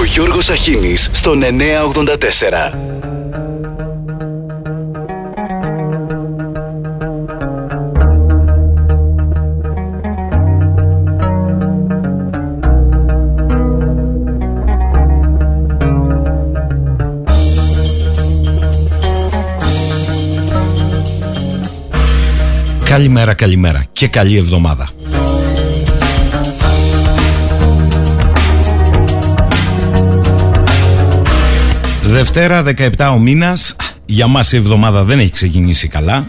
Ο Γιώργος Αχίνης στον 984. Καλημέρα, καλημέρα και καλή εβδομάδα. Δευτέρα 17 ο μήνας. Για μας η εβδομάδα δεν έχει ξεκινήσει καλά.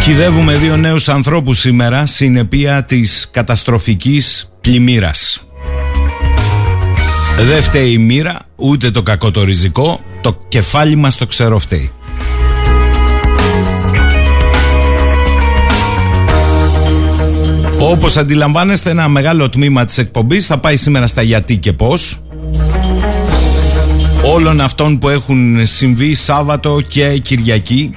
Κυδεύουμε δύο νέους ανθρώπους σήμερα Συνεπία της καταστροφικής πλημμύρας. Δεν φταίει η μοίρα Ούτε το κακό το ριζικό. Το κεφάλι μας το ξέρω φταίει. Όπως αντιλαμβάνεστε ένα μεγάλο τμήμα της εκπομπής θα πάει σήμερα στα γιατί και πώς όλων αυτών που έχουν συμβεί Σάββατο και Κυριακή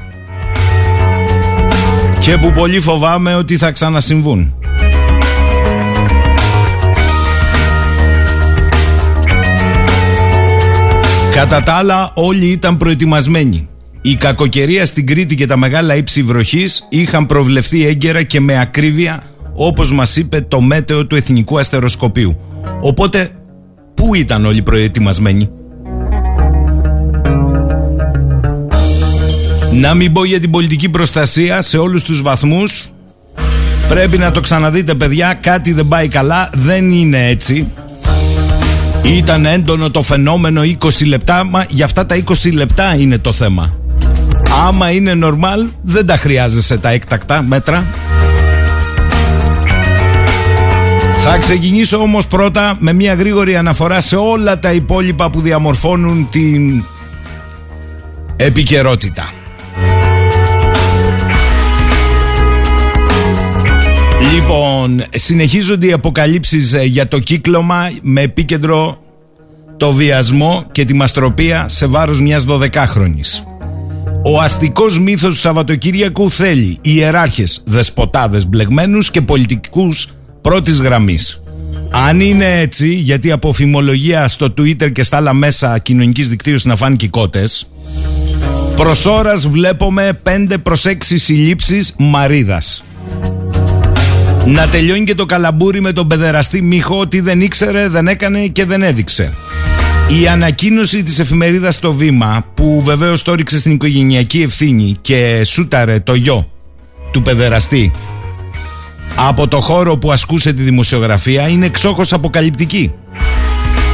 και που πολύ φοβάμαι ότι θα ξανασυμβούν. Κατά τα άλλα όλοι ήταν προετοιμασμένοι. Η κακοκαιρία στην Κρήτη και τα μεγάλα ύψη βροχής είχαν προβλεφθεί έγκαιρα και με ακρίβεια όπως μας είπε το μέτεο του Εθνικού Αστεροσκοπίου. Οπότε πού ήταν όλοι προετοιμασμένοι; Να μην πω για την πολιτική προστασία σε όλους τους βαθμούς. Πρέπει να το ξαναδείτε παιδιά Κάτι δεν πάει καλά Δεν είναι έτσι. Ήταν έντονο το φαινόμενο 20 λεπτά Μα για αυτά τα 20 λεπτά είναι το θέμα. Άμα είναι normal Δεν τα χρειάζεσαι τα έκτακτα μέτρα. Θα ξεκινήσω όμως πρώτα με μια γρήγορη αναφορά σε όλα τα υπόλοιπα που διαμορφώνουν την επικαιρότητα. Λοιπόν, συνεχίζονται οι αποκαλύψεις ε, για το κύκλωμα με επίκεντρο το βιασμό και τη μαστροπία σε βάρος μιας 12χρονης. Ο αστικός μύθος του Σαββατοκύριακου θέλει ιεράρχες, δεσποτάδες μπλεγμένους και πολιτικούς πρώτης γραμμής. Αν είναι έτσι, γιατί από φημολογία στο Twitter και στα άλλα μέσα κοινωνικής δικτύωσης να φάνηκε κότες, προς ώρας βλέπουμε 5 προς 6 συλλήψεις μαρίδας. Να τελειώνει και το καλαμπούρι με τον παιδεραστή Μίχο ότι δεν ήξερε, δεν έκανε και δεν έδειξε. Η ανακοίνωση της εφημερίδας στο βήμα που βεβαίως το ρίξε στην οικογενειακή ευθύνη και σούταρε το γιο του παιδεραστή από το χώρο που ασκούσε τη δημοσιογραφία είναι εξόχως αποκαλυπτική.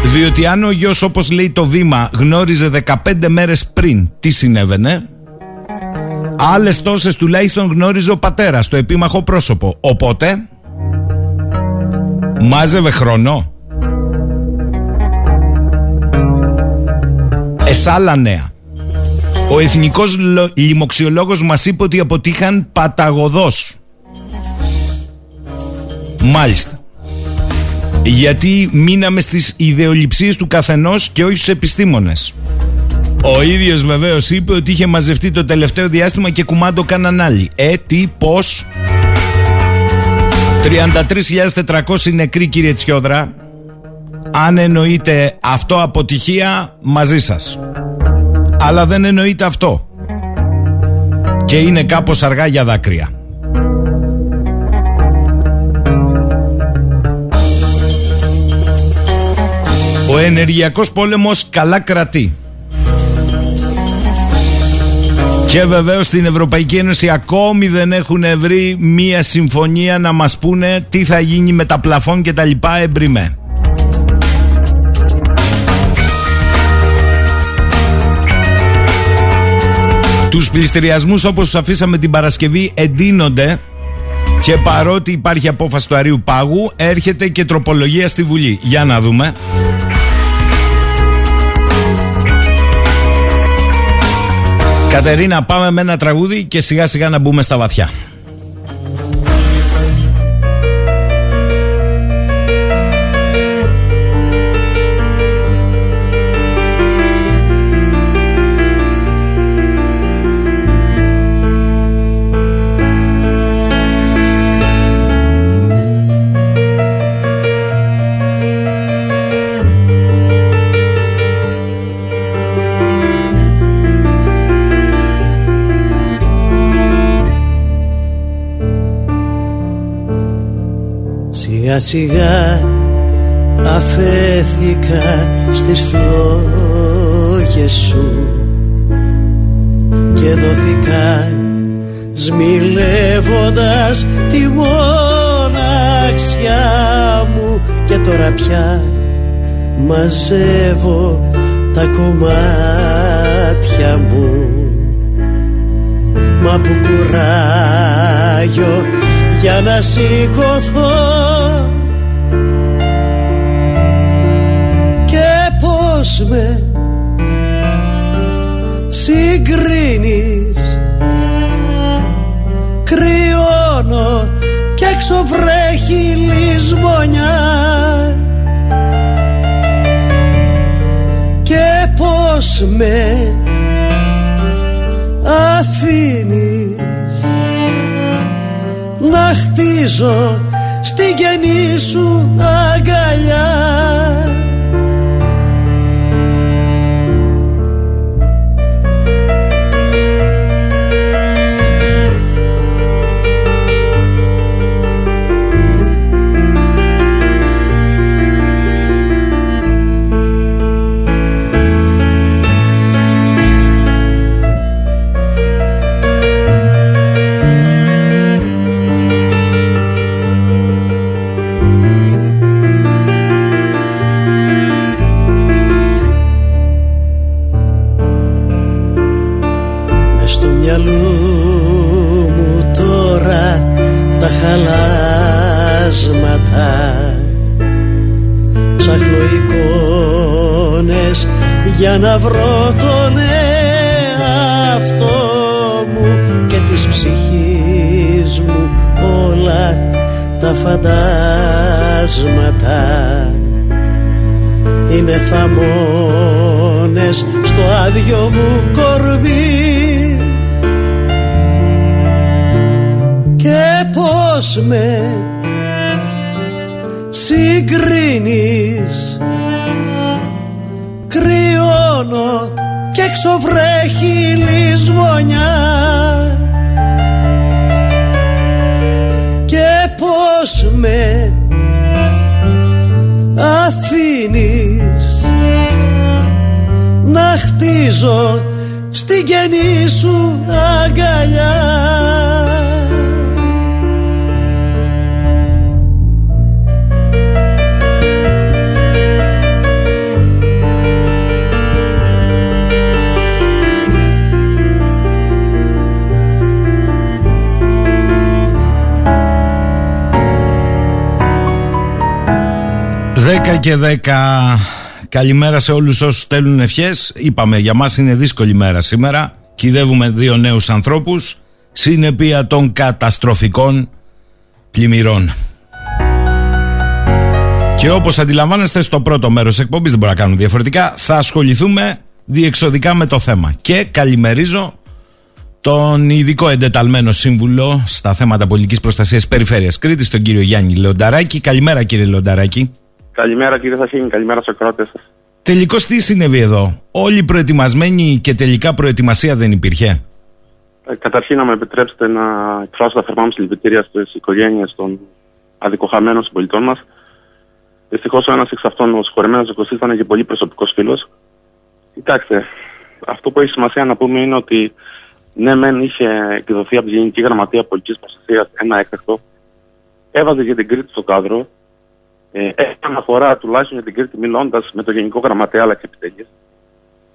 Διότι αν ο γιος όπως λέει το βήμα γνώριζε 15 μέρες πριν τι συνέβαινε Άλλες τόσες τουλάχιστον γνώριζε ο πατέρας, το επίμαχο πρόσωπο. Οπότε, μάζευε χρόνο. Εσάλα νέα. Ο εθνικός λοιμοξιολόγος μας είπε ότι αποτύχαν παταγωδός. Μάλιστα. Γιατί μείναμε στις ιδεολειψίες του καθενός και όχι στους επιστήμονες. Ο ίδιος βεβαίως είπε ότι είχε μαζευτεί το τελευταίο διάστημα και κουμάντο κάναν άλλοι. Ε, τι, πώς; 33.400 νεκροί κύριε Τσιόδρα Αν εννοείται αυτό αποτυχία μαζί σας Αλλά δεν εννοείται αυτό Και είναι κάπως αργά για δάκρυα Ο ενεργειακός πόλεμος καλά κρατεί Και βεβαίως στην Ευρωπαϊκή Ένωση ακόμη δεν έχουν βρει μία συμφωνία να μας πούνε τι θα γίνει με τα πλαφόν και τα λοιπά εμπριμέ. Τους πληστηριασμούς όπως τους αφήσαμε την Παρασκευή εντείνονται και παρότι υπάρχει απόφαση του Αρίου Πάγου έρχεται και τροπολογία στη Βουλή. Για να δούμε. Κατερίνα πάμε με ένα τραγούδι και σιγά σιγά να μπούμε στα βαθιά. Σιγά σιγά αφέθηκα στις φλόγες σου και δοθήκα σμιλεύοντας τη μοναξιά μου. Και τώρα πια μαζεύω τα κομμάτια μου. Μα που κουράγιο για να σηκωθώ με. Συγκρίνεις. Κρυώνω και έξω βρέχει λησμονιά Και πως με αφήνεις να χτίζω στη γενή σου αγκαλιά για να βρω τον εαυτό μου και της ψυχής μου όλα τα φαντάσματα. Είναι θαμώνες στο άδειο μου κορμί. Και πως με συγκρίνεις κρυώνω και έξω βρέχει λησμονιά και πως με αφήνεις να χτίζω στην καινή σου και 10. Καλημέρα σε όλους όσους στέλνουν ευχές. Είπαμε, για μας είναι δύσκολη μέρα σήμερα. Κυδεύουμε δύο νέους ανθρώπους. Συνεπία των καταστροφικών πλημμυρών. Και όπως αντιλαμβάνεστε στο πρώτο μέρος εκπομπής δεν μπορώ να κάνω διαφορετικά θα ασχοληθούμε διεξοδικά με το θέμα. Και καλημερίζω τον ειδικό εντεταλμένο σύμβουλο στα θέματα πολιτικής προστασίας περιφέρειας Κρήτης, τον κύριο Γιάννη Λεονταράκη. Καλημέρα κύριε Λεονταράκη. Καλημέρα κύριε Σαχίνη, καλημέρα στους ακρότες σας. Τελικώς τι συνέβη εδώ, Όλοι προετοιμασμένοι και τελικά προετοιμασία δεν υπήρχε; Ε, καταρχήν να με επιτρέψετε να εκφράσω τα θερμά μου συλληπιτήρια στις οικογένειες των αδικοχαμένων συμπολιτών μας. Δυστυχώς ο ένας εξ αυτών, ο συγχωρεμένο Κωστή, ήταν και πολύ προσωπικός φίλος. Κοιτάξτε, αυτό που έχει σημασία να πούμε είναι ότι ναι, μεν είχε εκδοθεί από τη Γενική Γραμματεία Πολιτικής Προστασίας ένα έκτακτο, έβαζε για την Κρήτη στο κάδρο, ε, έχει αναφορά τουλάχιστον για την Κρήτη μιλώντας με το Γενικό Γραμματέα αλλά και επιτελεί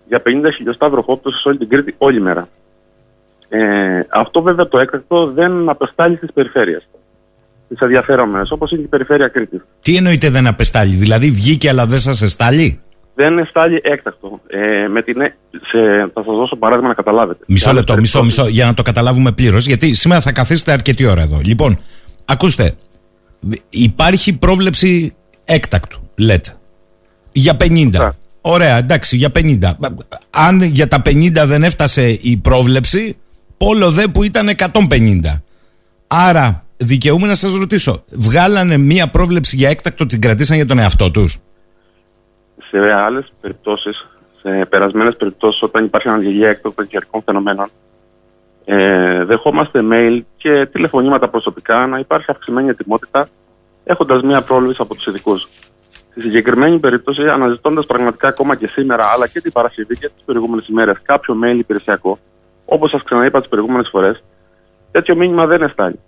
για 50 χιλιοστά βροχόπτωση σε όλη την Κρήτη όλη μέρα. Ε, αυτό βέβαια το έκτακτο δεν απεστάλλει στις περιφέρειες. Τις ενδιαφέρομενες, όπως είναι η περιφέρεια Κρήτη. Τι εννοείται δεν απεστάλλει, δηλαδή βγήκε αλλά δεν σας εστάλει. Δεν εστάλει έκτακτο. Ε, με την, ε, σε, θα σας δώσω παράδειγμα να καταλάβετε. Μισό λεπτό, μισό, μισό, για να το καταλάβουμε πλήρως, γιατί σήμερα θα καθίσετε αρκετή ώρα εδώ. Λοιπόν, ακούστε, Υπάρχει πρόβλεψη έκτακτου, λέτε. Για 50. Ωραία, εντάξει, για 50. Αν για τα 50 δεν έφτασε η πρόβλεψη, πόλο δε που ήταν 150. Άρα, δικαιούμαι να σας ρωτήσω, βγάλανε μία πρόβλεψη για έκτακτο, την κρατήσαν για τον εαυτό τους; Σε άλλες περιπτώσεις, σε περασμένες περιπτώσεις, όταν υπάρχει αναγκαία έκτακτων καιρικών φαινομένων, ε, δεχόμαστε mail και τηλεφωνήματα προσωπικά να υπάρχει αυξημένη ετοιμότητα έχοντας μία πρόληψη από τους ειδικούς. Στη συγκεκριμένη περίπτωση, αναζητώντας πραγματικά ακόμα και σήμερα, αλλά και την Παρασκευή και τις προηγούμενες ημέρες, κάποιο mail υπηρεσιακό, όπως σας ξαναείπα τις προηγούμενες φορές, τέτοιο μήνυμα δεν εστάλει.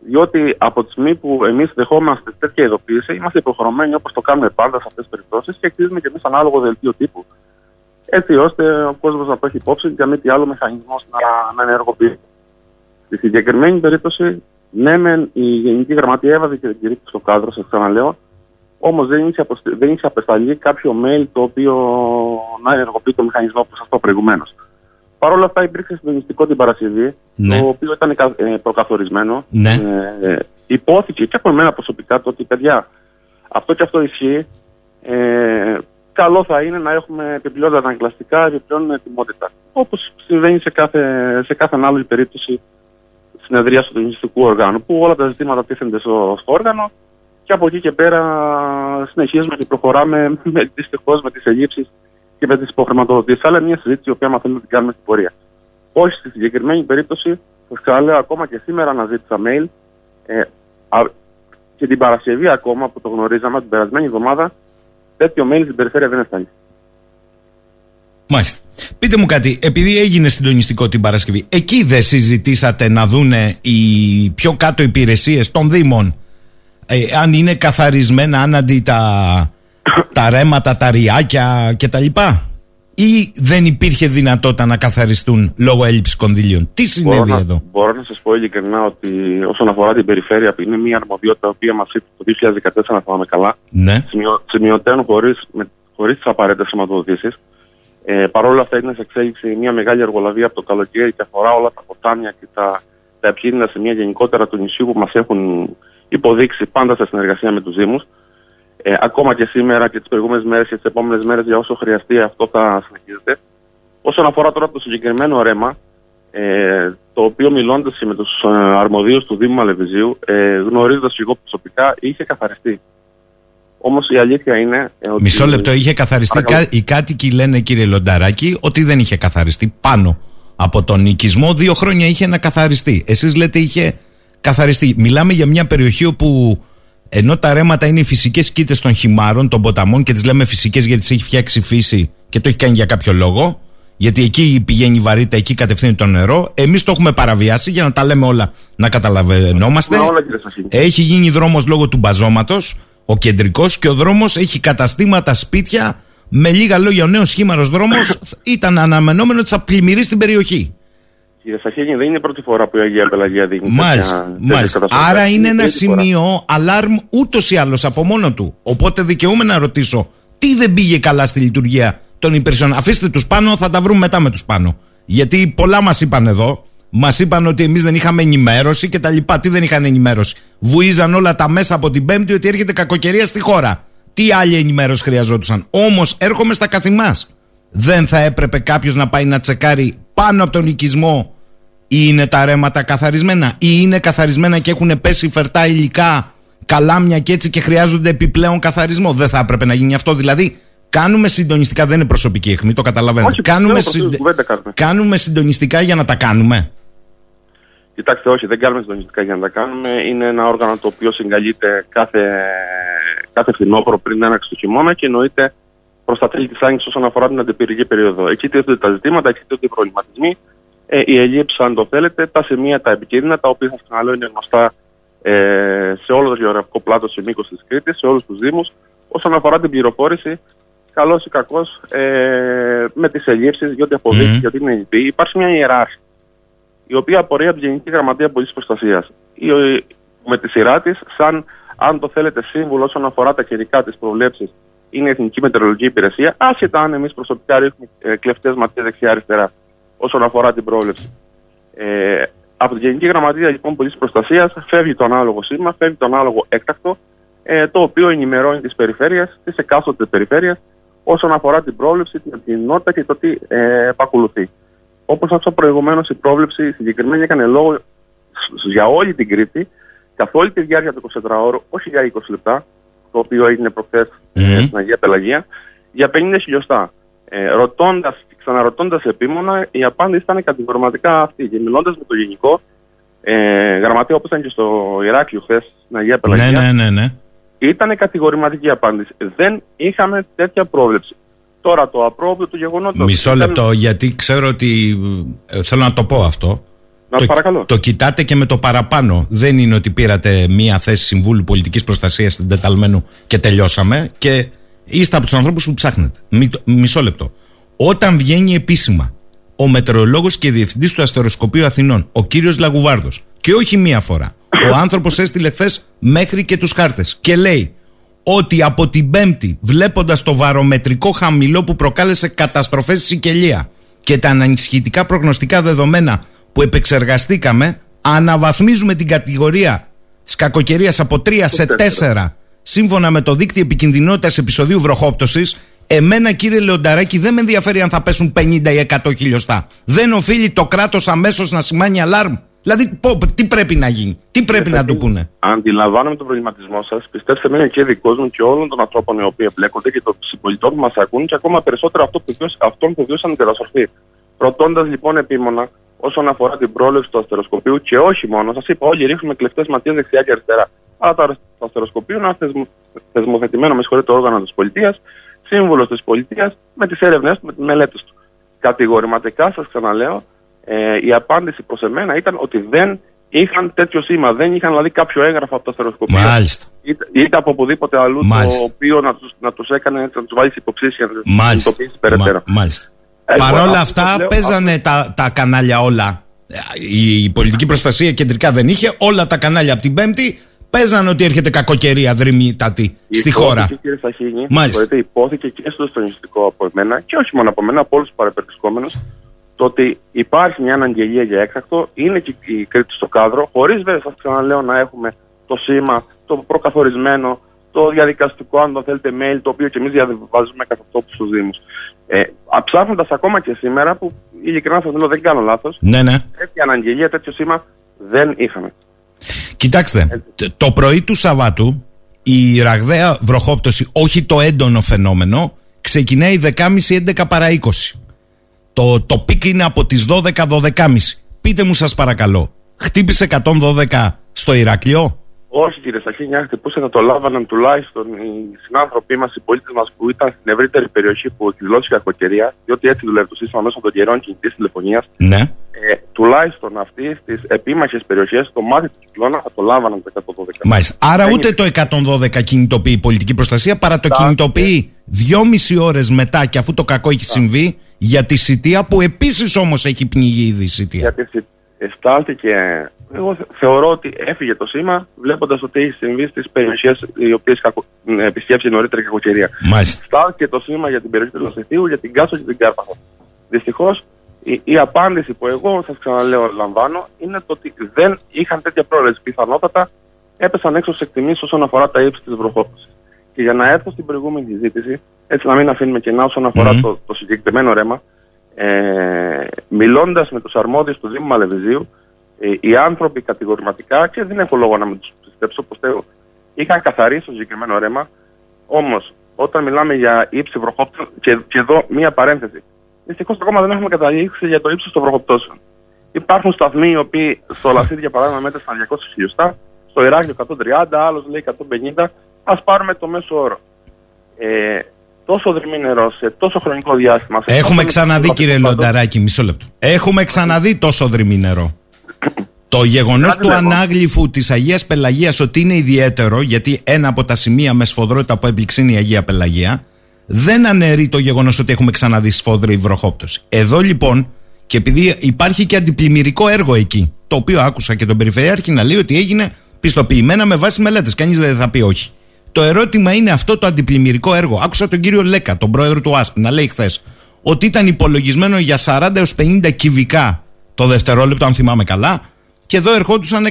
Διότι από τη στιγμή που εμείς δεχόμαστε τέτοια ειδοποίηση, είμαστε υποχρεωμένοι όπως το κάνουμε πάντα σε αυτές τις περιπτώσεις και εκτίζουμε και εμείς ανάλογο δελτίο τύπου. Έτσι ώστε ο κόσμος να το έχει υπόψη για μη τι άλλο μηχανισμός να, να ενεργοποιεί. Στη συγκεκριμένη περίπτωση, ναι, μεν η Γενική Γραμματεία έβαζε και την κηρύξη στο κάδρο, σας ξαναλέω, όμως δεν, είχε δεν είχε απεσταλεί κάποιο mail το οποίο να ενεργοποιεί το μηχανισμό που σα είπα προηγουμένως. Παρ' όλα αυτά υπήρξε συντονιστικό την Παρασκευή, Ναι. το οποίο ήταν ε, προκαθορισμένο. Ναι. Ε, ε, υπόθηκε και από εμένα προσωπικά το ότι παιδιά, αυτό και αυτό ισχύει. Ε, καλό θα είναι να έχουμε επιπλέον αναγκαστικά, επιπλέον ετοιμότητα. Όπως συμβαίνει σε κάθε, σε κάθε άλλη περίπτωση συνεδρίας του διοικητικού οργάνου, που όλα τα ζητήματα τίθενται στο, στο όργανο και από εκεί και πέρα συνεχίζουμε και προχωράμε με, δυστυχώς με τις ελλείψεις και με τις υποχρηματοδοτήσεις. Αλλά είναι μια συζήτηση η οποία μαθαίνουμε να την κάνουμε στην πορεία. Όχι στη συγκεκριμένη περίπτωση, σα ξαναλέω ακόμα και σήμερα αναζήτησα mail ε, α, και την Παρασκευή ακόμα που το γνωρίζαμε την περασμένη εβδομάδα, τέτοιο mail στην περιφέρεια δεν έφτανε. Μάλιστα. Πείτε μου κάτι, επειδή έγινε συντονιστικό την Παρασκευή, εκεί δεν συζητήσατε να δούνε οι πιο κάτω υπηρεσίες των Δήμων ε, αν είναι καθαρισμένα άναντι τα, τα ρέματα, τα ριάκια κτλ. Ή δεν υπήρχε δυνατότητα να καθαριστούν λόγω έλλειψης κονδυλίων; Τι συνέβη Μπορώ να, εδώ; μπορώ να σας πω ειλικρινά ότι όσον αφορά την περιφέρεια, που είναι μια αρμοδιότητα η οποία μας ήρθε το 2014, να θυμάμαι καλά, Ναι. σημειο- σημειωτέων χωρί χωρίς τις απαραίτητες χρηματοδοτήσεις. Ε, Παρ' όλα αυτά είναι σε εξέλιξη μια μεγάλη εργολαβία από το καλοκαίρι και αφορά όλα τα ποτάμια και τα, τα επικίνδυνα σημεία γενικότερα του νησιού που μας έχουν υποδείξει πάντα σε συνεργασία με τους Δήμους. Ε, ακόμα και σήμερα και τις προηγούμενες μέρες και τις επόμενες μέρες, για όσο χρειαστεί, αυτό θα συνεχίζεται. Όσον αφορά τώρα το συγκεκριμένο ρέμα, ε, το οποίο μιλώντας με τους ε, αρμοδίους του Δήμου Μαλεβιζίου, ε, γνωρίζοντας εγώ προσωπικά, είχε καθαριστεί. Όμως η αλήθεια είναι. ε, ότι... Μισό λεπτό, είχε καθαριστεί. Παρακαλώ. Κα- Οι κάτοικοι λένε, κύριε Λονταράκη, ότι δεν είχε καθαριστεί πάνω από τον οικισμό. Δύο χρόνια είχε να καθαριστεί. Εσείς λέτε είχε καθαριστεί. Μιλάμε για μια περιοχή όπου ενώ τα ρέματα είναι οι φυσικές κήτες των χυμάρων, των ποταμών και τις λέμε φυσικές γιατί τις έχει φτιάξει η φύση και το έχει κάνει για κάποιο λόγο. Γιατί εκεί πηγαίνει η βαρύτητα, εκεί κατευθύνει το νερό. Εμείς το έχουμε παραβιάσει για να τα λέμε όλα να καταλαβαίνόμαστε. Ναι, όλα, κύριε Σαχίνη. Έχει γίνει δρόμος λόγω του μπαζώματος, ο κεντρικός και ο δρόμος έχει καταστήματα, σπίτια. Με λίγα λόγια, ο νέος σχήμαρος δρόμος ήταν αναμενόμενο ότι θα πλημμυρίσει την περιοχή. Κύριε Σαχίνη, δεν είναι η πρώτη φορά που η Αγία Πελαγία δείχνει. Μάλιστα. τέτοια- τέτοιες μάλιστα. καταστροφές. Άρα είναι η ένα τρίτη φορά. σημείο αλάρμ ούτως ή άλλως από μόνο του. Οπότε δικαιούμαι να ρωτήσω, τι δεν πήγε καλά στη λειτουργία των υπηρεσιών; Αφήστε τους πάνω, θα τα βρούμε μετά με τους πάνω. Γιατί πολλά μας είπαν εδώ. Μας είπαν ότι εμείς δεν είχαμε ενημέρωση και τα λοιπά. Τι δεν είχαν ενημέρωση; Βουίζαν όλα τα μέσα από την Πέμπτη ότι έρχεται κακοκαιρία στη χώρα. Τι άλλη ενημέρωση χρειαζόντουσαν; Όμως έρχομαι στα καθημάς. Δεν θα έπρεπε κάποιος να πάει να τσεκάρει πάνω από τον οικισμό ή είναι τα ρέματα καθαρισμένα ή είναι καθαρισμένα και έχουν πέσει φερτά υλικά, καλάμια και έτσι και χρειάζονται επιπλέον καθαρισμό; Δεν θα έπρεπε να γίνει αυτό. Δηλαδή, κάνουμε συντονιστικά, δεν είναι προσωπική αιχμή, το καταλαβαίνω. Όχι, κάνουμε, δεν είναι κουβέντα κάνουμε. κάνουμε συντονιστικά για να τα κάνουμε; Κοιτάξτε, όχι, δεν κάνουμε συντονιστικά για να τα κάνουμε. Είναι ένα όργανο το οποίο συγκαλείται κάθε, κάθε φθινόπωρο πριν έναρξη του χειμώνα και εννοείται προς τα τέλη της άνοιξης όσον αφορά την αντιπυρική περίοδο. Εκεί τίθενται τα ζητήματα, εκεί τίθενται οι προβληματισμοί, ε, οι ελλείψει, αν το θέλετε, τα σημεία τα επικίνδυνα, τα οποία σα ξαναλέω είναι γνωστά ε, σε όλο το γεωγραφικό πλάτο σε μήκο της Κρήτης, σε όλους τους Δήμους. Όσον αφορά την πληροφόρηση, καλός ή κακός, ε, με τις ελλείψεις, διότι αποδείχθηκε Μμμ. ότι είναι ελλειπή, υπάρχει μια ιεράρχηση η οποία απορρέει από τη Γενική Γραμματεία Πολιτικής Προστασίας. Με τη σειρά της, σαν αν το θέλετε σύμβουλο όσον αφορά τα καιρικά της προβλέψεις, είναι η Εθνική Μετεωρολογική Υπηρεσία, άσχετα αν εμείς προσωπικά ρίχνουμε ε, κλεφτές ματιές δεξιά-αριστερά όσον αφορά την πρόβλεψη. Ε, από τη Γενική Γραμματεία λοιπόν Πολιτικής Προστασίας φεύγει το ανάλογο σήμα, φεύγει το ανάλογο έκτακτο, ε, το οποίο ενημερώνει τις περιφέρειες, τις εκάστοτε περιφέρειες, όσον αφορά την πρόβλεψη, την επικοινωνότητα και το τι ε, επακολουθεί. Όπως άκουσα προηγουμένως, η πρόβλεψη συγκεκριμένη έκανε λόγο σ- για όλη την Κρήτη, καθ' όλη τη διάρκεια του 24ωρου, όχι για 20 λεπτά, το οποίο έγινε προχθές Μμμ. στην Αγία Πελαγία, για 50 χιλιοστά. Ε, ρωτώντας και ξαναρωτώντα επίμονα, η απάντηση ήταν κατηγορηματικά αυτή. Και μιλώντας με το γενικό, ε, γραμματέα όπως ήταν και στο Ηράκλειο χθες στην Αγία Πελαγία, Ναι, ναι, ναι, ναι. ήταν κατηγορηματική απάντηση. Δεν είχαμε τέτοια πρόβλεψη. Τώρα το απρόβλεπτο του γεγονότος... Μισό ήταν- λεπτό, γιατί ξέρω ότι. ε, θέλω να το πω αυτό. Να το, παρακαλώ. το κοιτάτε και με το παραπάνω. Δεν είναι ότι πήρατε μία θέση Συμβούλου Πολιτικής Προστασίας στην Τεταλμένου και τελειώσαμε και είστε από τους ανθρώπους που ψάχνετε. Μη το- μισό λεπτό. Όταν βγαίνει επίσημα ο μετεωρολόγος και διευθυντής του Αστεροσκοπείου Αθηνών, ο κύριος Λαγουβάρδος, και όχι μία φορά, ο άνθρωπος έστειλε χθες μέχρι και τους χάρτες και λέει ότι από την Πέμπτη, βλέποντας το βαρομετρικό χαμηλό που προκάλεσε καταστροφές στη Σικελία και τα ανησυχητικά προγνωστικά δεδομένα που επεξεργαστήκαμε, αναβαθμίζουμε την κατηγορία της κακοκαιρίας από 3 σε 4 σύμφωνα με το δίκτυο επικινδυνότητας επεισοδίου βροχόπτωσης. Εμένα κύριε Λεονταράκη δεν με ενδιαφέρει αν θα πέσουν 50 ή 100 χιλιοστά. Δεν οφείλει το κράτος αμέσως να σημάνει αλάρμ. Δηλαδή πω, τι πρέπει να γίνει, τι πρέπει να του πούνε; Αντιλαμβάνομαι τον προβληματισμό σας. Πιστέψτε με, είναι και δικός μου και όλων των ανθρώπων οι οποίοι εμπλέκονται και των συμπολιτών που μας ακούν και ακόμα περισσότερο αυτό που βιώσ- αυτών που βιώσαν την καταστροφή. Ρωτώντας λοιπόν επίμονα όσον αφορά την πρόληψη του αστεροσκοπίου και όχι μόνο, σας είπα, όλοι ρίχνουμε κλεφτές ματιές δεξιά και αριστερά. Αλλά το αρισ- το αστεροσκοπείο είναι ένα θεσμο, θεσμοθετημένο, με συγχωρείτε, όργανο της πολιτείας, σύμβουλος της πολιτείας, με τις έρευνες του, με τις μελέτες του. Κατηγορηματικά, σας ξαναλέω, ε, η απάντηση προς εμένα ήταν ότι δεν είχαν τέτοιο σήμα. Δεν είχαν δηλαδή κάποιο έγγραφο από το αστεροσκοπείο Μάλιστα. είτε, είτε από οπουδήποτε αλλού Μάλιστα. το οποίο να τους, να τους έκανε έτσι, να τους βάλεις υποψήσεις για να τους Μάλιστα. συνειδητοποιήσει περαιτέρω. Μα- μάλιστα. Εγώ Παρ' όλα αυτό αυτά, το λέω- παίζανε τα, τα κανάλια όλα. Η, η πολιτική προστασία κεντρικά δεν είχε. Όλα τα κανάλια από την Πέμπτη παίζανε ότι έρχεται κακοκαιρία δρυμύτατη στη Υπόθηκε, χώρα. Κύριε Σαχίνη, Μάλιστα. μπορείτε, υπόθηκε και στο στονιστικό από εμένα και όχι μόνο από εμένα, από όλους τους παραπερδισκόμενου, το ότι υπάρχει μια αναγγελία για έκτακτο, είναι και η Κρήτη στο κάδρο, χωρίς βέβαια, σας ξαναλέω, να έχουμε το σήμα, το προκαθορισμένο, το διαδικαστικό, αν το θέλετε, mail, το οποίο και εμείς διαβάζουμε κατά τόπου στους Δήμους. Ε, Ψάχνοντας ακόμα και σήμερα, που ειλικρινά σας λέω δεν κάνω λάθος, Ναι, ναι. τέτοια αναγγελία, τέτοιο σήμα δεν είχαμε. Κοιτάξτε, τ- το πρωί του Σαββάτου η ραγδαία βροχόπτωση, όχι το έντονο φαινόμενο, ξεκινάει 10.30-11 παρά 20. Το, το peak είναι από τις 12-12.30. Πείτε μου σας παρακαλώ, χτύπησε 112 στο Ηρακλείο. Όχι κύριε Σαχίνη, αν χτυπούσε θα το λάμβαναν τουλάχιστον οι συνάνθρωποι μας, οι πολίτες μας που ήταν στην ευρύτερη περιοχή που εκδηλώθηκε κακοκαιρία, διότι έτσι δουλεύει το σύστημα μέσω των κεραιών κινητής τηλεφωνίας. Ναι. Ε, τουλάχιστον αυτοί στις επίμαχες περιοχές, το μάτι του κυκλώνα θα το λάβαναν το 112. Μάλιστα. Άρα Δεν ούτε το 112 κινητοποιεί η πολιτική προστασία, παρά το Τα- κινητοποιεί δυόμιση ώρες μετά και αφού το κακό έχει συμβεί για τη Σιτία που επίσης όμως έχει πνιγεί ήδη η Σιτία. Γιατί συ- αισθάνθηκε. Εγώ θε- θεωρώ ότι έφυγε το σήμα, βλέποντας ότι έχει συμβεί στις περιοχές οι οποίες επισκέψει νωρίτερα η κακοκαιρία. Μάλιστα. Στάθηκε το σήμα για την περιοχή του Λασιθίου, για την Κάσο και την Κάρπαθο. Δυστυχώς, η, η απάντηση που εγώ σας ξαναλέω λαμβάνω είναι το ότι δεν είχαν τέτοια πρόληψη. Πιθανότατα έπεσαν έξω σε εκτιμήσεις όσον αφορά τα ύψη της βροχόπτωσης. Και για να έρθω στην προηγούμενη συζήτηση, έτσι να μην αφήνουμε κενά όσον αφορά Μμμ. το, το συγκεκριμένο ρέμα, ε, μιλώντας με τους αρμόδιους του Δήμου Μαλεβιζίου, ε, οι άνθρωποι κατηγορηματικά, και δεν έχω λόγο να μην τους πιστέψω, πιστεύω, είχαν καθαρίσει το συγκεκριμένο ρέμα. Όμως, όταν μιλάμε για ύψη βροχόπτωσεων, και, και εδώ μία παρένθεση. Δυστυχώς ακόμα δεν έχουμε καταλήξει για το ύψος των βροχοπτώσεων. Υπάρχουν σταθμοί οι οποίοι στο Λασίδι, για παράδειγμα, μέτρησαν 200 χιλιοστά, στο Ηράκλειο 130, άλλος λέει 150. Α πάρουμε το μέσο όρο. Ε, τόσο δρυμή νερό σε τόσο χρονικό διάστημα. σε Έχουμε τόσο ξαναδεί μικρό κύριε βαθμό Λονταράκη, μισό λεπτό. Έχουμε ξαναδεί τόσο δρυμή νερό. Το γεγονός Κάτι του λέγω. ανάγλυφου της Αγίας Πελαγίας ότι είναι ιδιαίτερο, γιατί ένα από τα σημεία με σφοδρότητα που έπληξε είναι η Αγία Πελαγία, δεν αναιρεί το γεγονός ότι έχουμε ξαναδεί σφόδρη βροχόπτωση. Εδώ λοιπόν, και επειδή υπάρχει και αντιπλημμυρικό έργο εκεί, το οποίο άκουσα και τον Περιφερειάρχη να λέει ότι έγινε πιστοποιημένα με βάση μελέτες, κανείς δεν θα πει όχι. Το ερώτημα είναι αυτό το αντιπλημμυρικό έργο. Άκουσα τον κύριο Λέκα, τον πρόεδρο του ΑΣΠ, να λέει χθες ότι ήταν υπολογισμένο για 40 έως 50 κυβικά το δευτερόλεπτο, αν θυμάμαι καλά, και εδώ ερχόντουσαν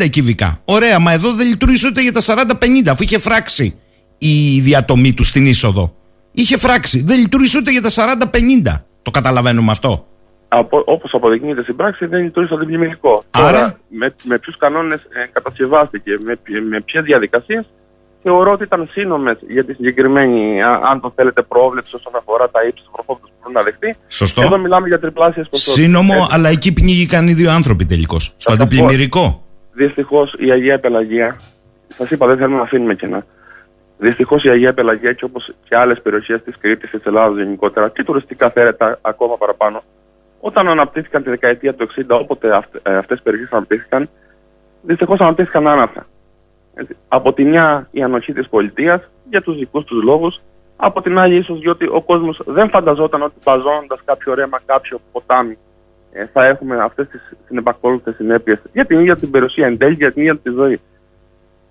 150 κυβικά. Ωραία, μα εδώ δεν λειτουργήσε ούτε για τα 40-50, αφού είχε φράξει η διατομή του στην είσοδο. Είχε φράξει. Δεν λειτουργήσε ούτε για τα 40-50. Το καταλαβαίνουμε αυτό. από, όπως αποδεικνύεται στην πράξη, δεν λειτουργήσε το αντιπλημμυρικό. Άρα- Τώρα, με, με ποιους κανόνες ε, κατασκευάστηκε, με, με ποιες διαδικασίες, θεωρώ ότι ήταν σύνομες για τη συγκεκριμένη, α- αν το θέλετε, πρόβλεψη όσον αφορά τα ύψη του προφόπτου που μπορούν να δεχτεί. Σωστό. Εδώ μιλάμε για τριπλάσιε ποσότητε. Σύνομο, αλλά εκεί πνίγηκαν οι δύο άνθρωποι τελικώς. Στο Θα τα πω. αντιπλημμυρικό. Δυστυχώς η Αγία Πελαγία, σας είπα δεν θέλουμε να αφήνουμε κενά. Δυστυχώς η Αγία Πελαγία, έτσι όπως και άλλες περιοχές της Κρήτης, της Ελλάδα γενικότερα και τουριστικά θέρετα ακόμα παραπάνω, όταν αναπτύχθηκαν τη δεκαετία του 60, όποτε αυτές οι περιοχές αναπτύχθηκαν, δυστυχώς αναπτύχθηκαν άναθα. Έτσι. Από τη μια η ανοχή της πολιτείας για τους δικούς τους λόγους, από την άλλη ίσως διότι ο κόσμος δεν φανταζόταν ότι μπαζώνοντα κάποιο ρέμα, κάποιο ποτάμι, ε, θα έχουμε αυτές τις συνεπακόλουθες συνέπειες για την ίδια την περιουσία εν τέλει, για την ίδια τη ζωή.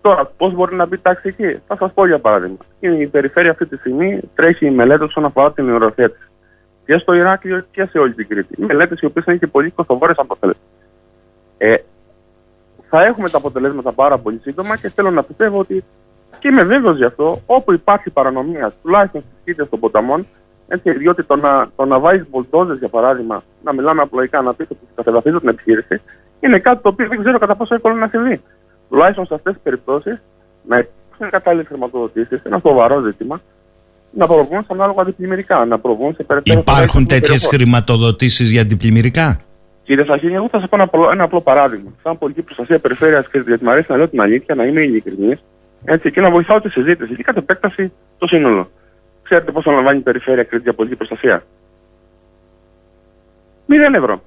Τώρα, πώς μπορεί να μπει τάξη εκεί, θα σας πω για παράδειγμα. Η περιφέρεια αυτή τη στιγμή τρέχει η μελέτη όσον αφορά την νεοροθέτηση. Και στο Ηράκλειο και σε όλη την Κρήτη. Μελέτες οι οποίες είναι και πολύ κοστοβόρες αν το θέλετε. Ε, θα έχουμε τα αποτελέσματα πάρα πολύ σύντομα και θέλω να πιστεύω ότι και είμαι βέβαιος γι' αυτό, όπου υπάρχει παρανομία, τουλάχιστον στις κήτες των ποταμών, έτσι, διότι το να, το να βάζεις βολτόζε, για παράδειγμα, να μιλάμε απλοϊκά, να πεις ότι κατεδαφίζω την επιχείρηση, είναι κάτι το οποίο δεν ξέρω κατά πόσο εύκολο να συμβεί. Τουλάχιστον σε αυτές τις περιπτώσεις, να υπάρχουν κατάλληλες χρηματοδοτήσεις, ένα σοβαρό ζήτημα, να προβούν σε ανάλογα αντιπλημμυρικά, να προβούν σε περαιτέρω. Υπάρχουν προέκταση των τέτοιες περιοχών. χρηματοδοτήσεις για αντιπλημμυρικά; Κύριε Σαχίνη, εγώ θα σα πω ένα απλό, ένα απλό παράδειγμα. Σαν πολιτική προστασία περιφέρειας Κρήτη, γιατί μου αρέσει να λέω την αλήθεια, να είμαι ειλικρινής έτσι, και να βοηθάω τη συζήτηση και κατ' επέκταση το σύνολο. Ξέρετε πόσο λαμβάνει η περιφέρεια Κρήτη για πολιτική προστασία; Μηδέν ευρώ.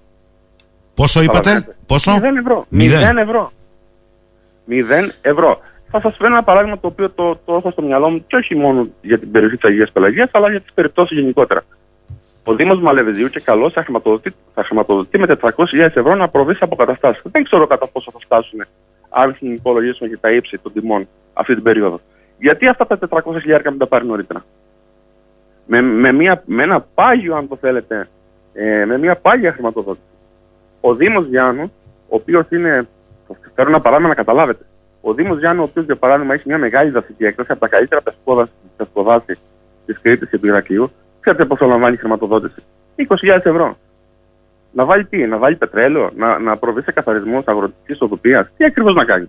Πόσο είπατε, Καταλαβαίνετε. πόσο; Μηδέν ευρώ. Μηδέν. Μηδέν ευρώ. Μηδέν ευρώ. Θα σας φέρω ένα παράδειγμα το οποίο το, το έχω στο μυαλό μου και όχι μόνο για την περιοχή της Αγίας Πελαγίας, αλλά για τις περιπτώσεις γενικότερα. Ο Δήμος Μαλεβεζίου και καλός θα χρηματοδοτεί, θα χρηματοδοτεί με 400.000 ευρώ να προβεί σε αποκαταστάσεις. Δεν ξέρω κατά πόσο θα φτάσουν, αν υπολογίσουμε και τα ύψη των τιμών αυτή την περίοδο. Γιατί αυτά τα 400.000 μην τα πάρει νωρίτερα; Με, με, μια, με ένα πάγιο, αν το θέλετε, ε, με μια πάγια χρηματοδότηση. Ο Δήμος Γιάννου, ο οποίος είναι. Θα σας φέρω ένα παράδειγμα να καταλάβετε. Ο Δήμος Γιάννου, ο οποίος για παράδειγμα έχει μια μεγάλη δασική έκταση από τα καλύτερα πεσκόδαση της Κρήτης και του Ηρακλείου, ξέρετε πόσο λαμβάνει η χρηματοδότηση. 20.000 ευρώ. Να βάλει τι, να βάλει πετρέλαιο, να, να προβεί σε καθαρισμό αγροτικής οδοπία. Τι ακριβώς να κάνει.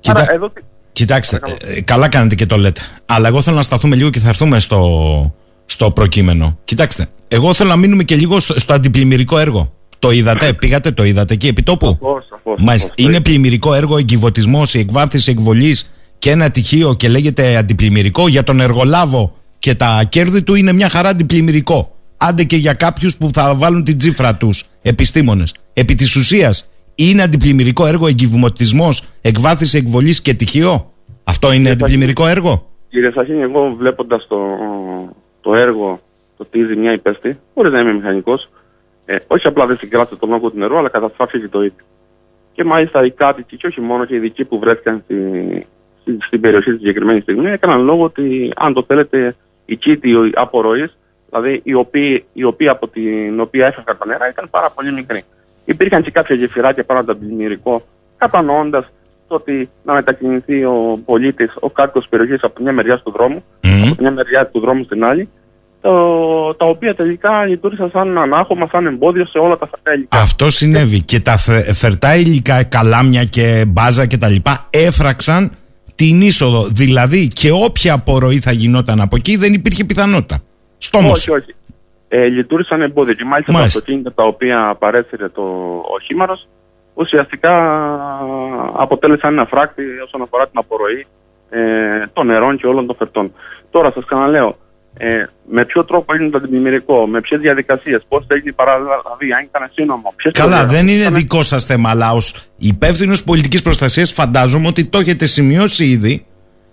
Κοιτά- Άρα, εδώ, τι- Κοιτάξτε, ε, καλά κάνετε και το λέτε. Αλλά εγώ θέλω να σταθούμε λίγο και θα έρθουμε στο, στο προκείμενο. Κοιτάξτε, εγώ θέλω να μείνουμε και λίγο στο, στο αντιπλημμυρικό έργο. Το είδατε, πήγατε, το είδατε εκεί επί τόπου; Σαφώς, σαφώς, Μάλιστα. σαφώς. Είναι πλημμυρικό έργο, εγκυβωτισμός, η εκβάθυνση εκβολής και ένα τυχείο και λέγεται αντιπλημμυρικό. Για τον εργολάβο και τα κέρδη του είναι μια χαρά αντιπλημμυρικό. Άντε και για κάποιους που θα βάλουν την τσίφρα τους, επιστήμονες. Επί της ουσίας, είναι αντιπλημμυρικό έργο εγκυβωτισμό, εκβάθυνση εκβολής και τυχείο; Αυτό είναι αντιπλημμυρικό έργο; Κύριε Σαχίνη, εγώ βλέποντας το, το έργο, το τι ζημιά υπέστη, χωρίς να είμαι μηχανικός, ε, όχι απλά δεν συγκράτησε τον όγκο του νερού, αλλά καταστράφηκε το ίδιο. Και μάλιστα οι κάτοικοι, και όχι μόνο και οι ειδικοί που βρέθηκαν στη, στη- στην περιοχή τη συγκεκριμένη στιγμή, έκαναν λόγο ότι, αν το θέλετε, η κήτη απορροής, δηλαδή η οποία, η οποία από την οποία έφευγαν τα νερά, ήταν πάρα πολύ μικρή. Υπήρχαν και κάποια γεφυράκια πάνω από το αντιμυρικό, κατανοώντας το ότι να μετακινηθεί ο πολίτης, ο κάτοικος της περιοχής από μια μεριά του δρόμου, Μμμ. από μια μεριά του δρόμου στην άλλη, το, τα οποία τελικά λειτουργήσαν σαν ανάχωμα, σαν εμπόδιο σε όλα τα φερτά υλικά. Αυτό συνέβη. Και τα θε- φερτά υλικά, καλάμια και μπάζα και τα λοιπά έφραξαν την είσοδο. Δηλαδή και όποια απορροή θα γινόταν από εκεί δεν υπήρχε πιθανότητα. Στόμος. Όχι, όχι. Ε, λειτουργήσαν εμπόδιο και μάλιστα, Μάλιστα. τα αυτοκίνητα τα οποία παρέσυρε το οχήμαρο ουσιαστικά αποτέλεσαν ένα φράκτη όσον αφορά την απορροή ε, των νερών και όλων των φερτών. Τώρα σας ξαναλέω, ε, με ποιο τρόπο έγινε το αντιμημυρικό, με ποιες διαδικασίες, πώς έγινε η παραλαβή, αν ήταν σύνομο. ποιες Καλά, προδιαγραφές δεν είναι ήταν. δικό σας θέμα, αλλά ως υπεύθυνος πολιτικής προστασίας φαντάζομαι ότι το έχετε σημειώσει ήδη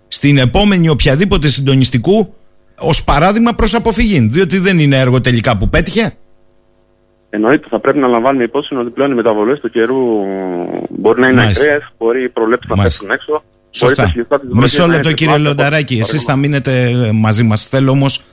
στην επόμενη οποιαδήποτε συντονιστικού ως παράδειγμα προς αποφυγή. Διότι δεν είναι έργο τελικά που πέτυχε. Εννοείται, θα πρέπει να λαμβάνουμε υπόψη ότι πλέον οι μεταβολές του καιρού μπορεί να είναι Μάλιστα. ακραίες, μπορεί οι προβλέψεις να Μάλιστα. πέφτουν έξω. Σωστά. Μπορεί τα χιλιοστά της βροχής Μισό να λεπτό είναι κύριε τετράδια, Λονταράκη, όπως εσείς θα παραδείγμα. μείνετε ε, μαζί μας. Θέλω όμως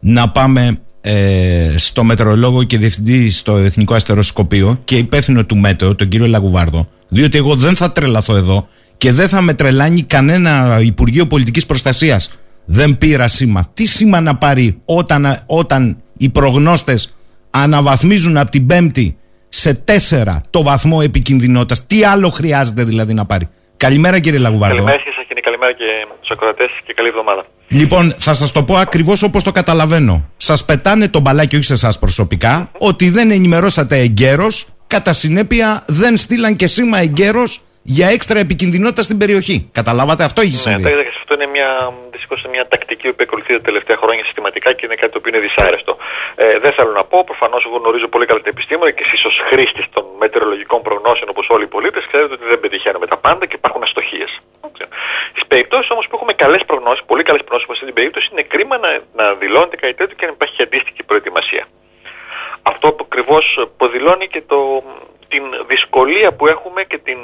να πάμε ε, στο μετεωρολόγο και διευθυντή στο Εθνικό Αστεροσκοπείο και υπεύθυνο του Μέτεο, τον κύριο Λαγουβάρδο, διότι εγώ δεν θα τρελαθώ εδώ και δεν θα με τρελάνει κανένα Υπουργείο Πολιτικής Προστασίας. Δεν πήρα σήμα. Τι σήμα να πάρει όταν, όταν οι προγνώστες αναβαθμίζουν από την πέμπτη σε τέσσερα το βαθμό επικινδυνότητας; Τι άλλο χρειάζεται δηλαδή να πάρει; Καλημέρα κύριε Λαγουβάρδο. Καλημέρα κύριε Καταρχήν καλημέρα και στους ακροατές και καλή εβδομάδα. Λοιπόν, θα σας το πω ακριβώς όπως το καταλαβαίνω. Σας πετάνε το μπαλάκι, όχι σε εσάς προσωπικά, ότι δεν ενημερώσατε εγκαίρως. Κατά συνέπεια, δεν στείλαν και σήμα εγκαίρως για έξτρα επικινδυνότητα στην περιοχή. Καταλάβατε, αυτό έχει συμβεί. Ναι, αυτό είναι μια, δυστυχώς είναι μια τακτική που ακολουθεί τα τελευταία χρόνια συστηματικά και είναι κάτι το οποίο είναι δυσάρεστο. Ε, δεν θέλω να πω, προφανώς εγώ γνωρίζω πολύ καλά την επιστήμονα και εσείς ως χρήστης των μετεωρολογικών προγνώσεων όπως όλοι οι πολίτες ξέρετε ότι δεν πετυχαίνουμε τα πάντα και υπάρχουν αστοχίες. Στις περιπτώσεις όμως που έχουμε καλές προγνώσεις, πολύ καλές προγνώσεις όπω στην περίπτωση, είναι κρίμα να, να δηλώνεται κάτι τέτοιο και να υπάρχει αντίστοιχη προετοιμασία. Αυτό ακριβώς αποδηλώνει και το, την δυσκολία που έχουμε και την,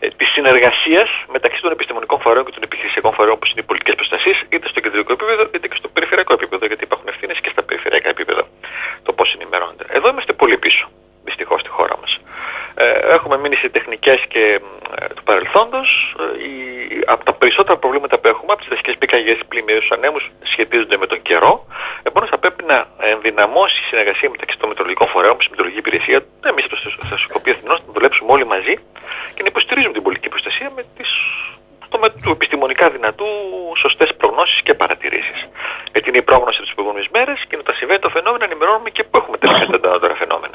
ε, της συνεργασίας μεταξύ των επιστημονικών φορέων και των επιχειρησιακών φορέων όπως είναι οι πολιτικές προστασίες, είτε στο κεντρικό επίπεδο είτε και στο περιφερειακό επίπεδο, γιατί υπάρχουν ευθύνες και στα περιφερειακά επίπεδα το πώς ενημερώνονται. Εδώ είμαστε πολύ πίσω, δυστυχώς, στη χώρα μας. Ε, έχουμε μείνει σε τεχνικές και ε, του παρελθόντος. Ε, από τα περισσότερα προβλήματα που έχουμε, από τις δασικέ πυρκαγιέ, πλημμύρε, του ανέμους, σχετίζονται με τον καιρό. Επομένως, θα πρέπει να ενδυναμώσει η συνεργασία μεταξύ των μετρολογικών φορέων, με την μετρολογική υπηρεσία, εμείς στο Σκοπείο Εθνών, να δουλέψουμε όλοι μαζί και να υποστηρίζουμε την πολιτική προστασία με τις το με του επιστημονικά δυνατού σωστές προγνώσεις και παρατηρήσεις. Γιατί είναι η πρόγνωση τη προηγούμενη μέρες και όταν συμβαίνει το φαινόμενο, ενημερώνουμε και που έχουμε τελικά τα φαινόμενα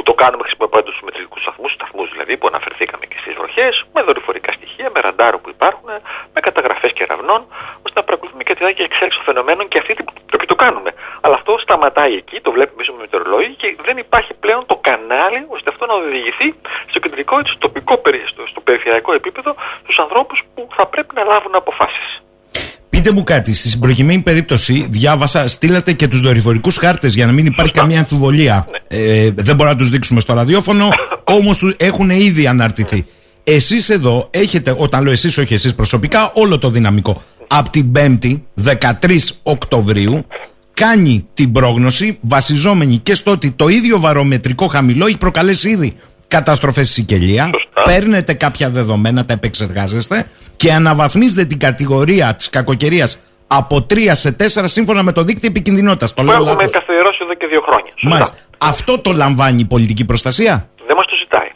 που το κάνουμε χρησιμοποιώντα του μετρικού σταθμούς, σταθμούς δηλαδή που αναφερθήκαμε και στις βροχές, με δορυφορικά στοιχεία, με ραντάρο που υπάρχουν, με καταγραφές κεραυνών, ώστε να παρακολουθούμε και τη διάρκεια εξέλιξης των φαινομένων και αυτή το, το κάνουμε. Αλλά αυτό σταματάει εκεί, το βλέπουμε πίσω με μετεωρολόγοι και δεν υπάρχει πλέον το κανάλι ώστε αυτό να οδηγηθεί στο κεντρικό ή στο τοπικό, στο, στο περιφερειακό επίπεδο στους ανθρώπους που θα πρέπει να λάβουν αποφάσεις. Πείτε μου κάτι, στη προκειμένη περίπτωση διάβασα, στείλατε και τους δορυφορικούς χάρτες για να μην υπάρχει καμία αμφιβολία. Ναι. Ε, δεν μπορούμε να τους δείξουμε στο ραδιόφωνο, όμως έχουν ήδη αναρτηθεί. Εσείς εδώ έχετε, όταν λέω εσείς, όχι εσείς προσωπικά, όλο το δυναμικό. Από την 5η, 13 Οκτωβρίου, κάνει την πρόγνωση βασιζόμενη και στο ότι το ίδιο βαρομετρικό χαμηλό έχει προκαλέσει ήδη καταστροφές στη Σικελία. Παίρνετε κάποια δεδομένα, τα επεξεργάζεστε και αναβαθμίζετε την κατηγορία της κακοκαιρίας από 3 σε 4 σύμφωνα με το δίκτυο επικινδυνότητας. Το λέω έχουμε καθιερώσει εδώ και δύο χρόνια. Μάλιστα. Αυτό το λαμβάνει η πολιτική προστασία; Δεν μας το ζητάει.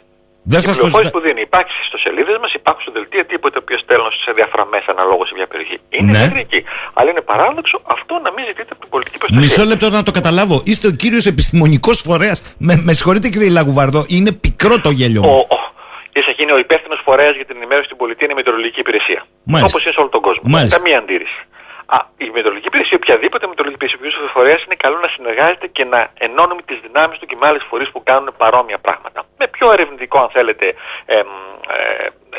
Δεν σας το ζητάει. που δίνει υπάρχει στις ιστοσελίδες μας, υπάρχουν στο δελτίο τύπου το οποίος στέλνω σε διάφορα μέσα αναλόγως σε μια περιοχή. Είναι ναι. εκεί. Αλλά είναι παράδοξο αυτό να μην ζητείτε από την πολιτική προστασία. Μισό λεπτό να το καταλάβω. Είστε ο κύριος επιστημονικός φορέας. Με, με συγχωρείτε κύριε Λαγουβαρδό, είναι πικρό το γέλιο μου. Ο, ο, είναι ο υπεύθυνος φορέας για την ενημέρωση στην πολιτεία, είναι η μετεωρολογική υπηρεσία. Όπως είναι σε όλο τον κόσμο. Μάλιστα. Καμία αντίρρηση. Α, η μετρολογική υπηρεσία, οποιαδήποτε μετρολογική υπηρεσία, οποιοδήποτε φορέας είναι καλό να συνεργάζεται και να ενώνουμε τις δυνάμεις του και με άλλες φορείς που κάνουν παρόμοια πράγματα. Με πιο ερευνητικό, αν θέλετε, ε, ε,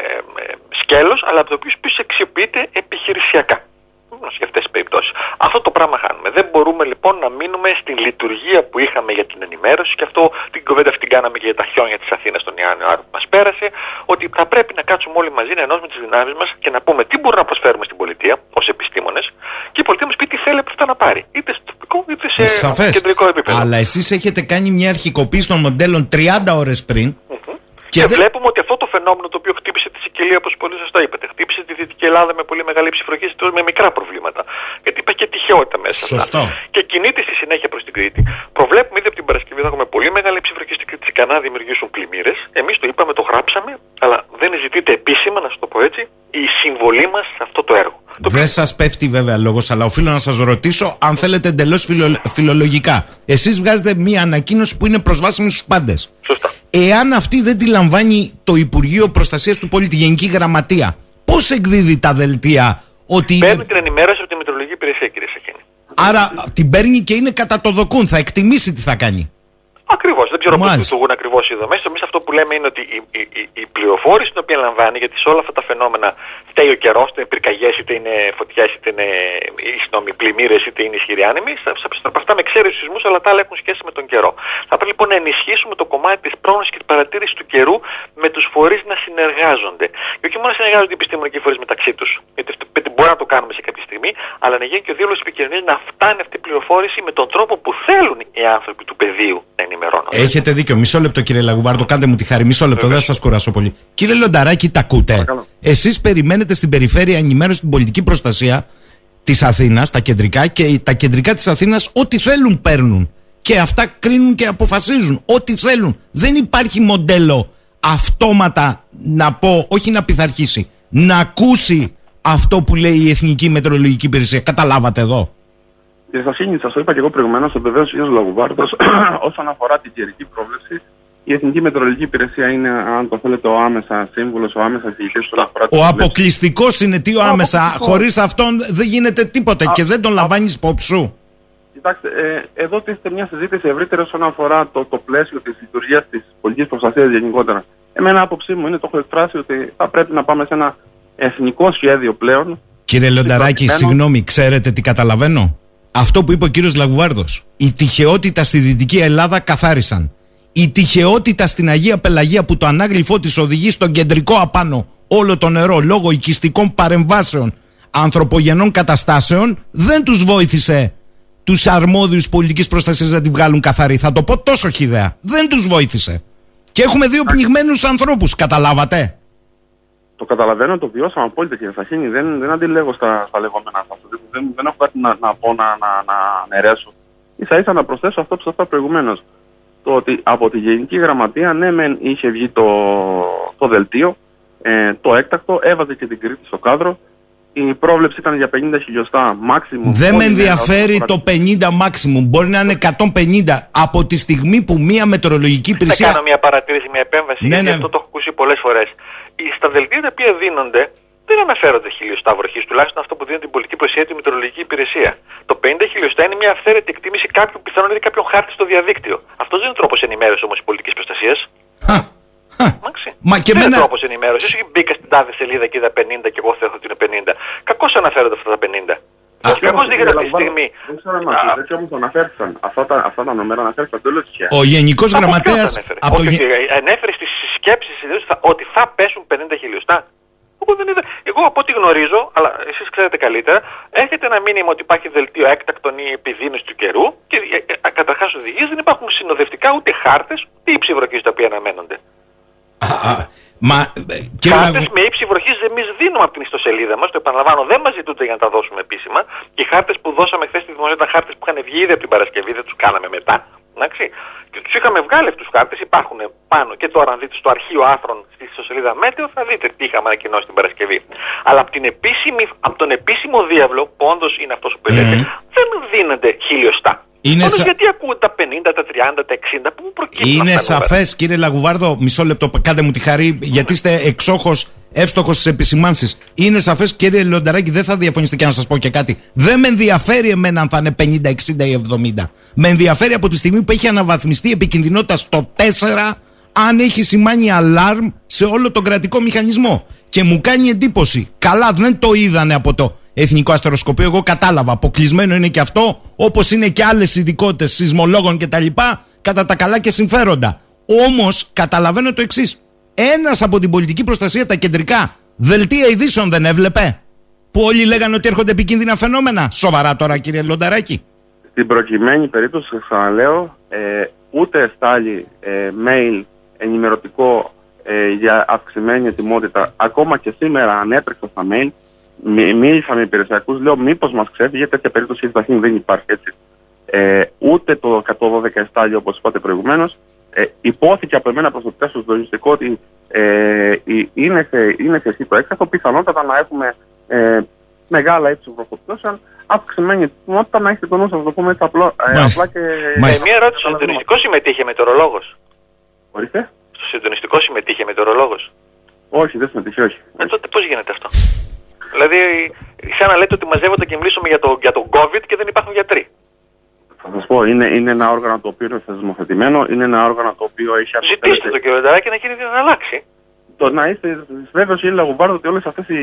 ε, σκέλος, αλλά από το οποίο επίσης αξιοποιείται επιχειρησιακά για αυτές τις περιπτώσεις. Αυτό το πράγμα χάνουμε. Δεν μπορούμε λοιπόν να μείνουμε στην λειτουργία που είχαμε για την ενημέρωση και αυτό την κουβέντα αυτή την κάναμε και για τα χιόνια της Αθήνας τον Ιανουάριο που μας πέρασε. Ότι θα πρέπει να κάτσουμε όλοι μαζί να ενώσουμε τις δυνάμεις μας και να πούμε τι μπορούμε να προσφέρουμε στην πολιτεία ως επιστήμονες και η πολιτεία μας πει τι θέλει από αυτά να πάρει. Είτε στο τοπικό είτε σε Σαφές. κεντρικό επίπεδο. Αλλά εσείς έχετε κάνει μια αρχικοποίηση των μοντέλων 30 ώρες πριν. Και, και βλέπουμε ότι αυτό το φαινόμενο το οποίο χτύπησε τη Σικελία, όπως πολύ σωστά είπατε, χτύπησε τη Δυτική Ελλάδα με πολύ μεγάλη ψηφροχή, με μικρά προβλήματα. Γιατί υπάρχει και τυχαιότητα μέσα. Σωστό. Και κινείται στη συνέχεια προς την Κρήτη. Προβλέπουμε ήδη από την Παρασκευή θα έχουμε πολύ μεγάλη ψηφροχή στην Κρήτη. Ικανά να δημιουργήσουν πλημμύρες. Εμείς το είπαμε, το γράψαμε, αλλά δεν ζητείται επίσημα, να σου το πω έτσι, η συμβολή μας σε αυτό το έργο. Δεν σας πέφτει βέβαια λόγος, αλλά οφείλω να σας ρωτήσω αν θέλετε εντελώς φιλο, φιλολογικά. Εσείς βγάζετε μία ανακοίνωση που είναι προσβάσιμη στους πάντες. Σωστά. Εάν αυτή δεν τη λαμβάνει το Υπουργείο Προστασίας του Πολίτη, Γενική Γραμματεία, πώς εκδίδει τα δελτία ότι. Παίρνει την ενημέρωση από τη Μητρολογική Υπηρεσία, κύριε Σεχίνη. Άρα την παίρνει και είναι κατά το δοκούν. Θα εκτιμήσει τι θα κάνει. Ακριβώς. Δεν ξέρω πώς λειτουργούν ακριβώς οι δομές. Εμείς αυτό που λέμε είναι ότι η, η, η, η πληροφόρηση την οποία λαμβάνει, γιατί σε όλα αυτά τα φαινόμενα φταίει ο καιρός, είτε είναι πυρκαγιές, είτε είναι φωτιές, είτε είναι συγγνώμη, πλημμύρες, είτε είναι ισχυροί άνεμοι. Από αυτά με ξέρει σεισμού, αλλά τα άλλα έχουν σχέση με τον καιρό. Θα πρέπει λοιπόν να ενισχύσουμε το κομμάτι της πρόγνωση και της παρατήρησης του καιρού με τους φορείς να συνεργάζονται. Και όχι μόνο να συνεργάζονται οι επιστημονικοί φορείς μεταξύ τους, γιατί μπορεί να το κάνουμε σε κάποια στιγμή, αλλά να γίνει και ο δίωλο επικοινωνίας να φτάνει αυτή η πληροφόρηση με τον τρόπο που θέλουν οι άνθρωποι του πεδίου να ενημερώνονται. Έχετε δίκιο. Μισό λεπτό, κύριε Λαγουβάρδο, κάντε μου τη χάρη. Μισό λεπτό, δεν σας κουράσω πολύ. Κύριε Λονταράκη, τα ακούτε. Εσείς περιμένετε στην περιφέρεια ενημέρωση στην πολιτική προστασία της Αθήνας, τα κεντρικά, και τα κεντρικά της Αθήνας ό,τι θέλουν παίρνουν. Και αυτά κρίνουν και αποφασίζουν. Ό,τι θέλουν. Δεν υπάρχει μοντέλο αυτόματα να πω, όχι να πειθαρχήσει, να ακούσει αυτό που λέει η Εθνική Μετεωρολογική Υπηρεσία. Καταλάβατε εδώ. Κύριε Σασίνη, σας το είπα και εγώ προηγουμένως, βεβαίως ο κ. Λαγουβάρδος, όσον αφορά την καιρική πρόβλεψη, η Εθνική Μετεωρολογική Υπηρεσία είναι, αν το θέλετε, ο άμεσα σύμβουλος, ο άμεσα διοικητής όσον αφορά Ο αποκλειστικός είναι τι ο άμεσα. Χωρίς αυτόν δεν γίνεται τίποτε και δεν τον λαμβάνεις υπόψη σου. Κοιτάξτε, ε, εδώ τίθεται μια συζήτηση ευρύτερη όσον αφορά το, το πλαίσιο της λειτουργίας της πολιτικής προστασίας γενικότερα. Εμένα, άποψή μου είναι, το έχω εκφράσει, ότι θα πρέπει να πάμε σε ένα εθνικό σχέδιο πλέον. Κύριε Λονταράκη, συγγνώμη, ξέρετε τι καταλαβαίνω; Αυτό που είπε ο κύριος Λαγουάρδος. Η τυχεότητα στη Δυτική Ελλάδα καθάρισαν. Η τυχεότητα στην Αγία Πελαγία που το ανάγλυφό της οδηγεί στον κεντρικό απάνω όλο το νερό λόγω οικιστικών παρεμβάσεων ανθρωπογενών καταστάσεων δεν τους βοήθησε τους αρμόδιους πολιτικής προστασίας να τη βγάλουν καθαρή. Θα το πω τόσο χιδέα. Δεν τους βοήθησε. Και έχουμε δύο πνιγμένους ανθρώπους. Καταλάβατε. Το καταλαβαίνω, το βιώσαμε απόλυτα κύριε Σαχίνη. Δεν, δεν αντιλέγω στα, στα λεγόμενα αυτά. Δεν, δεν έχω κάτι να, να πω να, να, να αναιρέσω. σα ίσα να προσθέσω αυτό που σας είπα προηγουμένως. Το ότι από τη Γενική Γραμματεία, ναι, μεν είχε βγει το, το δελτίο, ε, το έκτακτο, έβαζε και την Κρήτη στο κάδρο. Η πρόβλεψη ήταν για 50 χιλιοστά maximum. Δεν με ενδιαφέρει το 50 maximum. Μπορεί να είναι 150. Από τη στιγμή που μία μετεωρολογική υπηρεσία. Θα κάνω μια παρατήρηση, μια επέμβαση. Ναι, γιατί ναι. αυτό το έχω ακούσει πολλές φορές. Στα δελτία τα οποία δίνονται δεν αναφέρονται χιλιοστά βροχής, τουλάχιστον αυτό που δίνει την πολιτική προστασία τη Μητρολογική Υπηρεσία. Το 50 χιλιοστά είναι μια αυθαίρετη εκτίμηση κάποιου πιθανόν είναι κάποιον χάρτη στο διαδίκτυο. Αυτός δεν είναι τρόπος ενημέρωσης όμως πολιτικής προστασίας. Μα και δεν είναι τρόπος ενημέρωσης; Όχι μπήκα στην τάδε σελίδα και είδα 50 και εγώ θέλω ότι είναι 50. Κακώς αναφέρονται αυτά τα 50. Κακώς δείχνει αυτή τη στιγμή. Δεν ξέρω αν έτσι όμω αναφέρθηκαν. Αυτά τα, αυτά τα νούμερα αναφέρθηκαν τέλος τυχαία. Ο Γενικός Γραμματέας. Ανέφερε; στις σκέψει ότι θα πέσουν 50 χιλιοστά. Εγώ, δεν είδα. Εγώ από ό,τι γνωρίζω, αλλά εσείς ξέρετε καλύτερα, έχετε ένα μήνυμα ότι υπάρχει δελτίο έκτακτον ή επιδείνωση του καιρού και ε, ε, καταρχάς οδηγίες δεν υπάρχουν συνοδευτικά ούτε χάρτες ούτε ύψη βροχή τα οποία αναμένονται. Μα, ε, χάρτε με ύψη βροχής εμείς δίνουμε από την ιστοσελίδα μας, το επαναλαμβάνω, δεν μας ζητούνται για να τα δώσουμε επίσημα. Και οι χάρτες που δώσαμε χθες στη δημοσία ήταν χάρτες που είχαν βγει ήδη από την Παρασκευή, δεν τους κάναμε μετά. Εντάξει. Και τους είχαμε βγάλει αυτούς τους χάρτες, υπάρχουν πάνω. Και τώρα, αν δείτε στο αρχείο άρθρων στη ιστοσελίδα Μέτεο, θα δείτε τι είχαμε ανακοινώσει την Παρασκευή. Αλλά από, την επίσημη, από τον επίσημο διάβλο, που όντως είναι αυτός που λέτε, δεν δίνονται χίλιοστά. Είναι σα... γιατί ακούτε τα 50, τα 30, τα 60, πού προκύπτουν Είναι σαφές, κύριε Λαγουβάρδο, μισό λεπτό, κάντε μου τη χαρή, γιατί είστε εξόχως εύστοχος στις επισημάνσεις. Είναι σαφές, κύριε Λεονταράκη, δεν θα διαφωνήσετε και να σας πω και κάτι. Δεν με ενδιαφέρει εμένα αν θα είναι 50, 60 ή 70. Με ενδιαφέρει από τη στιγμή που έχει αναβαθμιστεί η επικινδυνότητα στο 4, αν έχει σημάνει αλάρμ σε όλο τον κρατικό μηχανισμό. Και μου κάνει εντύπωση. Καλά, δεν το είδανε από το Εθνικό Αστεροσκοπείο. Εγώ κατάλαβα. Αποκλεισμένο είναι και αυτό, όπως είναι και άλλες ειδικότητες σεισμολόγων κτλ. Κατά τα καλά και συμφέροντα. Όμως καταλαβαίνω το εξής. Ένας από την πολιτική προστασία, τα κεντρικά δελτία ειδήσεων δεν έβλεπε. Που όλοι λέγανε ότι έρχονται επικίνδυνα φαινόμενα. Σοβαρά τώρα, κύριε Λονταράκη. Στην προκειμένη περίπτωση, σας ξαναλέω, ε, ούτε στάλει ε, mail ενημερωτικό ε, για αυξημένη ετοιμότητα. Ακόμα και σήμερα ανέτρεξα στα mail μίλησα με υπηρεσιακούς, λέω μήπως μας ξέφυγε τέτοια περίπτωση στην δεν υπάρχει έτσι. Ε, ούτε το 112 εστάλιο όπως είπατε προηγουμένως. Ε, υπόθηκε από εμένα προσωπικά στο συντονιστικό ότι ε, είναι, σε, είναι σε το έξαφο. Πιθανότατα να έχουμε ε, μεγάλα ύψη βροχοπτώσεων, αυξημένη ετοιμότητα να έχετε το νου σας, το πούμε έτσι απλό, ε, απλά και. Ε, μία ερώτηση: στο συντονιστικός συμμετείχε μετεωρολόγο. Ορίστε. Στο συντονιστικός συμμετείχε μετεωρολόγο. Όχι, δεν συμμετείχε, όχι. Ε, τότε πώς γίνεται αυτό; Δηλαδή, σαν να λέτε ότι μαζεύονται και μιλήσουμε για, το, για τον COVID και δεν υπάρχουν γιατροί. Θα σας πω, είναι, είναι ένα όργανο το οποίο είναι θεσμοθετημένο, είναι ένα όργανο το οποίο έχει Ζητήστε το κύριο Δαράκη να γίνει να αλλάξει. Το να είστε βέβαιος, κύριε Λαγουμπάρδο, ότι όλες αυτές οι,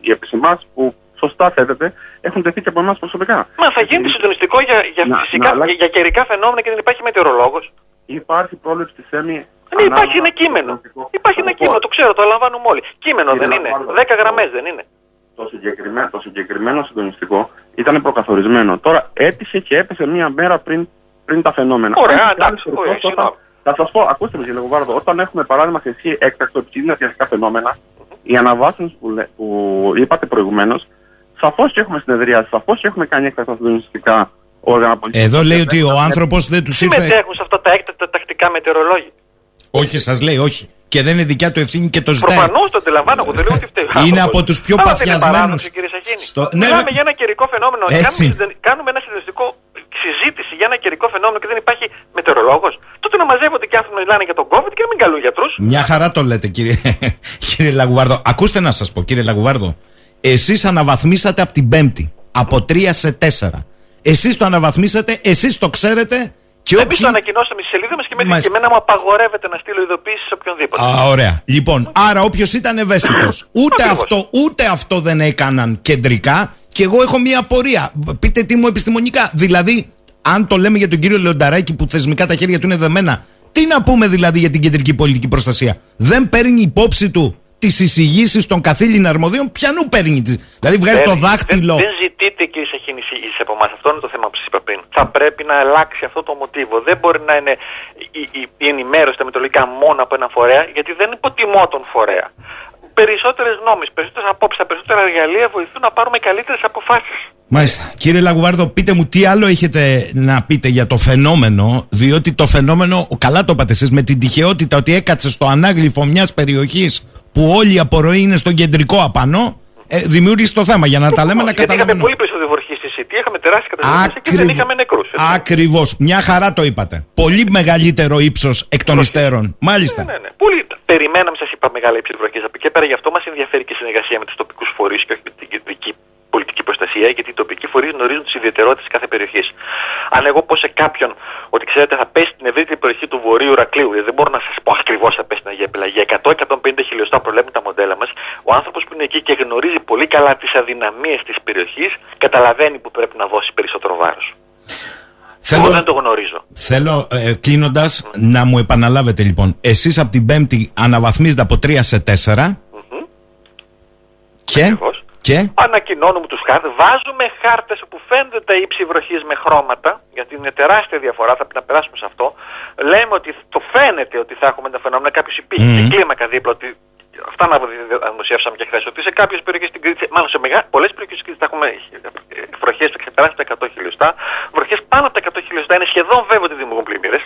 οι επισημάσει που σωστά θέτεται έχουν τεθεί και από εμάς προσωπικά. Μα θα γίνει συντονιστικό για, για, να, φυσικά, να για, για καιρικά φαινόμενα και δεν υπάρχει μετεωρολόγος. Υπάρχει πρόληψη της ΕΜΗ ναι, υπάρχει ένα κείμενο. Υπάρχει ένα κείμενο, το ξέρω, το λαμβάνουμε όλοι. Κείμενο δεν είναι. Δέκα γραμμές δεν είναι. Το συγκεκριμένο, το συγκεκριμένο συντονιστικό ήταν προκαθορισμένο. Τώρα έτυχε και έπεσε μία μέρα πριν, πριν τα φαινόμενα. Ωραία, εντάξει, Θα σας πω, ακούστε με κύριε Λεγοβάρδο, όταν έχουμε παράδειγμα σε ισχύ έκτακτο επικίνδυνα διαστικά φαινόμενα, οι αναβάσεις που, που είπατε προηγουμένως, σαφώς και έχουμε συνεδρία, σαφώς και έχουμε κάνει έκτακτα συντονιστικά όργανα Εδώ λέει ότι ο άνθρωπος δεν τους ήρθε. Συμμετέχουν σε αυτά τα έκτακτα τακτικά μετεωρολόγια. Όχι, σας λέει, όχι. και δεν είναι δικιά του ευθύνη και το ζητάει. Προφανώς το αντιλαμβάνω, εγώ δεν λέω ότι φταίει. Είναι από τους πιο Αλλά δεν είναι παθιασμένους παράδοση, κύριε Σαχίνη. στο- Ναι, Μιλάμε ναι. για ένα καιρικό φαινόμενο. Έτσι. Κάνουμε, συνδε- κάνουμε ένα συνδυαστικό συζήτηση για ένα καιρικό φαινόμενο και δεν υπάρχει μετεωρολόγος. Τότε να μαζεύονται και άνθρωποι να μιλάνε για τον COVID και να μην καλούν γιατρούς. Μια χαρά το λέτε κύριε, κύριε Λαγουβάρδο. Ακούστε να σας πω κύριε Λαγουβάρδο. Εσείς αναβαθμίσατε από την πέμπτη. Από τρία σε τέσσερα. Εσείς το αναβαθμίσατε, εσείς το ξέρετε και Εμεί όποιοι... το ανακοινώσαμε στη σελίδα μας και μέχρι Μάλιστα. και εμένα μου απαγορεύεται να στείλω ειδοποίηση σε οποιονδήποτε. Α, ωραία. Λοιπόν, άρα όποιος ήταν ευαίσθητος, ούτε Ακριβώς. αυτό, ούτε αυτό δεν έκαναν κεντρικά. Και εγώ έχω μία απορία. Πείτε τι μου επιστημονικά. Δηλαδή, αν το λέμε για τον κύριο Λεονταράκη που θεσμικά τα χέρια του είναι δεμένα, τι να πούμε δηλαδή για την κεντρική πολιτική προστασία; Δεν παίρνει υπόψη του τις εισηγήσεις των καθήλυν αρμοδίων, πιανού παίρνει τις. Δηλαδή, βγάζει το Δεν- δάχτυλο. Δεν, δεν ζητείτε κύριε Σαχίνη εισήγηση από εμάς. Αυτό είναι το θέμα που σας είπα πριν. Θα πρέπει να αλλάξει αυτό το μοτίβο. Δεν μπορεί να είναι η, η, η ενημέρωση τα μετρολογικά μόνο από ένα φορέα, γιατί δεν υποτιμώ τον φορέα. Περισσότερες νόμοι, περισσότερες απόψεις, περισσότερα εργαλεία βοηθούν να πάρουμε καλύτερες αποφάσεις. Μάλιστα. Κύριε Λαγουβάρδο, πείτε μου τι άλλο έχετε να πείτε για το φαινόμενο, διότι το φαινόμενο, καλά το είπατε εσείς, με την τυχεότητα ότι έκατσε στο ανάγλυφο μιας περιοχής που όλη η απορροή είναι στον κεντρικό απανό, ε, δημιούργησε το θέμα για να τα λέμε να Γιατί είχαμε καταλαβαίνουμε. πολύ περισσότερη βροχή στη Σιτή, είχαμε τεράστια καταστροφή και δεν είχαμε νεκρούς. Ακριβώς. Μια χαρά το είπατε. Πολύ μεγαλύτερο ύψος εκ των υστέρων. Μάλιστα. Ναι, ναι. Πολύ. Περιμέναμε, σας είπα, μεγάλη ύψη βροχή. Από εκεί και πέρα, γι' αυτό μας ενδιαφέρει και η συνεργασία με τους τοπικούς φορείς και όχι με την κεντρική πολιτική προστασία, γιατί οι τοπικοί φορείς γνωρίζουν τις ιδιαιτερότητες κάθε περιοχής. Αν εγώ πω σε κάποιον ότι ξέρετε θα πέσει στην ευρύτερη περιοχή του Βορείου Ηρακλείου, γιατί δεν μπορώ να σας πω ακριβώς θα πέσει στην Αγία Πελαγία, 100-150 χιλιοστά προβλέπουν τα μοντέλα μας, ο άνθρωπος που είναι εκεί και γνωρίζει πολύ καλά τις αδυναμίες της περιοχής, καταλαβαίνει που πρέπει να δώσει περισσότερο βάρος. Εγώ δεν Θέλω, το γνωρίζω. θέλω ε, κλείνοντας να μου επαναλάβετε λοιπόν. Εσείς από την Πέμπτη αναβαθμίζετε από 3 σε 4. Και; Ακριβώς. Και; Ανακοινώνουμε τους χάρτες, βάζουμε χάρτες όπου φαίνεται τα ύψη βροχής με χρώματα, γιατί είναι τεράστια διαφορά, θα πρέπει να περάσουμε σε αυτό. Λέμε ότι το φαίνεται ότι θα έχουμε τα φαινόμενα, κάποιος υπήρχε Μμμ. και κλίμακα δίπλα, ότι αυτά να δημοσιεύσαμε και χθες, ότι σε κάποιες περιοχές στην Κρήτη, μάλλον σε μεγά, πολλές περιοχές στην Κρήτη θα έχουμε βροχές που ξεπεράσει τα 100 χιλιοστά. Βροχές πάνω από τα 100 χιλιοστά είναι σχεδόν βέβαιο ότι δημιουργούν πλημμύρες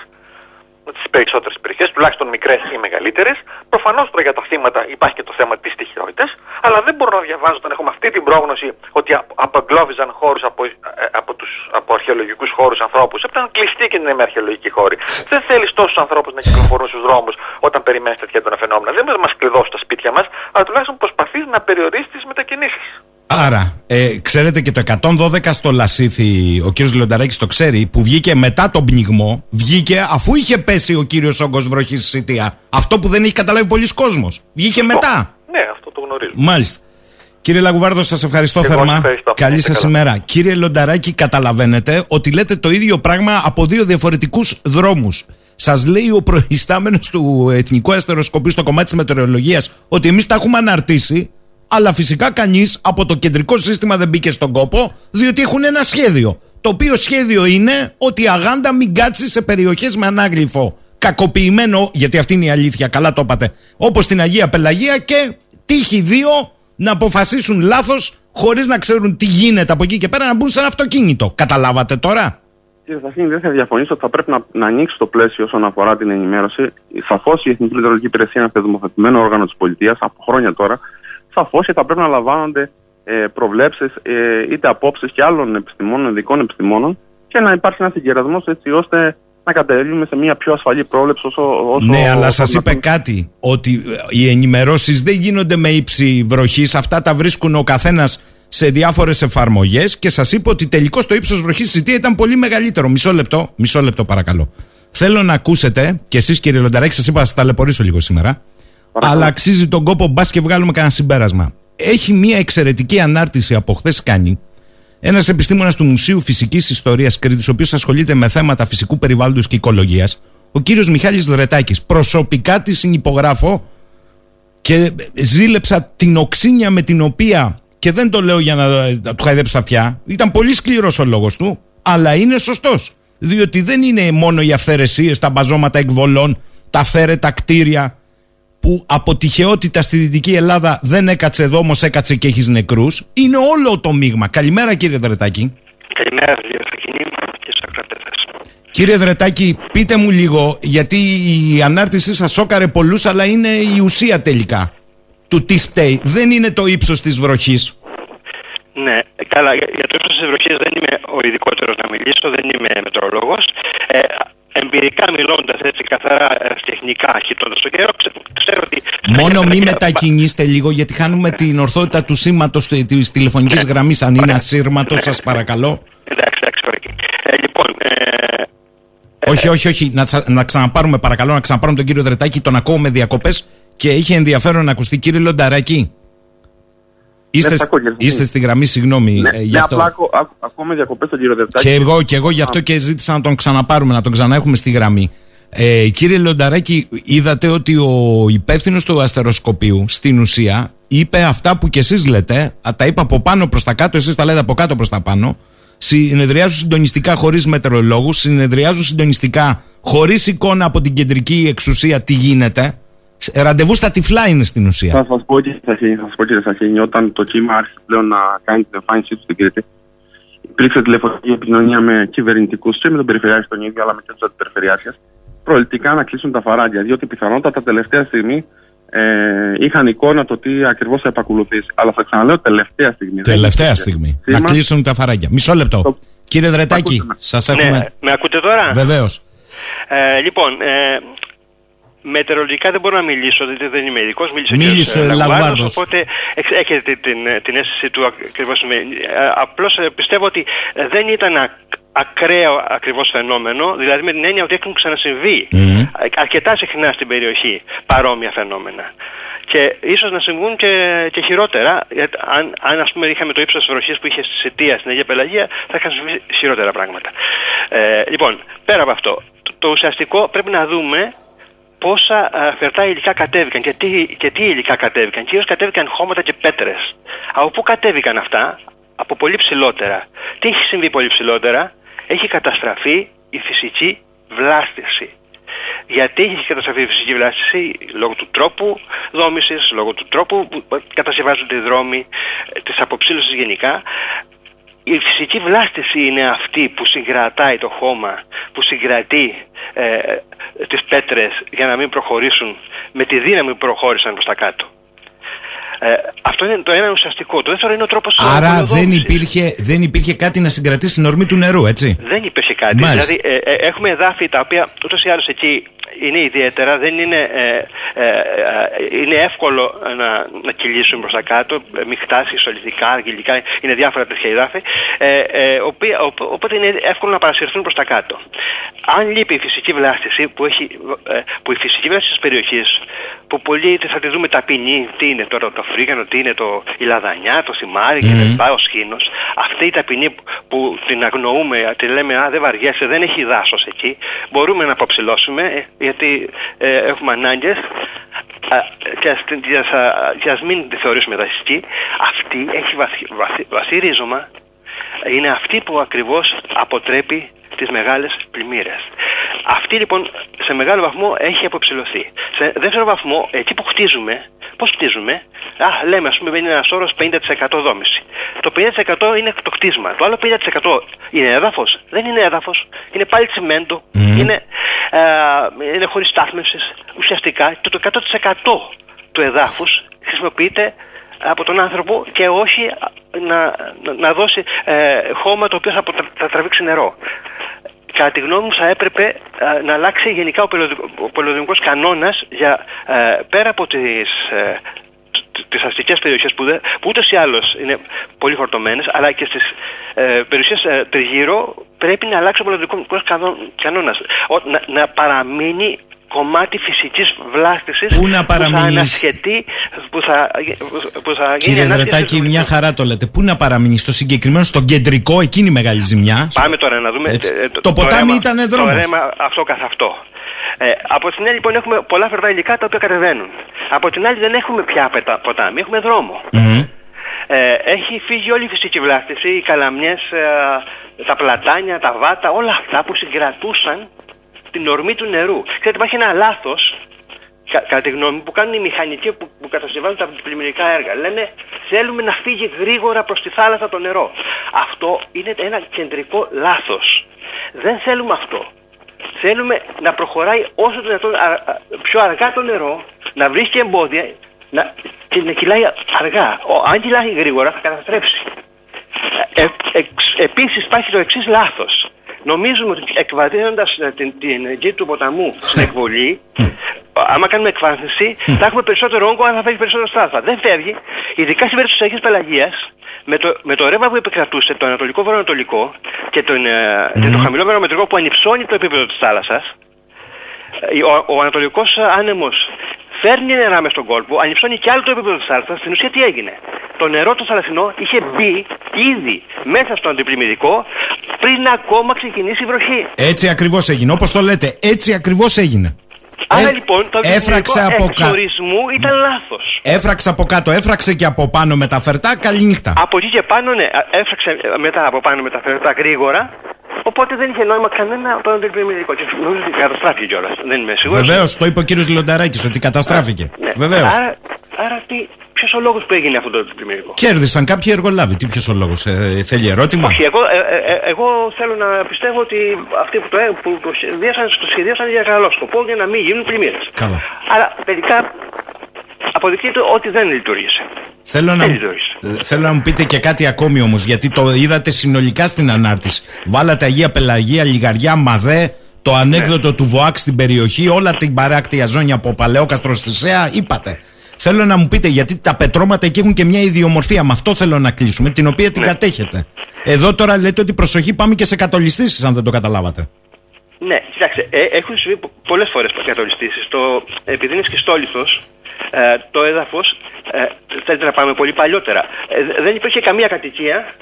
με τις περισσότερες περιοχές, τουλάχιστον μικρές ή μεγαλύτερες. Προφανώς τώρα για τα θύματα υπάρχει και το θέμα της τυχαιότητα, αλλά δεν μπορώ να διαβάζω όταν έχουμε αυτή την πρόγνωση ότι α- απαγκλώβιζαν χώρους από, ε, από, τους, από αρχαιολογικούς χώρους ανθρώπους. Έπρεπε να κλειστεί και είναι με αρχαιολογικοί χώροι. Δεν θέλεις τόσους ανθρώπους να κυκλοφορούν στους δρόμους όταν περιμένεις τέτοια έντονα φαινόμενα. Δεν μπορεί να μας κλειδώσει τα σπίτια μας, αλλά τουλάχιστον προσπαθείς να περιορίσεις τις μετακινήσεις. Άρα, ε, ξέρετε και το 112 στο Λασίθι, ο κύριος Λεονταράκης το ξέρει, που βγήκε μετά τον πνιγμό, βγήκε αφού είχε πέσει ο κύριος όγκος βροχής στη Σιτία. Αυτό που δεν έχει καταλάβει πολλοί κόσμος. Βγήκε μετά. Ναι, αυτό το γνωρίζω. Μάλιστα. Κύριε Λαγουβάρδο, σας ευχαριστώ Και εγώ θερμά. σας ευχαριστώ. Καλή Είστε σας καλά. ημέρα. Κύριε Λονταράκη, καταλαβαίνετε ότι λέτε το ίδιο πράγμα από δύο διαφορετικούς δρόμους. Σας λέει ο προϊστάμενος του Εθνικού Αστεροσκοπείου στο κομμάτι της μετεωρολογίας ότι εμείς τα έχουμε αναρτήσει, αλλά φυσικά κανείς από το κεντρικό σύστημα δεν μπήκε στον κόπο, διότι έχουν ένα σχέδιο. Το οποίο σχέδιο είναι ότι η αγάντα μην κάτσει σε περιοχές με ανάγλυφο. Κακοποιημένο, γιατί αυτή είναι η αλήθεια, καλά το είπατε, όπως στην Αγία Πελαγία και τύχη δύο να αποφασίσουν λάθος χωρίς να ξέρουν τι γίνεται από εκεί και πέρα να μπουν σε ένα αυτοκίνητο. Καταλάβατε τώρα; Κύριε Σαφίνη, δεν θα διαφωνήσω ότι θα πρέπει να, να ανοίξει το πλαίσιο όσον αφορά την ενημέρωση. Σαφώς η Εθνική Λειτουργική Υπηρεσία είναι θεσμοθετημένο όργανο της πολιτείας από χρόνια τώρα. Σαφώς και θα πρέπει να λαμβάνονται ε, προβλέψεις ε, είτε απόψεις και άλλων επιστημόνων, ειδικών επιστημόνων και να υπάρχει ένας συγκερασμός έτσι ώστε να καταλήγουμε σε μια πιο ασφαλή πρόβλεψη όσο. όσο ναι, αλλά όσο σας είπε δυνατόν. κάτι, ότι ε, οι ενημερώσεις δεν γίνονται με ύψη βροχής, αυτά τα βρίσκουν ο καθένας σε διάφορες εφαρμογές και σας είπε ότι τελικώς το ύψος βροχής στη Σιτία ήταν πολύ μεγαλύτερο. Μισό λεπτό, μισό λεπτό παρακαλώ. Θέλω να ακούσετε, και εσείς κύριε Λονταράκη, σας είπα να σας ταλαιπωρήσω λίγο σήμερα, Παρακαλώ. αλλά αξίζει τον κόπο μπας και βγάλουμε κανένα συμπέρασμα. Έχει μια εξαιρετική ανάρτηση από χθες κάνει ένας επιστήμονας του Μουσείου Φυσικής Ιστορίας Κρήτης, ο οποίος ασχολείται με θέματα φυσικού περιβάλλοντος και οικολογίας, ο κύριος Μιχάλης Δρετάκης. Προσωπικά τη συνυπογράφω και ζήλεψα την οξύνια με την οποία. Και δεν το λέω για να, να του χαϊδέψω τα αυτιά. Ήταν πολύ σκληρός ο λόγος του, αλλά είναι σωστός. Διότι δεν είναι μόνο οι αυθαιρεσίες, τα μπαζώματα εκβολών, τα αυθαίρετα κτίρια που από τυχαιότητα στη Δυτική Ελλάδα δεν έκατσε εδώ, όμω έκατσε και έχεις νεκρούς. Είναι όλο το μείγμα. Καλημέρα, κύριε Δρετάκη. Καλημέρα, κύριε Σακινή και στου ακρατέ Κύριε Δρετάκη, πείτε μου λίγο, γιατί η ανάρτησή σας σόκαρε πολλούς, αλλά είναι η ουσία τελικά του τι φταίει. Δεν είναι το ύψος της βροχής. Ναι, καλά, για για το ύψος της βροχής δεν είμαι ο ειδικότερος να μιλήσω, δεν είμαι μετρολόγος. Ε, εμπειρικά μιλώντας έτσι καθαρά ε, τεχνικά, κοιτώντας το καιρό, ξε- ξέρω ότι... Μόνο μη μετακινήστε λίγο, γιατί χάνουμε την ορθότητα του σήματος τη της τηλεφωνικής γραμμής. Αν είναι ασύρματος, σας παρακαλώ. Εντάξει, εντάξει, ωραία. Ε, λοιπόν, ε, Όχι, όχι, όχι. Να, τσα- να ξαναπάρουμε, παρακαλώ, να ξαναπάρουμε τον κύριο Δρετάκη. Τον ακούω με διακοπές και είχε ενδιαφέρον να ακουστεί. Κύριε Λονταράκη. Είστε, σ' ακούω, κύριε Σωτήρη. είστε στη γραμμή, συγγνώμη. Ναι, ε, γι' ναι, αυτό. απλά ακού- ακού- ακόμα διακοπές στον κύριο Δευτάκη. Και εγώ, και εγώ γι' αυτό και ζήτησα να τον ξαναπάρουμε, να τον ξαναέχουμε στη γραμμή. Ε, κύριε Λονταράκη, είδατε ότι ο υπεύθυνος του αστεροσκοπίου στην ουσία είπε αυτά που κι εσείς λέτε. Α, τα είπε από πάνω προς τα κάτω, εσείς τα λέτε από κάτω προς τα πάνω. Συνεδριάζουν συντονιστικά χωρίς μετεωρολόγου, συνεδριάζουν συντονιστικά χωρίς εικόνα από την κεντρική εξουσία τι γίνεται. Σ- Ραντεβού στα τυφλά είναι στην ουσία. Θα σας πω κύριε Σαχίνη, θα σας πω κύριε Σαχίνη, όταν το κύμα άρχισε πλέον να κάνει την εμφάνισή του στην Κρήτη, υπήρξε τηλεφωνική επικοινωνία με κυβερνητικούς και με τον Περιφερειάρχη τον ίδιο, αλλά με και τους αντιπεριφερειάρχες, προληπτικά να κλείσουν τα φαράγγια. Διότι πιθανότατα τελευταία στιγμή ε, είχαν εικόνα το τι ακριβώς θα επακολουθήσει. Αλλά θα ξαναλέω τελευταία στιγμή. δεν Τελευταία υπήρχε στιγμή. σήμα. Να κλείσουν τα φαράγγια. Μισό λεπτό. Το- Κύριε Δρετάκη, Ακούστε με. σας ναι, έχουμε. με ακούτε τώρα; Βεβαίως. Ε, λοιπόν, ε, μετεωρολογικά δεν μπορώ να μιλήσω, γιατί δεν είμαι ειδικός. Μίλησε, ο Μίλησε κύριος, ε, Λαγουάρδος. Οπότε εξ- έχετε την, ε, την αίσθηση του ακριβώς. Απλώς πιστεύω ότι ε, δεν ήταν ακ- ακραίο ακριβώς φαινόμενο, δηλαδή με την έννοια ότι έχουν ξανασυμβεί Μμμ. α- αρκετά συχνά στην περιοχή παρόμοια φαινόμενα. Και ίσως να συμβούν και, και χειρότερα. Γιατί αν, αν ας πούμε είχαμε το ύψος της βροχής που είχε στη Σιτία στην Αγία Πελαγία, θα είχαν συμβεί χειρότερα πράγματα. Ε, λοιπόν, πέρα από αυτό, το, το ουσιαστικό πρέπει να δούμε πόσα α, φερτά υλικά κατέβηκαν και τι, και τι υλικά κατέβηκαν. Κυρίως κατέβηκαν χώματα και πέτρες. Από πού κατέβηκαν αυτά, από πολύ ψηλότερα. Τι έχει συμβεί πολύ ψηλότερα, έχει καταστραφεί η φυσική βλάστηση. Γιατί έχει καταστραφεί η φυσική βλάστηση; Λόγω του τρόπου δόμησης, λόγω του τρόπου που κατασκευάζονται οι δρόμοι, ε, της αποψήλωσης γενικά. Η φυσική βλάστηση είναι αυτή που συγκρατάει το χώμα, που συγκρατεί ε, τις πέτρες για να μην προχωρήσουν με τη δύναμη που προχώρησαν προς τα κάτω. Ε, αυτό είναι το ένα ουσιαστικό. Το δεύτερο είναι ο τρόπος της Άρα δεν απολοδόμησης. υπήρχε, δεν υπήρχε κάτι να συγκρατήσει την ορμή του νερού, έτσι; Δεν υπήρχε κάτι. Μάλιστα. Δηλαδή, ε, ε, έχουμε εδάφη τα οποία ούτως ή άλλως εκεί είναι ιδιαίτερα, δεν είναι, ε, ε, ε, είναι εύκολο να, να κυλήσουν προς τα κάτω, ε, μειχτά, ισολιτικά, αργυλικά, είναι διάφορα τέτοια εδάφη, ε, ε, οποία, οπ- οπότε είναι εύκολο να παρασυρθούν προς τα κάτω. Αν λείπει η φυσική βλάστηση, που, έχει, ε, που η φυσική βλάστηση της περιοχής, που πολλοί θα τη δούμε ταπεινή, τι είναι τώρα το φρίγανο, τι είναι το, η λαδανιά, το σημάρι Μμμ. κτλ. ο σκήνος. Αυτή η ταπεινή που- που την αγνοούμε, τη λέμε «Α, δεν βαριέσαι, δεν έχει δάσος εκεί», μπορούμε να αποψηλώσουμε, ε, γιατί ε, έχουμε ανάγκες Α, και ας, την- και ας, α, και ας μην τη θεωρήσουμε δασική, αυτή έχει βαθύ, βαθύ, βαθύ ρίζωμα, είναι αυτή που ακριβώς αποτρέπει τις μεγάλες πλημμύρες. Αυτή λοιπόν σε μεγάλο βαθμό έχει αποψηλωθεί. Σε δεύτερο βαθμό, εκεί που χτίζουμε, πώς χτίζουμε, α, λέμε ας πούμε είναι ένας όρος 50% δόμηση. Το 50% είναι το κτίσμα. Το άλλο 50% είναι έδαφος. Δεν είναι έδαφος. Είναι πάλι τσιμέντο. Μμμ. Είναι, ε, είναι χωρίς στάθμευσης. Ουσιαστικά το, το 100% του εδάφους χρησιμοποιείται από τον άνθρωπο και όχι α, να, να, να δώσει ε, χώμα το οποίο θα, αποτρα- θα τραβήξει νερό. Κατά τη γνώμη μου θα έπρεπε ε, να αλλάξει γενικά ο, πολεοδο- ο πολεοδομικός κανόνας για ε, πέρα από τις, ε, τ- τις αστικές περιοχές που, δεν, που ούτως ή άλλως είναι πολύ φορτωμένες αλλά και στις ε, περιοχές ε, τριγύρω πρέπει να αλλάξει ο πολεοδομικός κανό- κανόνας Ο- να, να παραμείνει κομμάτι φυσικής βλάστησης Πού να που θα παραμείνεις; ανασχετεί που θα, που θα γίνει Κύριε ανάσχεση Δρετάκη, του μια χαρά το λέτε. Πού να παραμείνεις, στο συγκεκριμένο, στο κεντρικό, εκείνη η μεγάλη ζημιά. Πάμε τώρα να δούμε. Έτσι. ε, Το ποτάμι ρέμα- ήτανε δρόμος. Το ρέμα αυτό καθ' αυτό. Ε, από την άλλη λοιπόν έχουμε πολλά φερδά υλικά τα οποία κατεβαίνουν. Από την άλλη δεν έχουμε πια πετα- ποτάμι, έχουμε δρόμο. Μμμ. Ε, έχει φύγει όλη η φυσική βλάστηση, οι καλαμιές, ε, τα πλατάνια, τα βάτα, όλα αυτά που συγκρατούσαν την ορμή του νερού. Ξέρετε υπάρχει ένα λάθος κα, κατά τη γνώμη μου, που κάνουν οι μηχανικοί που, που κατασκευάζουν τα πλημμυρικά έργα. Λένε θέλουμε να φύγει γρήγορα προς τη θάλασσα το νερό. Αυτό είναι ένα κεντρικό λάθος. Δεν θέλουμε αυτό. θέλουμε να προχωράει όσο το δυνατόν α- α- πιο αργά το νερό, να βρίσκει εμπόδια να, και να κυλάει αργά. Ο, αν κυλάει γρήγορα θα καταστρέψει. Ε, εξ- επίσης υπάρχει το εξής λάθος. Νομίζουμε ότι εκβαθύνοντας ε, την, την γη του ποταμού στην εκβολή, άμα κάνουμε εκβάθυνση, θα έχουμε περισσότερο όγκο, αλλά θα φεύγει περισσότερο στάθμα. Δεν φεύγει, ειδικά στην περίπτωση της Αγίας Πελαγίας, με το, με το ρεύμα που επικρατούσε, το ανατολικό βορειοανατολικό και, τον, ε, και το χαμηλό βερομετρικό που ανυψώνει το επίπεδο της θάλασσας, ε, ο, ο Ανατολικός άνεμος φέρνει νερά μες στον κόλπο, ανυψώνει κι άλλο το επίπεδο της θάλασσας. Στην ουσία τι έγινε; Το νερό το θαλασσινό είχε μπει ήδη μέσα στο αντιπλημμυρικό πριν ακόμα ξεκινήσει η βροχή. Έτσι ακριβώς έγινε. Όπως το λέτε, έτσι ακριβώς έγινε. Άρα Ε, λοιπόν το έφραξε αντιπλημμυρικό από, κα... εξορισμού ήταν λάθος. έφραξε από κάτω, έφραξε και από πάνω με τα φερτά. Καληνύχτα. Από εκεί και πάνω, ναι, έφραξε ε, μετά από πάνω με τα φερτά γρήγορα. Οπότε δεν είχε νόημα κανένα το αντιπλημμυρικό. Και νομίζω ότι καταστράφηκε κιόλας. Δεν είμαι σίγουρος. Βεβαίως, το είπε ο κύριος Λονταράκη ότι καταστράφηκε. Ναι. Βεβαίως. Άρα, άρα τι, ποιος ο λόγος που έγινε αυτό το αντιπλημμυρικό. Κέρδισαν κάποιοι εργολάβοι. Τι ποιος ο λόγος, ε, θέλει ερώτημα; Όχι, εγώ, ε, ε, ε, εγώ θέλω να πιστεύω ότι αυτοί που το, ε, που το σχεδίασαν, το σχεδίασαν για καλό σκοπό για να μην γίνουν πλημμύρες. Καλά. Αλλά τελικά αποδεικνύεται ότι δεν λειτουργήσε. Θέλω να, Δεν μου- λειτουργήσε. ε, θέλω να μου πείτε και κάτι ακόμη όμως, γιατί το είδατε συνολικά στην ανάρτηση. Βάλατε Αγία Πελαγία, Λιγαριά, Μαδέ, το ανέκδοτο του ΒΟΑΚ στην περιοχή, όλα την παράκτια ζώνη από Παλαιόκαστρο στη ΣΕΑ, είπατε. Θέλω να μου πείτε, γιατί τα πετρώματα εκεί έχουν και μια ιδιομορφία. Με αυτό θέλω να κλείσουμε, την οποία την κατέχετε. Εδώ τώρα λέτε ότι προσοχή πάμε και σε κατολιστήσεις αν δεν το καταλάβατε. Ναι, κοιτάξτε, ε, έχουν συμβεί πο- πολλές φορές κατολιστήσεις. Το, επειδή είναι σχιστόλιθος, ε, το έδαφος, ε, θέλετε να πάμε πολύ παλιότερα. Ε, δε- δεν υπήρχε καμία κατοικία,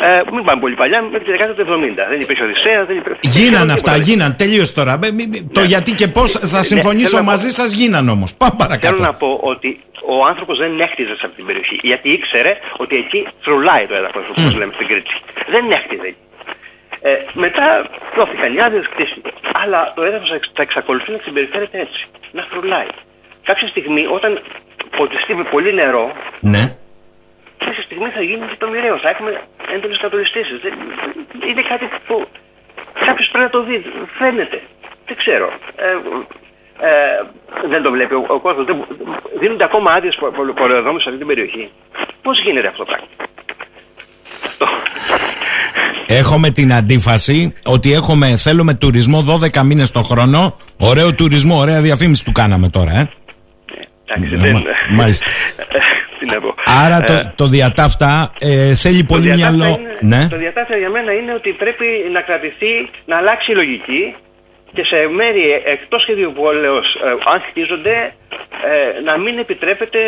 ε, μην πάμε πολύ παλιά, μέχρι τη δεκαετία του 70. Δεν υπήρχε Οδυσσέα, δεν υπήρχε... Γίναν δεν αυτά, υπήρχε γίναν. Τελείω τώρα. Ε, μη- μη- Το γιατί και πώς θα Ναι, συμφωνήσω θέλω να μαζί πω- σας, γίναν όμως. Πάμε παρακάτω. Θέλω να πω ότι ο άνθρωπος δεν έχτιζε σε αυτή την περιοχή, γιατί ήξερε ότι εκεί θρουλάει το έδαφος, όπως λέμε στην Κρήτη. Δεν έχτιζε εκεί. Ε, μετά δόθηκαν οι άδειες, χτίστηκε. Αλλά το έδαφος εξ- θα εξακολουθεί να συμπεριφέρεται έτσι, να θρουλάει. Κάποια στιγμή όταν ποτιστεί με πολύ νερό, Ναι. Κάποια στιγμή θα γίνει και το μοιραίο. Θα έχουμε έντονες κατολιστήσεις. Δεν- Είναι κάτι που κάποιος πρέπει να το δει. Φαίνεται. Δεν ξέρω. Ε, ε, δεν το βλέπει ο, ο κόσμος. Δεν, δίνονται ακόμα άδειες πο- πο- πολεοδόμους σε αυτή την περιοχή. Πώς γίνεται αυτό το πράγμα; Αυτό. Έχουμε την αντίφαση ότι έχουμε, θέλουμε τουρισμό 12 μήνες το χρόνο. Ωραίο τουρισμό, ωραία διαφήμιση του κάναμε τώρα, ε. Εντάξει, Μα- δεν... μάλιστα. Τι να πω. Άρα Ε, το, το διατάφτα ε, θέλει Το πολύ διατάφτα μυαλό. είναι- Ναι. Το διατάφτα για μένα είναι ότι πρέπει να κρατηθεί, να αλλάξει η λογική και σε μέρη εκτός σχεδίου πόλεως, ε, αν χτίζονται, ε, να μην επιτρέπεται...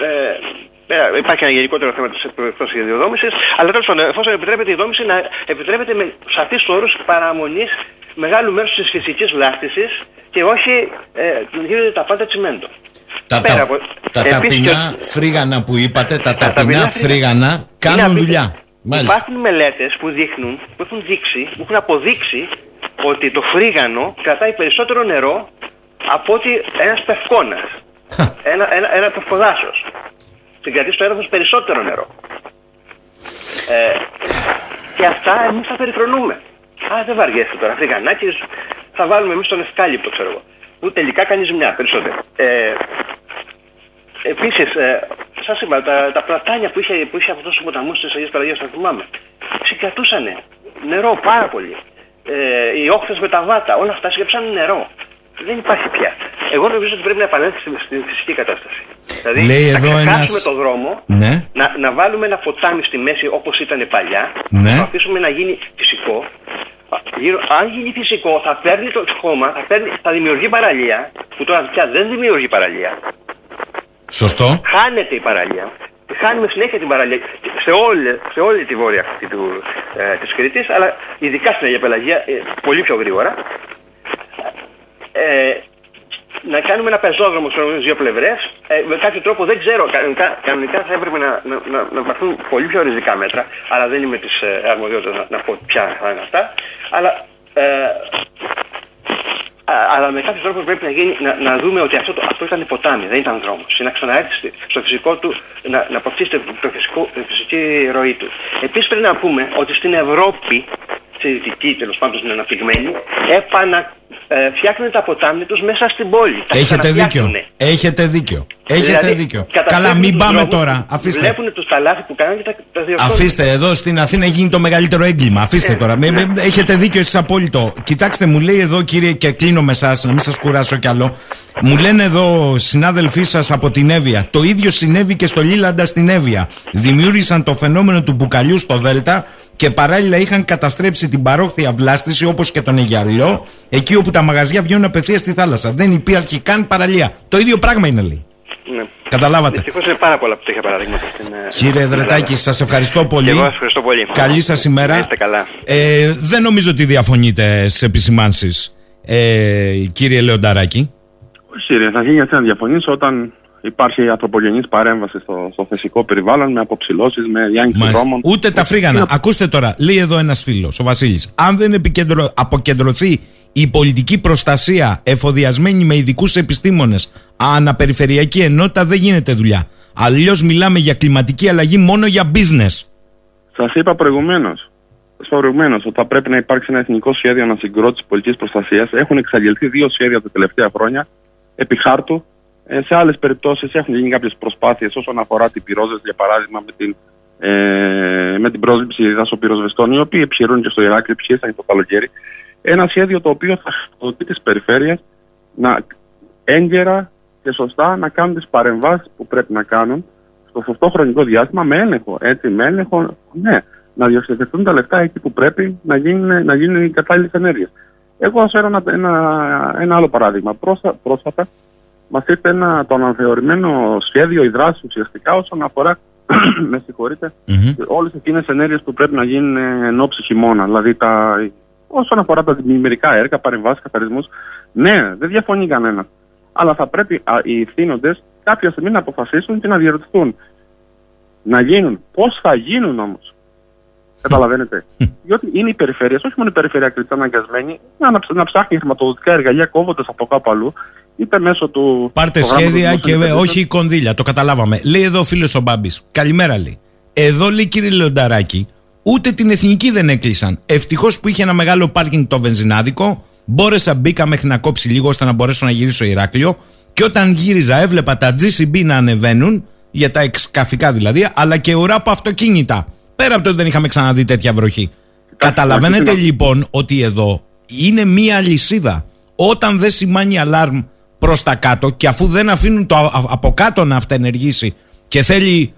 Ε, ε, υπάρχει ένα γενικότερο θέμα της εκτός σχεδίου δόμησης, αλλά τέλος πάντων, εφόσον επιτρέπεται η δόμηση, να επιτρέπεται με σαφείς όρους παραμονής μεγάλου μέρους της φυσικής βλάστησης και όχι ε, γίνονται τα πάντα τσιμέντο. Τα, Πέρα τα, από- τα επίσης ταπεινά και- φρίγανα που είπατε, τα ταπεινά ταπεινά φρίγανα. φρίγανα Είναι κάνουν απίστευτο. δουλειά. Μάλιστα. Υπάρχουν μελέτες που δείχνουν, που έχουν δείξει, που έχουν αποδείξει ότι το φρίγανο κρατάει περισσότερο νερό από ότι ένας πευκόνας. ένα, ένα, ένα πευκοδάσος. Συγκρατεί στο έδαφος περισσότερο νερό. Ε, και αυτά εμείς τα περιφρονούμε. Α, δεν βαριέστε τώρα, φρυγανάκι, θα βάλουμε εμείς τον ευκάλυπτο, ξέρω εγώ. Που τελικά κάνει ζημιά περισσότερο. Ε, Επίσης, ε, σας είπα, τα, τα πλατάνια που είχε, που είχε αυτός ο ποταμός της Αγίας Παραγίας, θα θυμάμαι, συγκρατούσαν νερό πάρα πολύ. Ε, οι όχθες με τα βάτα, όλα αυτά συγκρατούσαν νερό. Δεν υπάρχει πια. Εγώ νομίζω ότι πρέπει να επανέλθει στην, στην φυσική κατάσταση. Δηλαδή, Λέει να εδώ ξεχάσουμε ένας- το δρόμο, Ναι. να, να βάλουμε ένα ποτάμι στη μέση όπως ήταν παλιά, Ναι. να το αφήσουμε να γίνει φυσικό. Α, γύρω- Αν γίνει φυσικό θα παίρνει το χώμα, θα, παίρνει, θα δημιουργεί παραλία, που τώρα πια δεν δημιουργεί παραλία. Σωστό. Χάνεται η παραλία. Χάνουμε συνέχεια την παραλία σε όλη, σε όλη τη βόρεια αυτή του, ε, της Κρήτης, αλλά ειδικά στην Αγία Πελαγία ε, πολύ πιο γρήγορα. Ε, να κάνουμε ένα πεζόδρομο στις δύο πλευρές, ε, με κάποιο τρόπο δεν ξέρω, κανονικά, κανονικά θα έπρεπε να, να, να, να πάρθουν πολύ πιο ριζικά μέτρα, αλλά δεν είμαι της ε, αρμοδιότητας να, να πω ποια θα είναι αυτά, αλλά ε, Α, αλλά με κάποιο τρόπο πρέπει να, γίνει, να, να δούμε ότι αυτό, το, αυτό ήταν ποτάμι, δεν ήταν δρόμος. Και να ξαναέρθει στη- στο φυσικό του, να, να αποκτήσει το, το φυσικό, τη φυσική ροή του. Επίσης πρέπει να πούμε ότι στην Ευρώπη, στη δυτική τέλος πάντων στην αναπτυγμένη, επανα, ε, φτιάχνουν τα ποτάμια του μέσα στην πόλη. Τα Έχετε δίκιο. ξαναφτιάχνουνε. Έχετε δίκιο. Έχετε Δηλαδή, δίκιο. καταστρέφουν Καλά, μην τους πάμε δρόμους, τώρα. Αφήστε. Βλέπουν του ταλάφι που κάνουν και τα, τα διορθώνουν. Αφήστε, εδώ στην Αθήνα έχει γίνει το μεγαλύτερο έγκλημα. Ε, Αφήστε τώρα. Μη- ναι. μη- έχετε δίκιο εσείς απόλυτο. Κοιτάξτε, μου λέει εδώ κύριε, και κλείνω με εσάς, να μην σας κουράσω κι άλλο. Μου λένε εδώ συνάδελφοί σας από την Εύβοια. Το ίδιο συνέβη και στο Λίλαντα στην Εύβοια. Δημιούργησαν το φαινόμενο του μπουκαλιού στο Δέλτα και παράλληλα είχαν καταστρέψει την παρόχθια βλάστηση όπως και τον Αιγιαλιό, εκεί όπου τα μαγαζιά βγαίνουν απευθείας στη θάλασσα. Δεν υπήρχε καν παραλία. Το ίδιο πράγμα είναι λέει. Ναι. Καταλάβατε. Δυστυχώς είναι πάρα πολλά τέτοια παραδείγματα στην. ε, Κύριε στην Δρετάκη, Ελλάδα. σας ευχαριστώ πολύ. Και εγώ σας ευχαριστώ πολύ. Καλή σας ημέρα. Να είστε καλά. Ε, δεν νομίζω ότι διαφωνείτε στις επισημάνσεις, ε, κύριε Λεονταράκη. Όχι, ρε, θα γίνει γιατί να διαφωνήσω όταν υπάρχει ανθρωπογενής παρέμβαση στο, στο φυσικό περιβάλλον με αποψηλώσεις, με διάνοιξη Μάλιστα. δρόμων. Ούτε τα φρίγανα. Ακούστε τώρα, λέει εδώ ένας φίλος, ο Βασίλης. Αν δεν επικεντρω... αποκεντρωθεί η πολιτική προστασία εφοδιασμένη με ειδικούς επιστήμονες αναπεριφερειακή ενότητα, δεν γίνεται δουλειά. Αλλιώς μιλάμε για κλιματική αλλαγή μόνο για business. Σας είπα προηγουμένως. Σας είπα προηγουμένως ότι θα πρέπει να υπάρξει ένα εθνικό σχέδιο ανασυγκρότησης πολιτικής προστασίας. Έχουν εξαγγελθεί δύο σχέδια τα τελευταία χρόνια επί χάρτου. Ε, σε άλλες περιπτώσεις έχουν γίνει κάποιες προσπάθειες όσον αφορά την πυρόζε, για παράδειγμα, με την, ε, με την πρόσληψη δασοπυροσβεστών, οι οποίοι επιχειρούν και στο Ηράκλειο, ποιοι ήταν το καλοκαίρι. Ένα σχέδιο το οποίο θα χρησιμοποιεί τις περιφέρειες να έγκαιρα και σωστά να κάνουν τις παρεμβάσεις που πρέπει να κάνουν στο σωστό χρονικό διάστημα με έλεγχο. Έτσι, με έλεγχο, ναι, να διοχετευτούν τα λεφτά εκεί που πρέπει να γίνουν, να γίνουν οι κατάλληλες ενέργειες. Εγώ θα φέρω ένα, ένα, ένα άλλο παράδειγμα. Πρόσφα, πρόσφατα μας ήρθε ένα, το αναθεωρημένο σχέδιο, η δράση ουσιαστικά όσον αφορά, με συγχωρείτε, Μμμ. όλες εκείνες ενέργειες που πρέπει να γίνουν εν ώψη χειμώνα. Δηλαδή, τα, όσον αφορά τα δημιουργικά έργα, παρεμβάσεις, καθαρισμούς, ναι, δεν διαφωνεί κανένας. Αλλά θα πρέπει α, οι ευθύνοντες κάποια στιγμή να αποφασίσουν και να διαρωτηθούν. Να γίνουν. Πώς θα γίνουν όμως; Καταλαβαίνετε. Διότι είναι οι περιφέρειες, όχι μόνο η περιφέρεια Κρήτη, αναγκασμένη να, να, ψ- να ψάχνει χρηματοδοτικά εργαλεία κόβοντας από κάπου αλλού, είτε μέσω του. Πάρτε προγράμματος σχέδια δημόσιων και επενδύσεων. όχι κονδύλια. Το καταλάβαμε. Λέει εδώ ο φίλος ο Μπάμπης. Καλημέρα λέει. Εδώ λέει κύριε Λεονταράκη, ούτε την εθνική δεν έκλεισαν. Ευτυχώς που είχε ένα μεγάλο πάρκινγκ το βενζινάδικο. Μπόρεσα, μπήκα μέχρι να κόψει λίγο ώστε να μπορέσω να γυρίσω στο Ηράκλειο. Και όταν γύριζα, έβλεπα τα GCB να ανεβαίνουν, για τα εξκαφικά δηλαδή, αλλά και ουρά από αυτοκίνητα. Πέρα από το ότι δεν είχαμε ξαναδεί τέτοια βροχή. Καταλαβαίνετε όχι, λοιπόν ότι εδώ είναι μία λυσίδα. Όταν δεν σημάνει αλάρμ προς τα κάτω και αφού δεν αφήνουν το α- α- από κάτω να αυτενεργήσει και θέλει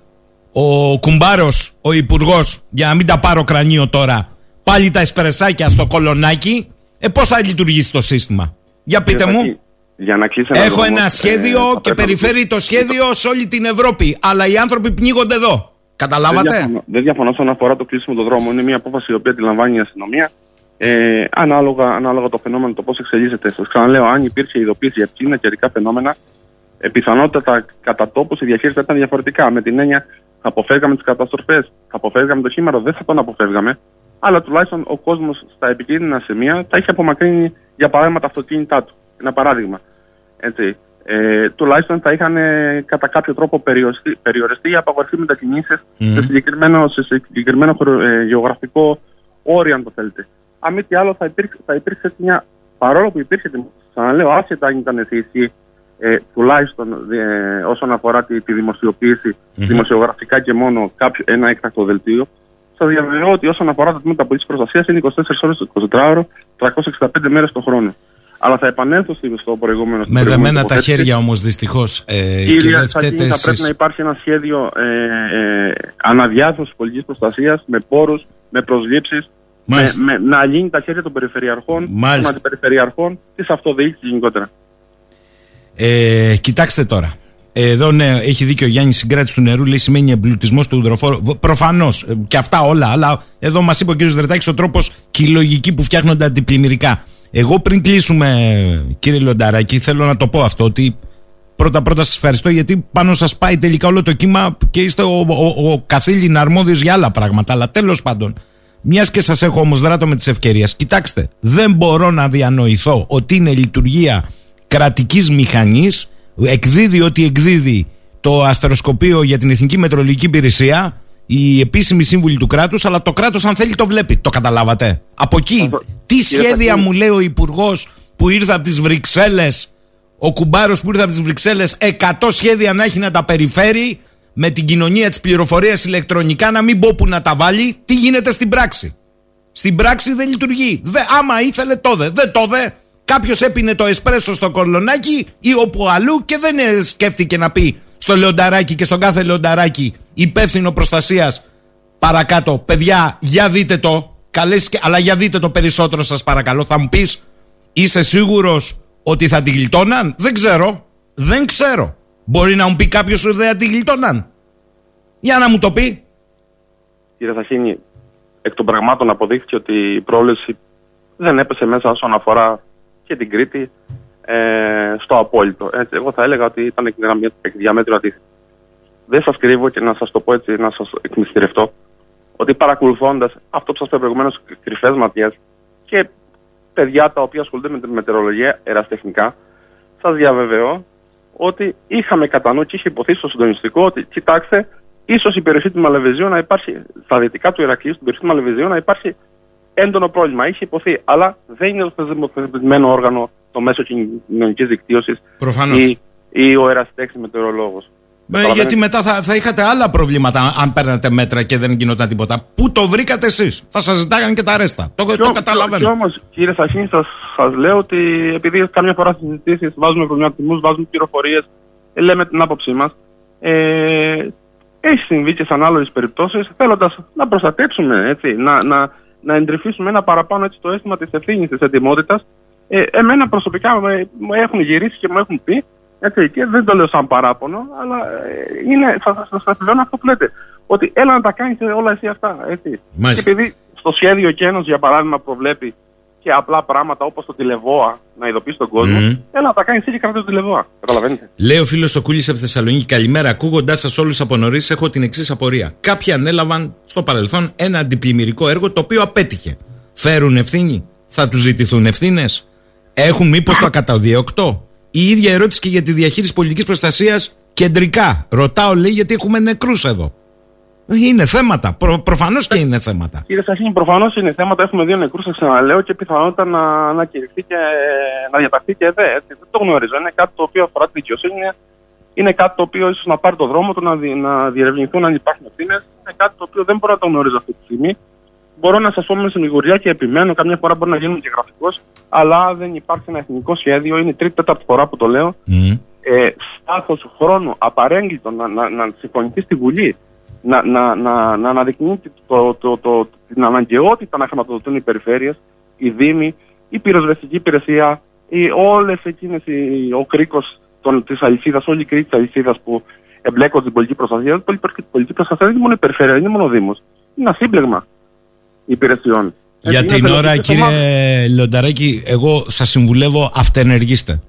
ο κουμπάρος, ο υπουργός, για να μην τα πάρω κρανίο τώρα, πάλι τα εσπρεσάκια στο κολονάκι, ε, πώς θα λειτουργήσει το σύστημα; Για πείτε Κύριε μου. Σάκη, Για να κλείσει Έχω δρόμο, ένα ε, σχέδιο θα και πρέπει να- περιφέρει το σχέδιο σε όλη την Ευρώπη. Αλλά οι άνθρωποι πνίγονται εδώ. Δεν Καταλάβατε; διαφωνώ, δεν διαφωνώ όσον αφορά το κλείσιμο του δρόμου. Είναι μια απόφαση η οποία τη λαμβάνει η αστυνομία. Ε, ανάλογα, ανάλογα το φαινόμενο, το πώς εξελίσσεται. Σας ξαναλέω, αν υπήρχε ειδοποίηση για ψήνα καιρικά φαινόμενα, ε, πιθανότατα κατά τόπους η διαχείριση θα ήταν διαφορετικά. Με την έννοια θα αποφεύγαμε τις καταστροφές, θα αποφεύγαμε το χήμαρο, δεν θα τον αποφεύγαμε. Αλλά τουλάχιστον ο κόσμος στα επικίνδυνα σημεία θα είχε απομακρύνει για παράδειγμα τα αυτοκίνητά του. Ένα παράδειγμα. Έτσι. Ε, τουλάχιστον θα είχαν ε, κατά κάποιο τρόπο περιοριστεί, περιοριστεί η απαγορευτή μετακινήσεις Μμμ. σε, συγκεκριμένο, σε συγκεκριμένο χρο- ε, γεωγραφικό όριο, αν το θέλετε. Αν μη τι άλλο, θα υπήρξε, θα υπήρξε μια. Παρόλο που υπήρχε, ξαναλέω, άσχετα αν ήταν σε ισχύ, ε, τουλάχιστον ε, όσον αφορά τη, τη δημοσιοποιηση δημοσιογραφικά και μόνο κάποιο, ένα έκτακτο δελτίο, σα διαβεβαιώ ότι όσον αφορά τα τμήματα πολιτικής προστασίας είναι 24 ώρες το 24ωρο, 365 μέρες το χρόνο. Αλλά θα επανέλθω στη- στο προηγούμενο. στην Με προηγούμενη δεμένα τα τοποθέτηση. χέρια όμως δυστυχώς. Ε, και Κύριε δεν Σακίνη, φταίτε θα πρέπει εσείς. να υπάρχει ένα σχέδιο ε, ε, αναδιάρθρωση πολιτικής προστασίας με πόρους, με προσλήψεις, με, Μάλιστα. με, να λύνει τα χέρια των περιφερειαρχών, Μάλιστα. των αντιπεριφερειαρχών, της αυτοδιοίκησης γενικότερα. Ε, κοιτάξτε τώρα. Εδώ ναι, έχει δίκιο ο Γιάννης Συγκράτηση του νερού, λέει σημαίνει εμπλουτισμός του υδροφόρου. Προφανώς και αυτά όλα, αλλά εδώ μας είπε ο κ. Δρετάκη ο τρόπος και η λογική που φτιάχνονται αντιπλημμυρικά. Εγώ πριν κλείσουμε, κύριε Λονταράκη, θέλω να το πω αυτό ότι πρώτα πρώτα σας ευχαριστώ γιατί πάνω σας πάει τελικά όλο το κύμα και είστε ο, ο, ο καθήλυνα αρμόδιος για άλλα πράγματα. Αλλά τέλος πάντων, μιας και σας έχω όμως δράτω με τη ευκαιρία, κοιτάξτε, δεν μπορώ να διανοηθώ ότι είναι λειτουργία κρατικής μηχανής, εκδίδει ό,τι εκδίδει το αστεροσκοπείο για την Εθνική Μετρολογική Υπηρεσία οι επίσημοι σύμβουλοι του κράτους, αλλά το κράτος, αν θέλει, το βλέπει. Το καταλάβατε. Από εκεί, τι σχέδια μου λέει ο Υπουργός που ήρθε από τις Βρυξέλλες, ο κουμπάρος που ήρθε από τις Βρυξέλλες, 100 σχέδια να έχει να τα περιφέρει με την κοινωνία της πληροφορίας ηλεκτρονικά, να μην πω που να τα βάλει. Τι γίνεται στην πράξη. Στην πράξη δεν λειτουργεί. Δε, άμα ήθελε τότε, δεν τότε. Κάποιος έπινε το εσπρέσο στο κολονάκι ή όπου αλλού και δεν σκέφτηκε να πει στο λεονταράκι και στον κάθε λεονταράκι υπεύθυνο προστασίας παρακάτω. Παιδιά, για δείτε το. Καλές, αλλά για δείτε το περισσότερο σας παρακαλώ. Θα μου πεις, είσαι σίγουρος ότι θα τη γλιτώναν; Δεν ξέρω. Δεν ξέρω. Μπορεί να μου πει κάποιος ότι δεν θα τη γλιτώναν. Για να μου το πει. Κύριε Σαχίνη, εκ των πραγμάτων αποδείχθηκε ότι η πρόληψη δεν έπεσε μέσα όσον αφορά και την Κρήτη ε, στο απόλυτο. Έτσι, εγώ θα έλεγα ότι ήταν εκ διαμέτρου αντίθετο. Δεν σας κρύβω και να σας το πω έτσι, να σας εκμυστηρευτώ, ότι παρακολουθώντας αυτό που σας είπα προηγουμένως, κρυφές ματιές και παιδιά τα οποία ασχολούνται με τη μετεωρολογία εραστεχνικά, σας διαβεβαιώ ότι είχαμε κατά νου και είχε υποθεί στο συντονιστικό ότι κοιτάξτε, ίσως η περιοχή του Μαλεβεζίου να υπάρχει, στα δυτικά του Ηρακλείου, στην περιοχή του Μαλεβεζίου να υπάρχει έντονο πρόβλημα. Είχε υποθεί, αλλά δεν είναι το θεσμοθετημένο όργανο το μέσο κοινωνικής δικτύωσης ή, ή ο εραστέχνη μετεωρολόγος. Ε, γιατί μετά θα, θα είχατε άλλα προβλήματα αν παίρνατε μέτρα και δεν γινόταν τίποτα. Πού το βρήκατε εσείς, θα σας ζητάγαν και τα ρέστα. Το, το καταλαβαίνω. Και όμως, κύριε Σαχίνη, σας λέω ότι επειδή καμιά φορά στι συζητήσεις βάζουμε προβληματισμούς, βάζουμε πληροφορίες, ε, λέμε την άποψή μας. Ε, έχει συμβεί και σε ανάλογες περιπτώσεις, θέλοντας να προστατέψουμε, έτσι, να, να, να εντρυφήσουμε ένα παραπάνω έτσι, το αίσθημα της ευθύνης, της ετοιμότητας. Ε, εμένα προσωπικά μου έχουν γυρίσει και μου έχουν πει έτσι, και δεν το λέω σαν παράπονο, αλλά ε, είναι, θα σα επιβεβαιώνω αυτό που λέτε. Ότι έλα να τα κάνεις όλα εσύ αυτά. Έτσι. Και επειδή στο σχέδιο Κένο, για παράδειγμα, προβλέπει και απλά πράγματα όπως το τηλεβόα να ειδοποιήσει τον κόσμο, mm. έλα να τα κάνεις εσύ και κρατάει το τηλεβόα. Καταλαβαίνετε. Λέει ο φίλος ο Κούλης από Θεσσαλονίκη, καλημέρα. Ακούγοντάς σας όλους από νωρίς, έχω την εξής απορία. Κάποιοι ανέλαβαν στο παρελθόν ένα αντιπλημμυρικό έργο το οποίο απέτυχε. Φέρουν ευθύνη, θα τους ζητηθούν ευθύνες, έχουν μήπως το ακαταδιώκτο. Η ίδια ερώτηση και για τη διαχείριση πολιτικής προστασίας κεντρικά. Ρωτάω, λέει, γιατί έχουμε νεκρούς εδώ. Είναι θέματα. Προ, προφανώς και είναι θέματα. Κύριε Σαχίνη, προφανώς είναι θέματα. Έχουμε δύο νεκρούς, σα ξαναλέω, και πιθανότητα να, να κηρυχθεί και να διαταχθεί και εδώ. Δεν το γνωρίζω. Είναι κάτι το οποίο αφορά τη δικαιοσύνη. Είναι κάτι το οποίο ίσως να πάρει το δρόμο του, να, δι, να διερευνηθούν αν υπάρχουν ευθύνες. Είναι κάτι το οποίο δεν μπορώ να το γνωρίζω αυτή τη στιγμή. Μπορώ να σας πω με συνηγοριά και επιμένω, καμιά φορά μπορεί να γίνουν και γραφικό, αλλά δεν υπάρχει ένα εθνικό σχέδιο. Είναι η τρίτη-τέταρτη φορά που το λέω. Mm. Ε, Στάθος χρόνου απαρέγκλητο να, να, να συμφωνηθεί στη Βουλή, να, να, να, να αναδεικνύει το, το, το, την αναγκαιότητα να χρηματοδοτούν οι περιφέρειες, οι Δήμοι, η πυροσβεστική υπηρεσία, όλες εκείνες, ο κρίκος της αλυσίδας, όλη η κρίκη της αλυσίδας που εμπλέκονται στην πολιτική προστασία. Η πολιτική προστασία δεν είναι μόνο η περιφέρεια, δεν είναι μόνο ο Δήμος. Είναι ένα σύμπλεγμα υπηρεσιών. Για την ώρα, κύριε Λονταράκη, εγώ σας συμβουλεύω αυτενεργήστε.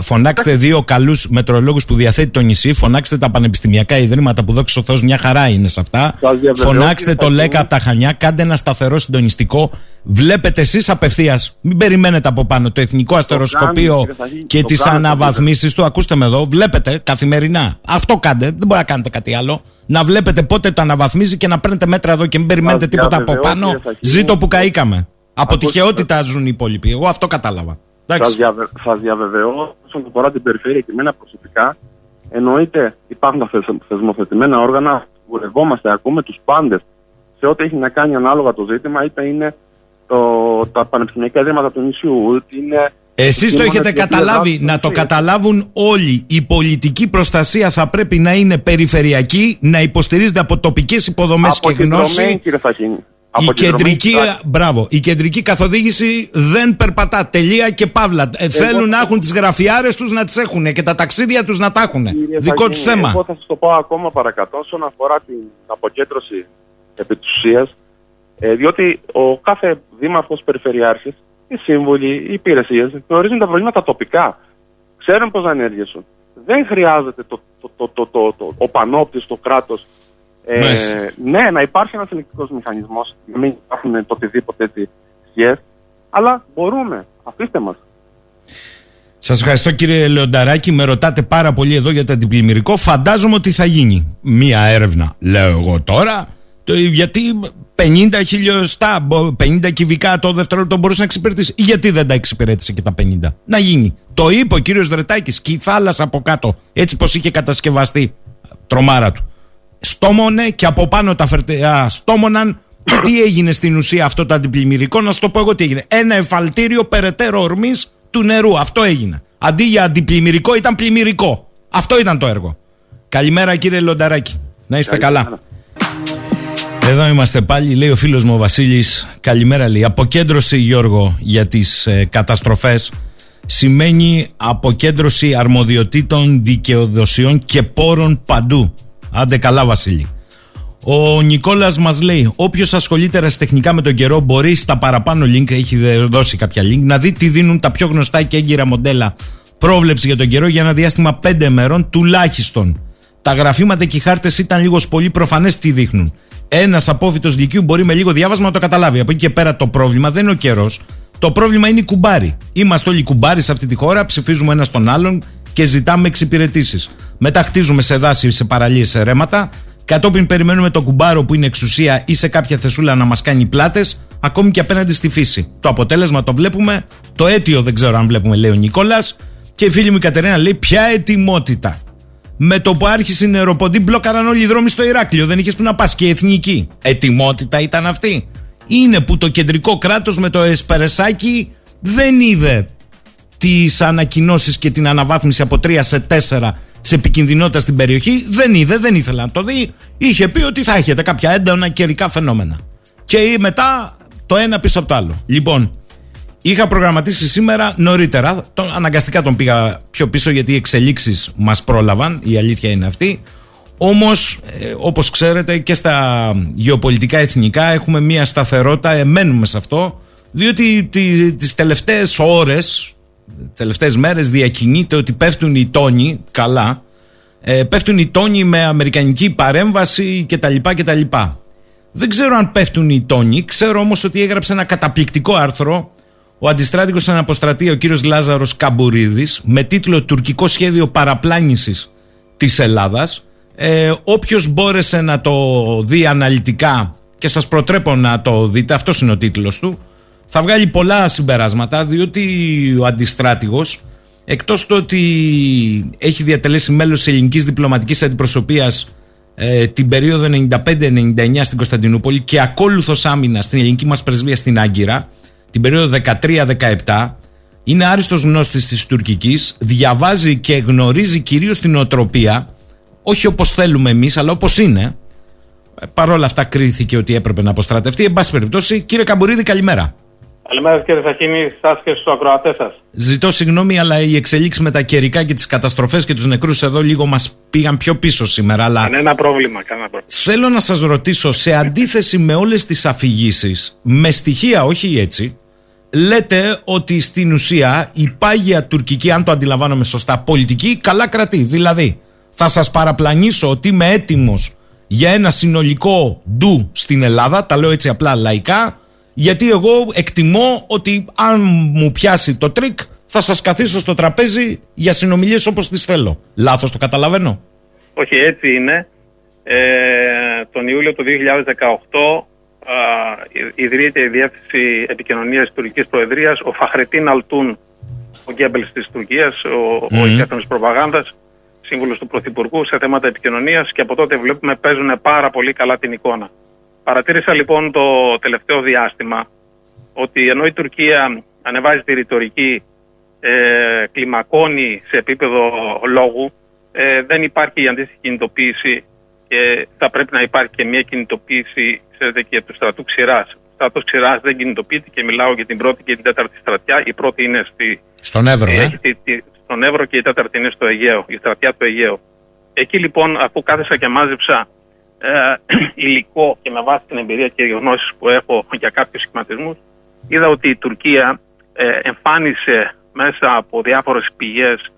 Φωνάξτε δύο καλούς μετρολόγους που διαθέτει το νησί. Φωνάξτε τα πανεπιστημιακά ιδρύματα που δόξα Θεό μια χαρά είναι σε αυτά. Φωνάξτε το ΛΕΚΑ από τα Χανιά. Κάντε ένα σταθερό συντονιστικό. Βλέπετε εσείς απευθείας. Μην περιμένετε από πάνω το Εθνικό Αστεροσκοπείο και τις αναβαθμίσεις του. Ακούστε με εδώ. Βλέπετε καθημερινά. Αυτό κάντε. Δεν μπορεί να κάνετε κάτι άλλο. Να βλέπετε πότε το αναβαθμίζει και να παίρνετε μέτρα εδώ και μην περιμένετε τίποτα από πάνω. Ζήτω που καήκαμε. Από τυχεότητα ζουν οι υπόλοιποι. Εγώ αυτό κατάλαβα. Σας διαβε... διαβεβαιώ όσον αφορά την περιφέρεια και εμένα προσωπικά, εννοείται υπάρχουν τα θεσμοθετημένα όργανα, βουλευόμαστε, ακούμε τους πάντες σε ό,τι έχει να κάνει ανάλογα το ζήτημα, είτε είναι το, τα πανεπιστημιακά ιδρύματα του νησιού, είτε είναι. Εσείς το έχετε καταλάβει, να το καταλάβουν όλοι. Η πολιτική προστασία θα πρέπει να είναι περιφερειακή, να υποστηρίζεται από τοπικές υποδομές και γνώση. κύριε η κεντρική, μπράβο, η κεντρική καθοδήγηση δεν περπατά. Τελεία και παύλα. Ε, θέλουν να έχουν τις γραφιάρε τους να τις έχουν και τα ταξίδια τους να τα έχουν. Δικό τους θέμα. Εγώ θα σας το πω ακόμα παρακάτω όσον αφορά την αποκέντρωση επί της ουσίας. Ε, διότι ο κάθε δήμαρχος, περιφερειάρχης, οι σύμβουλοι, οι υπηρεσίες γνωρίζουν τα προβλήματα τοπικά. Ξέρουν πώς να ενέργειασουν. Δεν χρειάζεται το, το, το, το, το, το, ο πανόπτυστο κράτος ε, ναι, να υπάρχει ένας ελεκτικός μηχανισμός, να μην υπάρχουν το οτιδήποτε έτσι σχέσει, αλλά μπορούμε. Αφήστε μας. Σας ευχαριστώ κύριε Λεονταράκη. Με ρωτάτε πάρα πολύ εδώ για το αντιπλημμυρικό. Φαντάζομαι ότι θα γίνει μία έρευνα, λέω εγώ τώρα. Το, γιατί 50 χιλιοστά, 50 κυβικά το δευτερόλεπτο μπορούσε να εξυπηρετήσει. Γιατί δεν τα εξυπηρέτησε και τα 50. Να γίνει. Το είπε ο κύριος Δρετάκης και η θάλασσα από κάτω. Έτσι πως είχε κατασκευαστεί. Τρομάρα του. Στόμωνε και από πάνω τα φερτέα στόμωναν. Και τι έγινε στην ουσία αυτό το αντιπλημμυρικό, να σου το πω εγώ τι έγινε. Ένα εφαλτήριο περαιτέρω ορμής του νερού. Αυτό έγινε. Αντί για αντιπλημμυρικό ήταν πλημμυρικό. Αυτό ήταν το έργο. Καλημέρα κύριε Λονταράκη. Να είστε καλά. Εδώ είμαστε πάλι, λέει ο φίλος μου ο Βασίλης. Καλημέρα λέει. Αποκέντρωση Γιώργο για τις ε, καταστροφές σημαίνει αποκέντρωση αρμοδιοτήτων, δικαιοδοσιών και πόρων παντού. Άντε καλά Βασίλη. Ο Νικόλας μας λέει: Όποιος ασχολείται ερασιτεχνικά με τον καιρό μπορεί στα παραπάνω link, έχει δώσει κάποια link, να δει τι δίνουν τα πιο γνωστά και έγκυρα μοντέλα πρόβλεψη για τον καιρό για ένα διάστημα 5 ημερών τουλάχιστον. Τα γραφήματα και οι χάρτες ήταν λίγος πολύ προφανές τι δείχνουν. Ένας απόφυτος λυκείου μπορεί με λίγο διάβασμα να το καταλάβει. Από εκεί και πέρα το πρόβλημα δεν είναι ο καιρός. Το πρόβλημα είναι οι κουμπάροι. Είμαστε όλοι κουμπάροι σε αυτή τη χώρα, ψηφίζουμε ένα τον άλλον και ζητάμε εξυπηρετήσεις. Μετά χτίζουμε σε δάση, σε παραλίες, σε ρέματα Κατόπιν περιμένουμε τον κουμπάρο που είναι εξουσία ή σε κάποια θεσούλα να μας κάνει πλάτες, ακόμη και απέναντι στη φύση. Το αποτέλεσμα το βλέπουμε. Το αίτιο δεν ξέρω αν βλέπουμε, λέει ο Νικόλας. Και η φίλη μου η Κατερίνα λέει: Ποια ετοιμότητα. Με το που άρχισε η νεροποντή, μπλόκαραν όλοι οι δρόμοι στο Ηράκλειο. Δεν είχε που να πας και εθνική. Ετοιμότητα ήταν αυτή. Είναι που το κεντρικό κράτος με το εσπερεσάκι δεν είδε τις ανακοινώσεις και την αναβάθμιση από 3 σε 4 της επικινδυνότητας στην περιοχή. Δεν είδε, δεν ήθελε να το δει. Είχε πει ότι θα έχετε κάποια έντονα καιρικά φαινόμενα. Και μετά το ένα πίσω από το άλλο. Λοιπόν, είχα προγραμματίσει σήμερα νωρίτερα. Τον, αναγκαστικά τον πήγα πιο πίσω γιατί οι εξελίξεις μας πρόλαβαν. Η αλήθεια είναι αυτή. Όμως, ε, όπως ξέρετε, και στα γεωπολιτικά εθνικά έχουμε μια σταθερότητα. Εμένουμε σε αυτό. Διότι τις τελευταίες ώρες, τελευταίες μέρες διακινείται ότι πέφτουν οι τόνοι καλά ε, πέφτουν οι τόνοι με αμερικανική παρέμβαση κτλ. κτλ. Δεν ξέρω αν πέφτουν οι τόνοι, ξέρω όμως ότι έγραψε ένα καταπληκτικό άρθρο ο αντιστράτηγος αναποστρατεία ο κύριος Λάζαρος Καμπουρίδης με τίτλο «Τουρκικό σχέδιο παραπλάνησης της Ελλάδας». Ε, όποιος μπόρεσε να το δει αναλυτικά και σας προτρέπω να το δείτε, αυτός είναι ο τίτλος του, θα βγάλει πολλά συμπεράσματα διότι ο αντιστράτηγος εκτός του ότι έχει διατελέσει μέλος της ελληνικής διπλωματικής αντιπροσωπείας ε, την περίοδο 95-99 στην Κωνσταντινούπολη και ακόλουθος άμυνα στην ελληνική μας πρεσβεία στην Άγκυρα την περίοδο 13-17 είναι άριστος γνώστης της τουρκικής διαβάζει και γνωρίζει κυρίως την οτροπία όχι όπως θέλουμε εμείς αλλά όπως είναι ε, Παρ' όλα αυτά κρίθηκε ότι έπρεπε να αποστρατευτεί. Εν πάση περιπτώσει, κύριε Καμπουρίδη, καλημέρα. Καλημέρα κύριε Σαχίνη, σας και στους ακροατές σας. Ζητώ συγγνώμη, αλλά οι εξελίξει με τα καιρικά και τις καταστροφές και τους νεκρούς εδώ λίγο μας πήγαν πιο πίσω σήμερα. Αλλά... Κανένα πρόβλημα, κανένα πρόβλημα. Θέλω να σας ρωτήσω, σε αντίθεση με όλες τις αφηγήσεις, με στοιχεία, όχι έτσι, λέτε ότι στην ουσία η πάγια τουρκική, αν το αντιλαμβάνομαι σωστά, πολιτική, καλά κρατεί. Δηλαδή, θα σας παραπλανήσω ότι είμαι έτοιμος για ένα συνολικό ντου στην Ελλάδα, τα λέω έτσι απλά λαϊκά, γιατί εγώ εκτιμώ ότι αν μου πιάσει το τρικ θα σας καθίσω στο τραπέζι για συνομιλίες όπως τις θέλω. Λάθος το καταλαβαίνω; Όχι έτσι είναι. Ε, τον Ιούλιο του 2018 ιδρύεται η Διεύθυνση Επικοινωνίας της Τουρκικής Προεδρίας ο Φαχρετίν Αλτούν, ο Γκέμπελς της Τουρκίας, ο, mm. ο προπαγάνδας, σύμβουλος του Πρωθυπουργού σε θέματα επικοινωνίας και από τότε βλέπουμε παίζουν πάρα πολύ καλά την εικόνα. Παρατήρησα λοιπόν το τελευταίο διάστημα ότι ενώ η Τουρκία ανεβάζει τη ρητορική, ε, κλιμακώνει σε επίπεδο λόγου, ε, δεν υπάρχει η αντίστοιχη κινητοποίηση και θα πρέπει να υπάρχει και μια κινητοποίηση, ξέρετε, και του στρατού ξηράς. Ο στρατός ξηράς δεν κινητοποιείται και μιλάω για την πρώτη και την τέταρτη στρατιά. Η πρώτη είναι στη, στον Εύρο, ε, στον Εύρο και η τέταρτη είναι στο Αιγαίο, η στρατιά του Αιγαίου. Εκεί λοιπόν, αφού κάθεσα και μάζεψα ε, υλικό και με βάση την εμπειρία και γνώσεις που έχω για κάποιους σχηματισμούς, είδα ότι η Τουρκία ε, εμφάνισε μέσα από διάφορες πηγές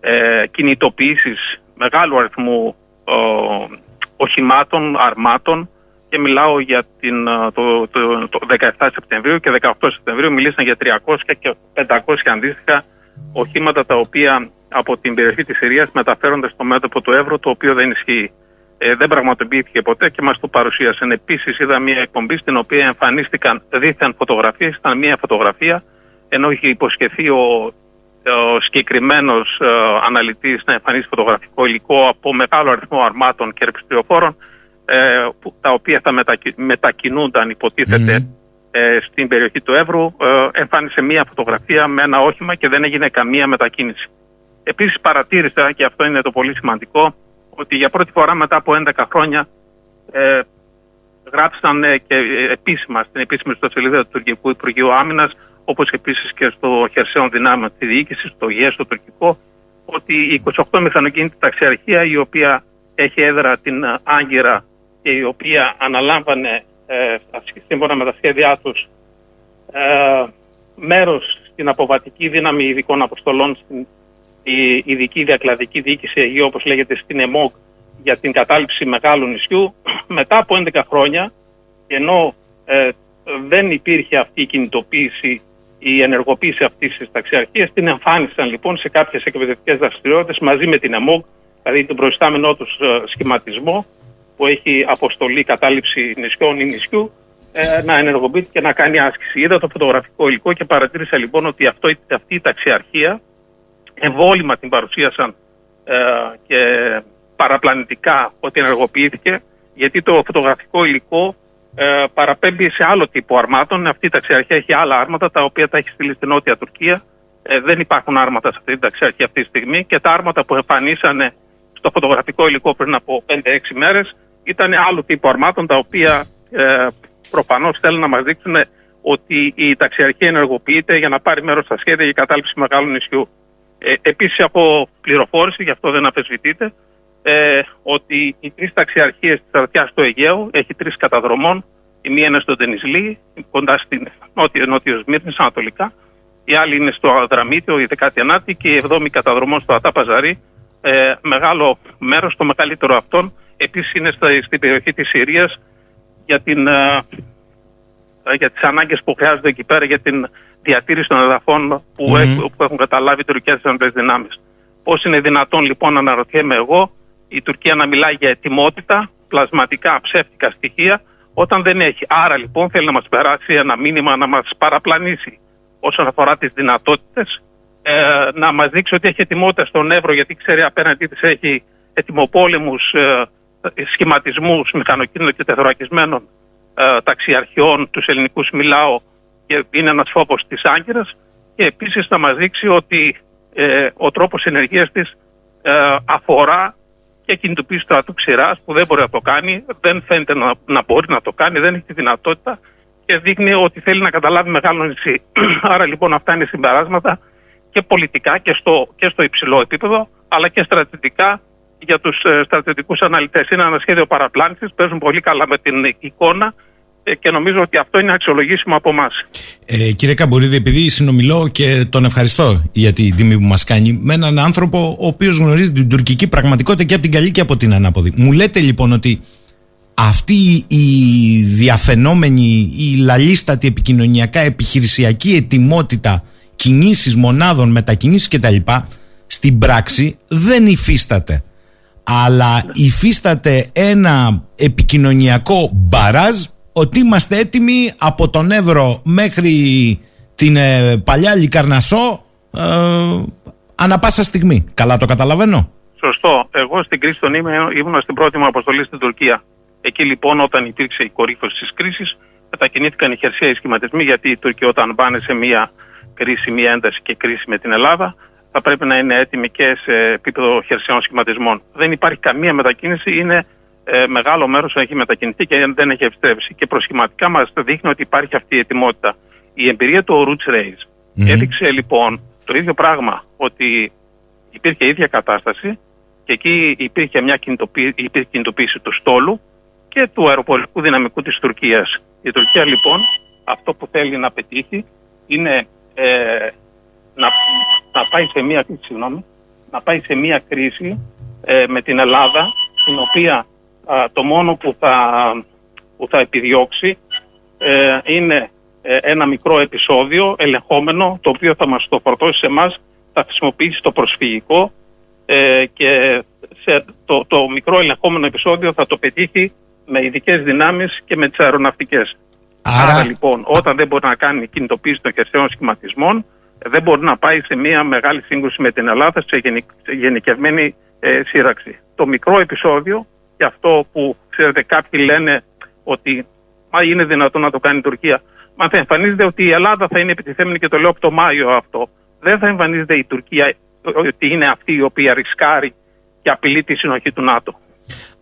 ε, κινητοποιήσεις μεγάλου αριθμού ε, οχημάτων, αρμάτων και μιλάω για την, ε, το, το, το 17 Σεπτεμβρίου και 18 Σεπτεμβρίου μιλήσαν για 300 και 500 αντίστοιχα οχήματα τα οποία από την περιοχή της Συρίας μεταφέρονται στο μέτωπο του Εύρου, το οποίο δεν ισχύει. Ε, δεν πραγματοποιήθηκε ποτέ και μας το παρουσίασαν. Επίσης είδα μια εκπομπή στην οποία εμφανίστηκαν δίθεν φωτογραφίες, ήταν μια φωτογραφία, ενώ είχε υποσχεθεί ο, ο συγκεκριμένος ε, αναλυτής να εμφανίσει φωτογραφικό υλικό από μεγάλο αριθμό αρμάτων και ερπιστριοφόρων, ε, που, τα οποία θα μετακι, μετακινούνταν υποτίθεται ε, στην περιοχή του Εύρου, ε, εμφάνισε μία φωτογραφία με ένα όχημα και δεν έγινε καμία μετακίνηση. Επίσης παρατήρησα, και αυτό είναι το πολύ σημαντικό, ότι για πρώτη φορά μετά από 11 χρόνια ε, γράψαν ε, και ε, επίσημα στην επίσημη ιστοσελίδα του Τουρκικού Υπουργείου Άμυνας, όπως επίσης και στο χερσαίο δυνάμεων της διοίκησης, στο ΓΕΣ, στο τουρκικό, ότι η 28 μηχανοκίνητη ταξιαρχία, η οποία έχει έδρα την Άγκυρα και η οποία αναλάμβανε ε, σύμφωνα με τα σχέδιά τους ε, μέρος στην αποβατική δύναμη ειδικών αποστολών στην η ειδική διακλαδική διοίκηση Αιγαίου, όπως λέγεται στην ΕΜΟΚ, για την κατάληψη μεγάλου νησιού. Μετά από 11 χρόνια, ενώ ε, δεν υπήρχε αυτή η κινητοποίηση, η ενεργοποίηση αυτής της ταξιαρχίας, την εμφάνισαν λοιπόν σε κάποιες εκπαιδευτικές δραστηριότητες μαζί με την ΕΜΟΚ, δηλαδή τον προϊστάμενό τους ε, σχηματισμό, που έχει αποστολή κατάληψη νησιών ή νησιού, ε, να ενεργοποιείται και να κάνει άσκηση. Είδα το φωτογραφικό υλικό και παρατήρησα λοιπόν ότι αυτό, αυτή η ταξιαρχία εμβόλυμα την παρουσίασαν ε, και παραπλανητικά ότι ενεργοποιήθηκε γιατί το φωτογραφικό υλικό ε, παραπέμπει σε άλλο τύπο αρμάτων. Αυτή η ταξιαρχία έχει άλλα άρματα τα οποία τα έχει στείλει στην Νότια Τουρκία. Ε, δεν υπάρχουν άρματα σε αυτή την ταξιαρχία αυτή τη στιγμή και τα άρματα που εμφανίσανε στο φωτογραφικό υλικό πριν από 5-6 μέρες ήταν άλλου τύπου αρμάτων τα οποία ε, προφανώς θέλουν να μας δείξουν ότι η ταξιαρχία ενεργοποιείται για να πάρει μέρος στα σχέδια για κατάληψη μεγάλου νησιού. Ε, Επίσης, από πληροφόρηση, γι' αυτό δεν αφισβητείται, ε, ότι οι τρεις ταξιαρχίες της Αρτιάς στο Αιγαίο έχει τρεις καταδρομών. Η μία είναι στο Τενισλή, κοντά στην νότιο, νότιος Σμύρνη, ανατολικά. Η άλλη είναι στο Αδραμίτιο, η 19η και η 7η καταδρομών στο Ατάπαζαρή. Ε, μεγάλο μέρος, το μεγαλύτερο αυτών, επίσης είναι στα, στην περιοχή της Συρίας για, την, ε, για τις ανάγκες που χρειάζονται εκεί πέρα για την διατήρηση των εδαφών που, mm. έχουν, που έχουν καταλάβει οι τουρκικές ενόπλε δυνάμεις. Πώς είναι δυνατόν λοιπόν, να αναρωτιέμαι εγώ, η Τουρκία να μιλάει για ετοιμότητα, πλασματικά, ψεύτικα στοιχεία, όταν δεν έχει. Άρα λοιπόν θέλει να μας περάσει ένα μήνυμα να μας παραπλανήσει όσον αφορά τις δυνατότητες, ε, να μας δείξει ότι έχει ετοιμότητα στον Εύρο, γιατί ξέρει απέναντί της έχει ετοιμοπόλεμους ε, σχηματισμούς μηχανοκίνητων και τεθωρακισμένων ε, ταξιαρχιών, τους ελληνικούς μιλάω, και είναι ένας φόβος της Άγκυρας και επίσης θα μας δείξει ότι ε, ο τρόπος ενεργείας της ε, αφορά και κινητοποίηση στρατού ξηράς που δεν μπορεί να το κάνει, δεν φαίνεται να, να μπορεί να το κάνει, δεν έχει τη δυνατότητα και δείχνει ότι θέλει να καταλάβει μεγάλο νησί. Άρα λοιπόν αυτά είναι συμπεράσματα και πολιτικά και στο, και στο υψηλό επίπεδο αλλά και στρατιωτικά για τους ε, στρατιωτικούς αναλυτές. Είναι ένα σχέδιο παραπλάνησης, παίζουν πολύ καλά με την εικόνα ε, και νομίζω ότι αυτό είναι αξιολογήσιμο από εμάς. Ε, κύριε Καμπορίδη, επειδή συνομιλώ και τον ευχαριστώ για την τιμή που μας κάνει, με έναν άνθρωπο ο οποίος γνωρίζει την τουρκική πραγματικότητα και από την καλή και από την ανάποδη. Μου λέτε λοιπόν ότι αυτή η διαφαινόμενη, η λαλίστατη επικοινωνιακά επιχειρησιακή ετοιμότητα κινήσεις μονάδων, μετακινήσεις κτλ. στην πράξη δεν υφίσταται. Αλλά υφίσταται ένα επικοινωνιακό μπαράζ ότι είμαστε έτοιμοι από τον Εύρο μέχρι την ε, παλιά Λικαρνασό ε, ανα πάσα στιγμή. Καλά το καταλαβαίνω. Σωστό. Εγώ στην κρίση των ήμουν, ήμουν στην πρώτη μου αποστολή στην Τουρκία. Εκεί λοιπόν όταν υπήρξε η κορύφωση της κρίσης μετακινήθηκαν οι χερσαίοι σχηματισμοί γιατί οι Τούρκοι όταν πάνε σε μια κρίση, μια ένταση και κρίση με την Ελλάδα θα πρέπει να είναι έτοιμοι και σε επίπεδο χερσαίων σχηματισμών. Δεν υπάρχει καμία μετακίνηση, είναι ε, μεγάλο μέρος έχει μετακινηθεί και δεν έχει επιστρέψει. Και προσχηματικά μας δείχνει ότι υπάρχει αυτή η ετοιμότητα. Η εμπειρία του Roots Race έδειξε λοιπόν το ίδιο πράγμα, ότι υπήρχε η ίδια κατάσταση και εκεί υπήρχε μια κινητοποίηση, υπήρχε κινητοποίηση του στόλου και του αεροπορικού δυναμικού της Τουρκίας. Η Τουρκία λοιπόν αυτό που θέλει να πετύχει είναι ε, να, να, πάει σε μια, συγγνώμη, να πάει σε μια κρίση ε, με την Ελλάδα στην οποία το μόνο που θα, που θα επιδιώξει ε, είναι ε, ένα μικρό επεισόδιο ελεγχόμενο το οποίο θα μας το φορτώσει σε εμάς, θα χρησιμοποιήσει το προσφυγικό ε, και σε το, το μικρό ελεγχόμενο επεισόδιο θα το πετύχει με ειδικές δυνάμεις και με τις αεροναυτικές. Άρα- Άρα λοιπόν, όταν δεν μπορεί να κάνει κινητοποίηση των χερσαίων σχηματισμών, ε, δεν μπορεί να πάει σε μια μεγάλη σύγκρουση με την Ελλάδα σε, γενικ, σε γενικευμένη ε, σύραξη. Το μικρό επεισόδιο και αυτό που ξέρετε κάποιοι λένε ότι μα είναι δυνατόν να το κάνει η Τουρκία. Μα θα εμφανίζεται ότι η Ελλάδα θα είναι επιτιθέμενη και το λέω από το Μάιο αυτό. Δεν θα εμφανίζεται η Τουρκία ότι είναι αυτή η οποία ρισκάρει και απειλεί τη συνοχή του ΝΑΤΟ.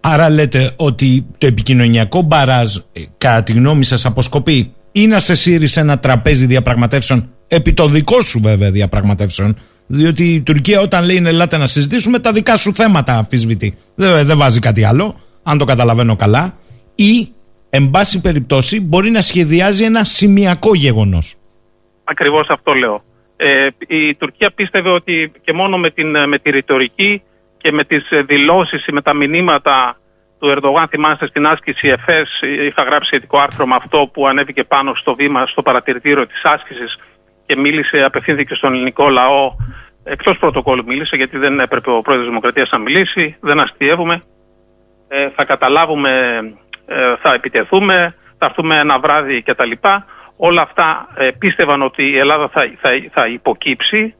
Άρα λέτε ότι το επικοινωνιακό μπαράζ, ε, κατά τη γνώμη σας, αποσκοπεί ή να σε σύρει σε ένα τραπέζι διαπραγματεύσεων, επί το δικό σου βέβαια διαπραγματεύσεων, διότι η Τουρκία όταν λέει «Ναι, ελάτε να συζητήσουμε, τα δικά σου θέματα αμφισβητεί. Δεν, δεν βάζει κάτι άλλο, αν το καταλαβαίνω καλά, ή, εν πάση περιπτώσει, μπορεί να σχεδιάζει ένα σημειακό γεγονός. Ακριβώς αυτό λέω. Ε, η Τουρκία πίστευε ότι και μόνο με, την, με τη ρητορική και με τις ε, δηλώσεις ή με τα μηνύματα του Ερντογάν, θυμάστε στην άσκηση ΕΦΕΣ, είχα γράψει σχετικό άρθρο με αυτό που ανέβηκε πάνω στο βήμα, στο παρατηρητήριο της άσκησης και μίλησε, απευθύνθηκε στον ελληνικό λαό, εκτός πρωτοκόλλου μίλησε γιατί δεν έπρεπε ο πρόεδρος της Δημοκρατίας να μιλήσει, δεν αστείευουμε, ε, θα καταλάβουμε, ε, θα επιτεθούμε, θα έρθουμε ένα βράδυ κτλ. Όλα αυτά ε, πίστευαν ότι η Ελλάδα θα, θα, θα υποκύψει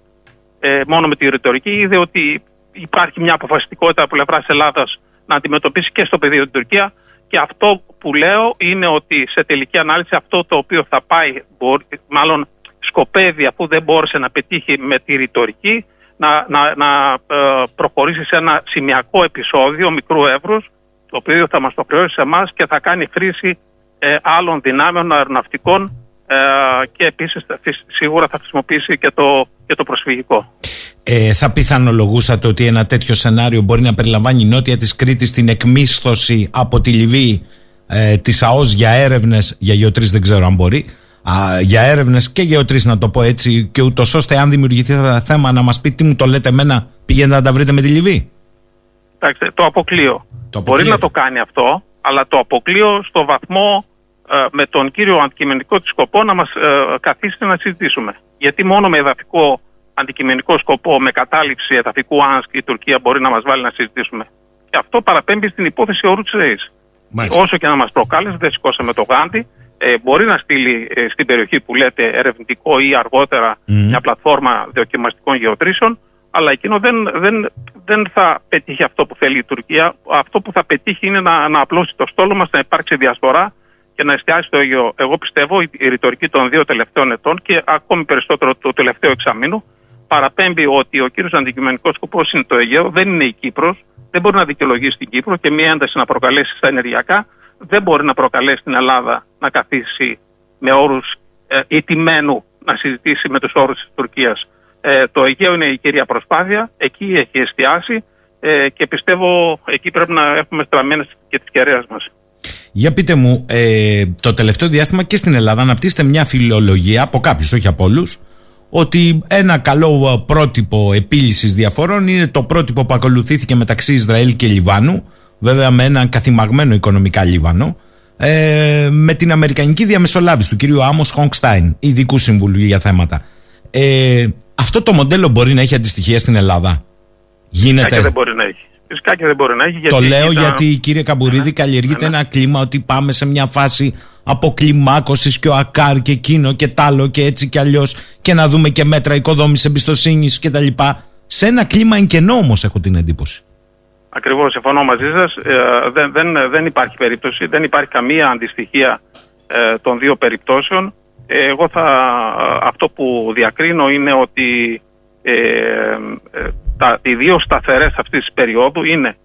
ε, μόνο με τη ρητορική. Είδε ότι υπάρχει μια αποφασιστικότητα από πλευράς Ελλάδας να αντιμετωπίσει και στο πεδίο την Τουρκία. Και αυτό που λέω είναι ότι σε τελική ανάλυση αυτό το οποίο θα πάει, μπορεί, μάλλον σκοπεύει αφού δεν μπόρεσε να πετύχει με τη ρητορική, να, να, να ε, προχωρήσει σε ένα σημειακό επεισόδιο μικρού εύρους, το οποίο θα μας το χρεώσει σε εμάς και θα κάνει χρήση ε, άλλων δυνάμεων αεροναυτικών ε, και επίσης θα- φυσ- σίγουρα θα χρησιμοποιήσει και το, και το προσφυγικό. Ε, θα πιθανολογούσατε ότι ένα τέτοιο σενάριο μπορεί να περιλαμβάνει η νότια της Κρήτης την εκμίσθωση από τη Λιβύη ε, της ΑΟΣ για έρευνες, για γεωτρήσεις δεν ξέρω αν μπορεί, α, για έρευνες και γεωτρήσεις να το πω έτσι και ούτως ώστε αν δημιουργηθεί ένα θέμα να μας πει τι μου το λέτε εμένα πηγαίνετε να τα βρείτε με τη Λιβύη; Εντάξει, το αποκλείω. Το Μπορεί αποκλείεται. να το κάνει αυτό, αλλά το αποκλείω στο βαθμό ε, με τον κύριο αντικειμενικό της σκοπό να μας ε, καθίσει να συζητήσουμε. Γιατί μόνο με εδαφικό αντικειμενικό σκοπό, με κατάληψη εδαφικού Άνσκ η Τουρκία μπορεί να μας βάλει να συζητήσουμε. Και αυτό παραπέμπει στην υπόθεση όρου της ΡΕΙΣ. Μάλιστα. Όσο και να μας προκάλεσε, δεν σηκώσαμε το γάντι. Ε, μπορεί να στείλει ε, στην περιοχή που λέτε ερευνητικό ή αργότερα Μμμ. μια πλατφόρμα δοκιμαστικών γεωτρήσεων, αλλά εκείνο δεν, δεν, δεν θα πετύχει αυτό που θέλει η Τουρκία. Αυτό που θα πετύχει είναι να, να απλώσει το στόλο μας, να υπάρξει διασπορά και να εστιάσει το ίδιο. Εγώ πιστεύω η, η ρητορική των δύο τελευταίων ετών και ακόμη περισσότερο το τελευταίο εξαμήνου παραπέμπει ότι ο κύριος αντικειμενικός σκοπός είναι το Αιγαίο, δεν είναι η Κύπρος, δεν μπορεί να δικαιολογήσει την Κύπρο και μια ένταση να προκαλέσει στα ενεργειακά, δεν μπορεί να προκαλέσει την Ελλάδα να καθίσει με όρους ε, ηττημένου να συζητήσει με τους όρους της Τουρκίας. Ε, το Αιγαίο είναι η κυρία προσπάθεια, εκεί έχει εστιάσει ε, και πιστεύω εκεί πρέπει να έχουμε στραμμένες και τις κεραίες μας. Για πείτε μου, ε, το τελευταίο διάστημα και στην Ελλάδα αναπτύσσεται μια φιλολογία από κάποιους, όχι από όλους, ότι ένα καλό ε, πρότυπο επίλυσης διαφορών είναι το πρότυπο που ακολουθήθηκε μεταξύ Ισραήλ και Λιβάνου, βέβαια με έναν καθημαγμένο οικονομικά Λίβανο, ε, με την Αμερικανική διαμεσολάβηση του κυρίου Άμος Χονγκστάιν, ειδικού συμβουλίου για θέματα. Ε, αυτό το μοντέλο μπορεί να έχει αντιστοιχεία στην Ελλάδα; Φυσικά Γίνεται; και δεν μπορεί να έχει. Φυσικά και δεν μπορεί να έχει. Το γιατί λέω ήταν- γιατί κύριε Καμπουρίδη Ναι, καλλιεργείται ναι, ναι. ένα κλίμα ότι πάμε σε μια φάση αποκλιμάκωσης και ο ΑΚΑΡ και εκείνο και τ' άλλο και έτσι και αλλιώς και να δούμε και μέτρα οικοδόμησης εμπιστοσύνης και τα λοιπά. Σε ένα κλίμα εν κενό όμως έχω την εντύπωση. Ακριβώς, συμφωνώ μαζί σας. Ε, δεν, δεν, δεν υπάρχει περίπτωση, δεν υπάρχει καμία αντιστοιχεία ε, των δύο περιπτώσεων. Ε, εγώ θα, αυτό που διακρίνω είναι ότι ε, ε, τα, οι δύο σταθερές αυτής της περίοδου είναι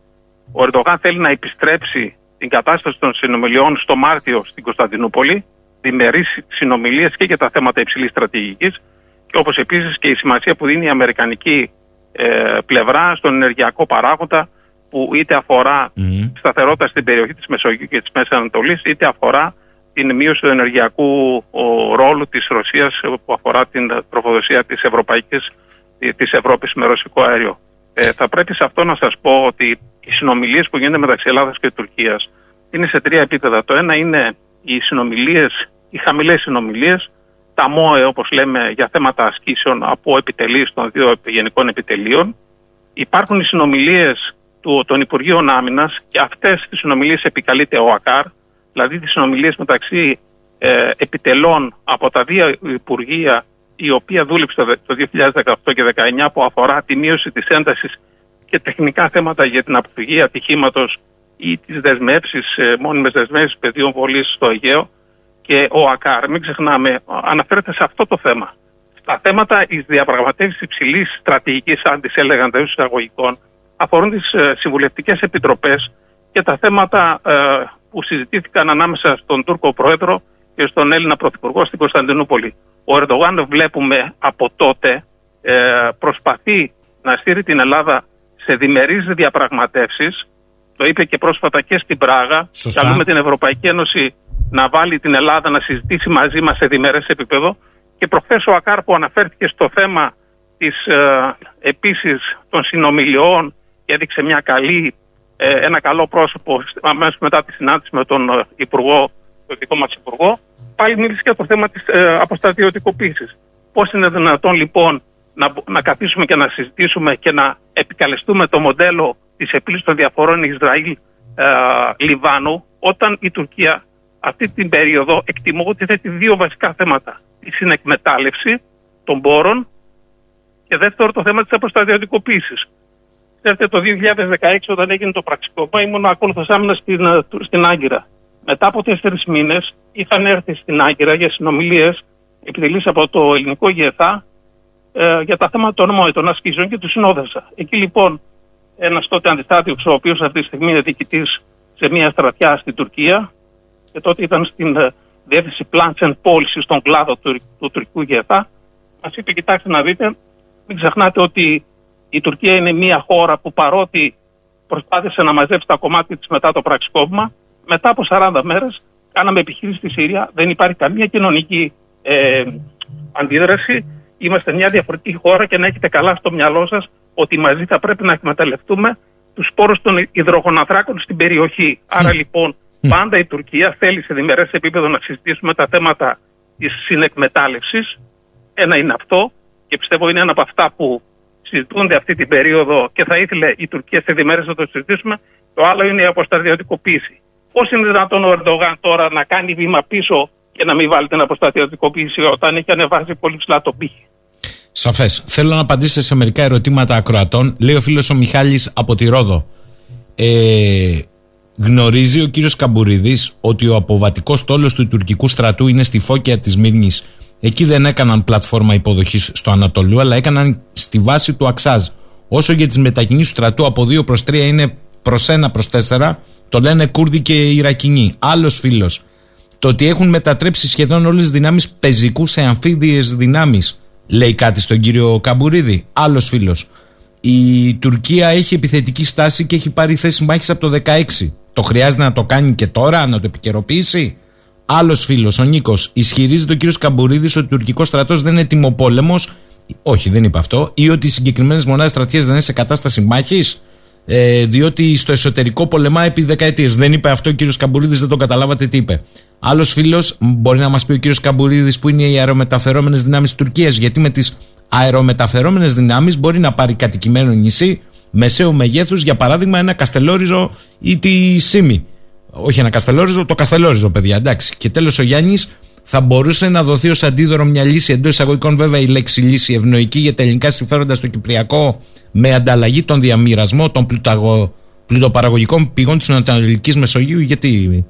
ο Ερντογάν θέλει να επιστρέψει την κατάσταση των συνομιλιών στο Μάρτιο στην Κωνσταντινούπολη, διμερείς συνομιλίες και για τα θέματα υψηλής στρατηγικής και όπως επίσης και η σημασία που δίνει η Αμερικανική ε, πλευρά στον ενεργειακό παράγοντα που είτε αφορά Μμμ. σταθερότητα στην περιοχή της Μεσογείου και της Μέσης Ανατολής είτε αφορά την μείωση του ενεργειακού ο, ρόλου της Ρωσίας ε, που αφορά την τροφοδοσία της Ευρωπαϊκής ε, της Ευρώπης με ρωσικό αέριο. Ε, θα πρέπει σε αυτό να σας πω ότι οι συνομιλίες που γίνονται μεταξύ Ελλάδας και Τουρκίας είναι σε τρία επίπεδα. Το ένα είναι οι συνομιλίες, οι χαμηλές συνομιλίες, τα ΜΟΕ, όπως λέμε, για θέματα ασκήσεων από επιτελείς των δύο γενικών επιτελείων. Υπάρχουν οι συνομιλίες του, των Υπουργείων Άμυνας και αυτές τις συνομιλίες επικαλείται ο ΑΚΑΡ, δηλαδή τις συνομιλίες μεταξύ ε, επιτελών από τα δύο Υπουργεία η οποία δούλεψε το 2018 και 2019 που αφορά τη μείωση της έντασης και τεχνικά θέματα για την αποφυγή ατυχήματος ή τις δεσμεύσεις, ε, μόνιμες δεσμεύσεις πεδίων βολής στο Αιγαίο και ο ΑΚΑΡ, μην ξεχνάμε, αναφέρεται σε αυτό το θέμα. Τα θέματα της διαπραγματεύσης υψηλής στρατηγικής, αν τις έλεγαν εντό εισαγωγικών, αφορούν τις ε, συμβουλευτικές επιτροπές και τα θέματα ε, που συζητήθηκαν ανάμεσα στον Τούρκο Πρόεδρο και στον Έλληνα Πρωθυπουργό στην Κωνσταντινούπολη. Ο Ερντογάν βλέπουμε από τότε ε, προσπαθεί να στείλει την Ελλάδα σε διμερείς διαπραγματεύσεις. Το είπε και πρόσφατα και στην Πράγα. Σωστά. Καλούμε την Ευρωπαϊκή Ένωση να βάλει την Ελλάδα να συζητήσει μαζί μας σε διμερές επίπεδο. Και προχθές ο Ακάρ που αναφέρθηκε στο θέμα της ε, επίσης των συνομιλιών και έδειξε μια καλή, ε, ένα καλό πρόσωπο αμέσως μετά τη συνάντηση με τον ε, Υπουργό, τον δικό μας Υπουργό, πάλι μίλησε για το θέμα της ε, αποστατιωτικοποίησης. Πώς είναι δυνατόν λοιπόν να, να καθίσουμε και να συζητήσουμε και να επικαλεστούμε το μοντέλο της επίλυσης των διαφορών Ισραήλ-Λιβάνου όταν η Τουρκία αυτή την περίοδο εκτιμώ ότι θέτει δύο βασικά θέματα. Η συνεκμετάλλευση των πόρων και δεύτερο το θέμα της αποστατιωτικοποίησης. Ξέρετε το 2016 όταν έγινε το πραξικόπημα ήμουν ακόλουθος άμυνας στην, ε, στην Άγκυρα. Μετά από τέσσερις μήνες είχαν έρθει στην Άγκυρα για συνομιλίες επιτελείς από το ελληνικό ΓΕΘΑ ε, για τα θέματα των ΜΟΕ, των ασκήσεων και τους συνόδευσα. Εκεί λοιπόν ένας τότε αντιστάτιος ο οποίος αυτή τη στιγμή είναι διοικητής σε μια στρατιά στην Τουρκία και τότε ήταν στην ε, διεύθυνση Plants and Policy στον κλάδο του, του τουρκικού ΓΕΘΑ μας είπε κοιτάξτε να δείτε μην ξεχνάτε ότι η Τουρκία είναι μια χώρα που παρότι προσπάθησε να μαζέψει τα κομμάτια της μετά το πραξικόπημα μετά από 40 μέρες κάναμε επιχείρηση στη Συρία δεν υπάρχει καμία κοινωνική ε, αντίδραση είμαστε μια διαφορετική χώρα και να έχετε καλά στο μυαλό σας ότι μαζί θα πρέπει να εκμεταλλευτούμε τους σπόρους των υδρογοναθράκων στην περιοχή. Άρα λοιπόν πάντα η Τουρκία θέλει σε διμερές επίπεδο να συζητήσουμε τα θέματα της συνεκμετάλλευσης. Ένα είναι αυτό και πιστεύω είναι ένα από αυτά που συζητούνται αυτή την περίοδο και θα ήθελε η Τουρκία σε διμερές να το συζητήσουμε. Το άλλο είναι η αποστατιωτικοποίηση. Πώς είναι δυνατόν ο Ερντογάν τώρα να κάνει βήμα πίσω και να μην βάλει την αποστατιωτικοποίηση όταν έχει ανεβάσει πολύ ψηλά το πύχη; Σαφές. Θέλω να απαντήσετε σε μερικά ερωτήματα ακροατών. Λέει ο φίλος ο Μιχάλης από τη Ρόδο. Ε, γνωρίζει ο κύριος Καμπουριδή ότι ο αποβατικός τόλος του τουρκικού στρατού είναι στη φώκια της Μύρνης. Εκεί δεν έκαναν πλατφόρμα υποδοχής στο Ανατολού, αλλά έκαναν στη βάση του Αξάζ. Όσο για τις μετακινήσεις του στρατού από 2 προς 3 είναι προς 1 προς 4, το λένε Κούρδοι και Ιρακινοί. Άλλος φίλος. Το ότι έχουν μετατρέψει σχεδόν όλες τις δυνάμεις πεζικού σε αμφίδιε δυνάμεις λέει κάτι στον κύριο Καμπουρίδη. Άλλος φίλος. Η Τουρκία έχει επιθετική στάση και έχει πάρει θέση μάχης από το 16. Το χρειάζεται να το κάνει και τώρα, να το επικαιροποιήσει; Άλλος φίλος, ο Νίκος, ισχυρίζεται ο κύριος Καμπουρίδης ότι ο τουρκικός στρατός δεν είναι τιμοπόλεμος. Όχι, δεν είπε αυτό. Ή ότι οι συγκεκριμένες μονάδες στρατιές δεν είναι σε κατάσταση μάχης. Ε, διότι στο εσωτερικό πολεμά επί δεκαετίες. Δεν είπε αυτό ο κύριος Καμπουρίδης, δεν το καταλάβατε τι είπε. Άλλος φίλος, μπορεί να μας πει ο κύριος Καμπουρίδης, που είναι οι αερομεταφερόμενες δυνάμεις της Τουρκίας. Γιατί με τις αερομεταφερόμενες δυνάμεις μπορεί να πάρει κατοικημένο νησί μεσαίου μεγέθους, για παράδειγμα ένα Καστελόριζο ή τη Σίμη. Όχι ένα Καστελόριζο, το Καστελόριζο, παιδιά, εντάξει. Και τέλος ο Γιάννης θα μπορούσε να δοθεί ως αντίδωρο μια λύση εντός εισαγωγικών, βέβαια η λέξη λύση ευνοϊκή για τα ελληνικά συμφέροντα στο Κυπριακό με ανταλλαγή των διαμοιρασμό των πλουταγω... πλουτοπαραγωγικών πηγών της Ανατολική Μεσογείου. Γιατί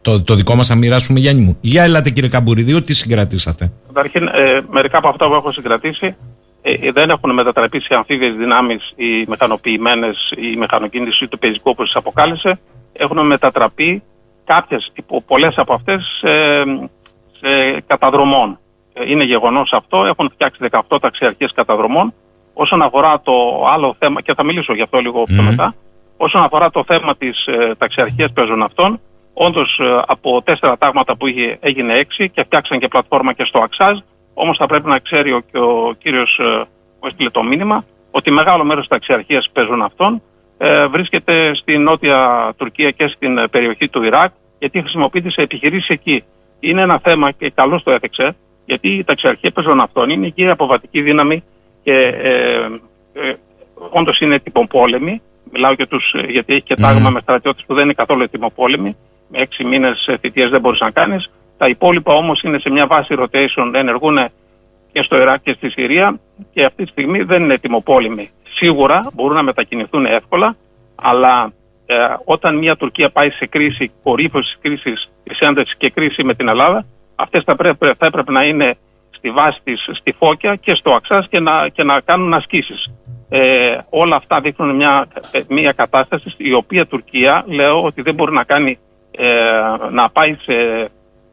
το, το δικό μας θα μοιράσουμε, Γιάννη μου. Για ελάτε, κύριε Καμπουριδίου, τι συγκρατήσατε. Καταρχήν, ε, μερικά από αυτά που έχω συγκρατήσει ε, ε, δεν έχουν μετατραπεί σε αμφίβιες δυνάμεις οι μεχανοποιημένες, η μεχανοκίνηση ή το πεζικό όπως τις αποκάλεσε. Έχουν μετατραπεί κάποιες, πολλές από αυτές σε, σε καταδρομών. Ε, είναι γεγονός αυτό, έχουν φτιάξει 18 ταξιαρχίες καταδρομών. Όσον αφορά το άλλο θέμα, και θα μιλήσω γι' αυτό λίγο πιο μετά, όσον αφορά το θέμα της ε, ταξιαρχίας πεζοναυτών, Όντως ε, από τέσσερα τάγματα που είχε, έγινε έξι και φτιάξαν και πλατφόρμα και στο Αξάζ. Όμως θα πρέπει να ξέρει ο, και ο κύριος ε, που έστειλε το μήνυμα ότι μεγάλο μέρος της ταξιαρχίας παίζουν αυτών ε, βρίσκεται στη νότια Τουρκία και στην ε, περιοχή του Ιράκ γιατί χρησιμοποιείται σε επιχειρήσεις εκεί. Είναι ένα θέμα και καλώς το έθεξε Γιατί η ταξιαρχία πεζών αυτών είναι και η αποβατική δύναμη και ε, ε, όντως είναι τυποπόλεμη. Μιλάω για τους, γιατί έχει και τάγμα με στρατιώτες που δεν είναι καθόλου τυποπόλεμη. Με έξι μήνες θητεία δεν μπορείς να κάνεις. Τα υπόλοιπα όμως είναι σε μια βάση rotation, ενεργούν και στο Ιράκ και στη Συρία και αυτή τη στιγμή δεν είναι τιμοπόλεμοι. Σίγουρα μπορούν να μετακινηθούν εύκολα, αλλά ε, όταν μια Τουρκία πάει σε κρίση, κορύφωσης τη κρίσης, τη ένταξη και κρίση με την Ελλάδα, αυτές θα, πρέπει, θα έπρεπε να είναι στη βάση της στη Φώκια και στο Αξάς και να, και να κάνουν ασκήσεις. Ε, όλα αυτά δείχνουν μια, μια κατάσταση η οποία Τουρκία λέω ότι δεν μπορεί να κάνει ε, να πάει σε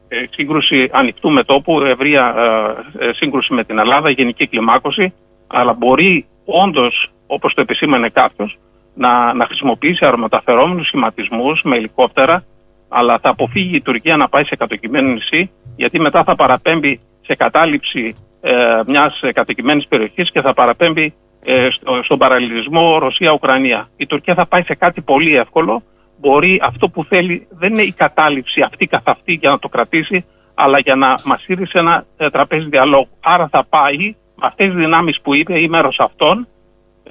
ε, σύγκρουση ανοιχτού μετόπου, ευρεία ε, σύγκρουση με την Ελλάδα, γενική κλιμάκωση, αλλά μπορεί όντως, όπως το επισήμανε κάποιος, να, να χρησιμοποιήσει αερομεταφερόμενου σχηματισμούς με ελικόπτερα, αλλά θα αποφύγει η Τουρκία να πάει σε κατοικημένο νησί, γιατί μετά θα παραπέμπει σε κατάληψη ε, μιας κατοικημένης περιοχής και θα παραπέμπει ε, στο, στον παραλληλισμό Ρωσία-Ουκρανία. Η Τουρκία θα πάει σε κάτι πολύ εύκολο. Μπορεί αυτό που θέλει δεν είναι η κατάληψη αυτή καθ' αυτή για να το κρατήσει, αλλά για να μας σε ένα ε, τραπέζι διαλόγου. Άρα θα πάει με αυτές τις δυνάμεις που είπε ή μέρος αυτών,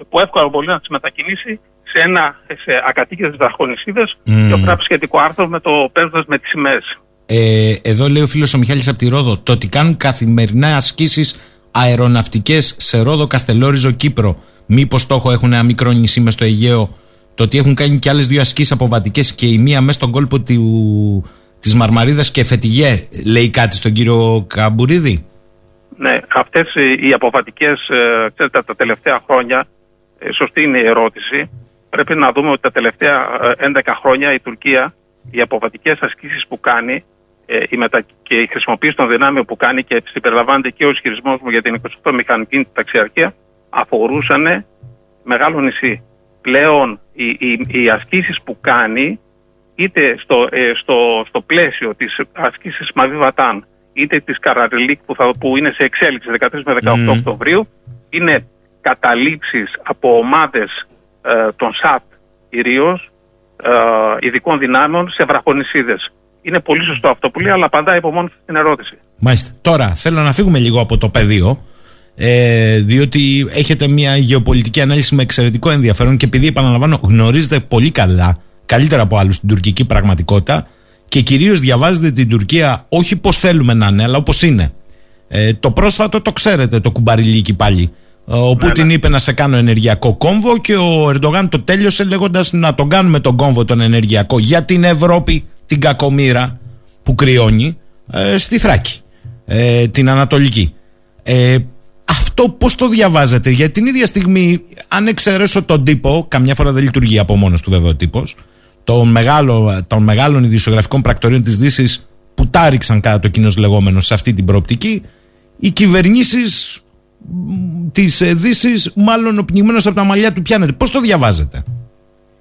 που εύκολα μπορεί να τις μετακινήσει σε ένα σε ακατοίκητες δραχονισίδες mm. και γράψει σχετικό άρθρο με το παίρνοντα με τις σημαίες. Ε, εδώ λέει ο φίλος ο Μιχάλης από τη Ρόδο το ότι κάνουν καθημερινά ασκήσεις αεροναυτικές σε Ρόδο, Καστελόριζο, Κύπρο μήπως στόχο έχουν ένα μικρό νησί μες στο Αιγαίο; Το ότι έχουν κάνει και άλλες δύο ασκήσεις αποβατικές και η μία μέσα στον κόλπο του, της Μαρμαρίδας και Φετιγέ λέει κάτι στον κύριο Καμπουρίδη; Ναι, αυτές οι αποβατικές ε, τα, τα τελευταία χρόνια ε, σωστή είναι η ερώτηση. Πρέπει να δούμε ότι τα τελευταία 11 ε, χρόνια η Τουρκία, οι αποβατικές ασκήσεις που κάνει ε, η μετα... και η χρησιμοποίηση των δυνάμεων που κάνει και συμπεριλαμβάνεται και ο ισχυρισμός μου για την 28 μηχανική ταξιαρχία, αφορούσαν μεγάλο νησί. Πλέον οι, οι, οι ασκήσεις που κάνει, είτε στο, στο, στο πλαίσιο της ασκήση Μαβί Βατάν, είτε της Καραριλίκ που, που είναι σε εξέλιξη 13 με 18 Οκτωβρίου, είναι καταλήψεις από ομάδες ε, των ΣΑΤ κυρίως ε, ειδικών δυνάμεων σε βραχονισίδες. Είναι πολύ σωστό αυτό που λέει, αλλά απαντάει από μόνο στην ερώτηση. Μάλιστα. Τώρα θέλω να φύγουμε λίγο από το πεδίο. Ε, διότι έχετε μια γεωπολιτική ανάλυση με εξαιρετικό ενδιαφέρον και επειδή επαναλαμβάνω γνωρίζετε πολύ καλά, καλύτερα από άλλους την τουρκική πραγματικότητα και κυρίως διαβάζετε την Τουρκία όχι πως θέλουμε να είναι αλλά όπως είναι. Ε, το πρόσφατο το ξέρετε το κουμπαριλίκι πάλι ο ναι, Πούτιν ναι. είπε να σε κάνω ενεργειακό κόμβο και ο Ερντογάν το τέλειωσε λέγοντας να τον κάνουμε τον κόμβο τον ενεργειακό για την Ευρώπη, την κακομήρα που κρυώνει ε, στη Θράκη, ε, την Ανατολική. Ε, αυτό πώς το διαβάζετε, γιατί την ίδια στιγμή, αν εξαιρέσω τον τύπο, καμιά φορά δεν λειτουργεί από μόνος του βέβαια ο τύπος, των, μεγάλο, των μεγάλων ειδησιογραφικών πρακτορείων της δύσης που τάριξαν κατά το κοινός λεγόμενο σε αυτή την προοπτική, οι κυβερνήσεις της Δύσης, μάλλον ο πνιγμένος από τα μαλλιά του πιάνεται. Πώς το διαβάζετε,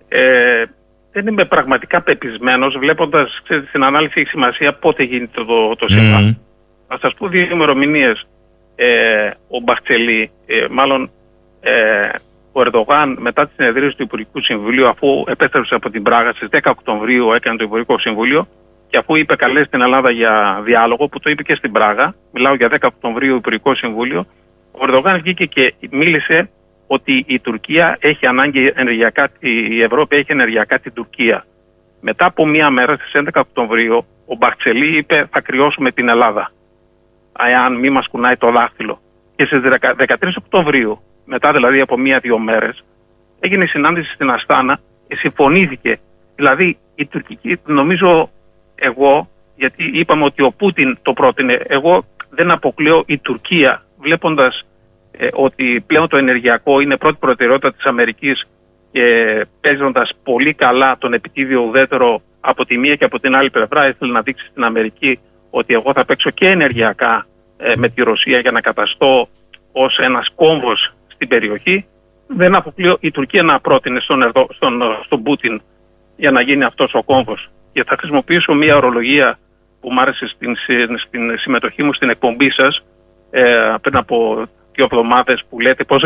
ε, Δεν είμαι πραγματικά πεπισμένος. Βλέποντας στην ανάλυση έχει σημασία πότε γίνεται το, το σύμπαν. Mm. σας πω δύο ημερομηνίες. Ε, ο Μπαχτσελή, ε, μάλλον ε, ο Ερντογάν μετά τη συνεδρίαση του Υπουργικού Συμβουλίου, αφού επέστρεψε από την Πράγα στις 10 Οκτωβρίου, έκανε το Υπουργικό Συμβούλιο και αφού είπε καλές στην Ελλάδα για διάλογο, που το είπε και στην Πράγα, μιλάω για 10 Οκτωβρίου Υπουργικό Συμβούλιο, ο Ερντογάν βγήκε και μίλησε ότι η Τουρκία έχει ανάγκη ενεργειακά, η Ευρώπη έχει ενεργειακά την Τουρκία. Μετά από μία μέρα στις 11 Οκτωβρίου ο Μπαχτσελή είπε θα κρυώσουμε την Ελλάδα αν μη μας κουνάει το δάχτυλο. Και στις 13 Οκτωβρίου, μετά δηλαδή από μία-δύο μέρες, έγινε συνάντηση στην Αστάνα και συμφωνήθηκε. Δηλαδή η τουρκική, νομίζω εγώ, γιατί είπαμε ότι ο Πούτιν το πρότεινε, εγώ δεν αποκλείω η Τουρκία βλέποντας ε, ότι πλέον το ενεργειακό είναι πρώτη προτεραιότητα της Αμερικής και παίζοντας πολύ καλά τον επιτίδιο ουδέτερο από τη μία και από την άλλη πλευρά ήθελε να δείξει στην Αμερική ότι εγώ θα παίξω και ενεργειακά ε, με τη Ρωσία για να καταστώ ως ένας κόμβος στην περιοχή. Δεν αποκλείω η Τουρκία να πρότεινε στον, Ερδο, στον, στον Πούτιν για να γίνει αυτός ο κόμβος. Και θα χρησιμοποιήσω μια ορολογία που μου άρεσε στην, στην συμμετοχή μου στην εκπομπή σας ε, πριν από δύο εβδομάδες που λέτε πώς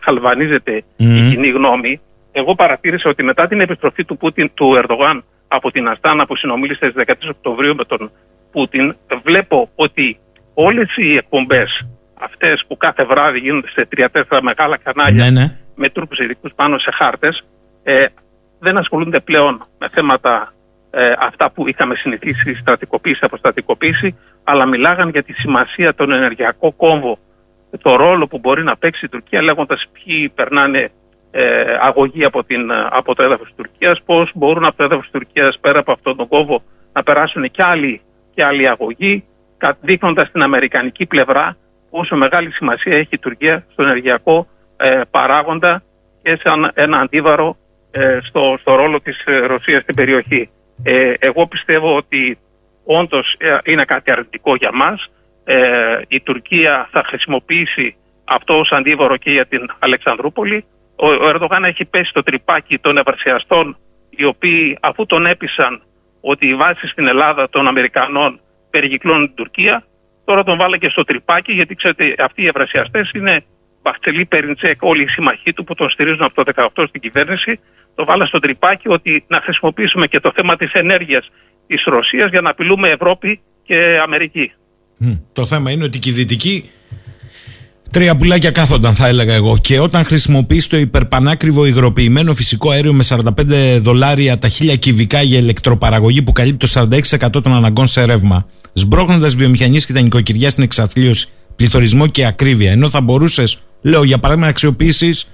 χαλβανίζεται η κοινή γνώμη. Εγώ παρατήρησα ότι μετά την επιστροφή του, Πούτιν, του Ερντογάν από την Αστάνα που συνομίλησε στις 13 Οκτωβρίου με τον Πούτιν, βλέπω ότι όλες οι εκπομπές αυτές που κάθε βράδυ γίνονται σε τρία-τέσσερα μεγάλα κανάλια Ναι, ναι. με Τούρκους ειδικούς πάνω σε χάρτες ε, δεν ασχολούνται πλέον με θέματα ε, αυτά που είχαμε συνηθίσει στρατικοποίηση, αποστρατικοποίηση αλλά μιλάγαν για τη σημασία των ενεργειακό κόμβο το ρόλο που μπορεί να παίξει η Τουρκία λέγοντας ποιοι περνάνε ε, αγωγή από, την, από το έδαφος της Τουρκίας, πώς μπορούν από το έδαφος της Τουρκίας πέρα από αυτόν τον κόμβο να περάσουν και άλλοι, και άλλοι αγωγοί, κα- δείχνοντας την αμερικανική πλευρά πόσο μεγάλη σημασία έχει η Τουρκία στο ενεργειακό ε, παράγοντα και σαν ένα αντίβαρο ε, στο, στο ρόλο της ε, Ρωσίας στην περιοχή. Ε, εγώ πιστεύω ότι όντως ε, είναι κάτι αρνητικό για μας. Ε, η Τουρκία θα χρησιμοποιήσει αυτό ως αντίβαρο και για την Αλεξανδρούπολη. Ο, ο Ερντογάν έχει πέσει στο τρυπάκι των ευρασιαστών οι οποίοι αφού τον έπεισαν ότι οι βάσεις στην Ελλάδα των Αμερικανών περικυκλώνουν την Τουρκία τώρα τον βάλε και στο τρυπάκι γιατί ξέρετε αυτοί οι ευρασιαστές είναι Μπαχτσελή Περιντσέκ, όλοι οι συμμαχοί του που τον στηρίζουν από το 2018 στην κυβέρνηση, το βάλα στο τρυπάκι ότι να χρησιμοποιήσουμε και το θέμα της ενέργειας της Ρωσίας για να απειλούμε Ευρώπη και Αμερική. Μμ. Το θέμα είναι ότι και οι δυτικοί τρία πουλάκια κάθονταν, θα έλεγα εγώ. Και όταν χρησιμοποιείς το υπερπανάκριβο υγροποιημένο φυσικό αέριο με 45 δολάρια τα χίλια κυβικά για ηλεκτροπαραγωγή που καλύπτει το 46% των αναγκών σε ρεύμα, σμπρώχνοντας βιομηχανίες και τα νοικοκυριά στην εξαθλίωση, πληθωρισμό και ακρίβεια, ενώ θα μπορούσες, λέω για παράδειγμα, να αξιοποιήσεις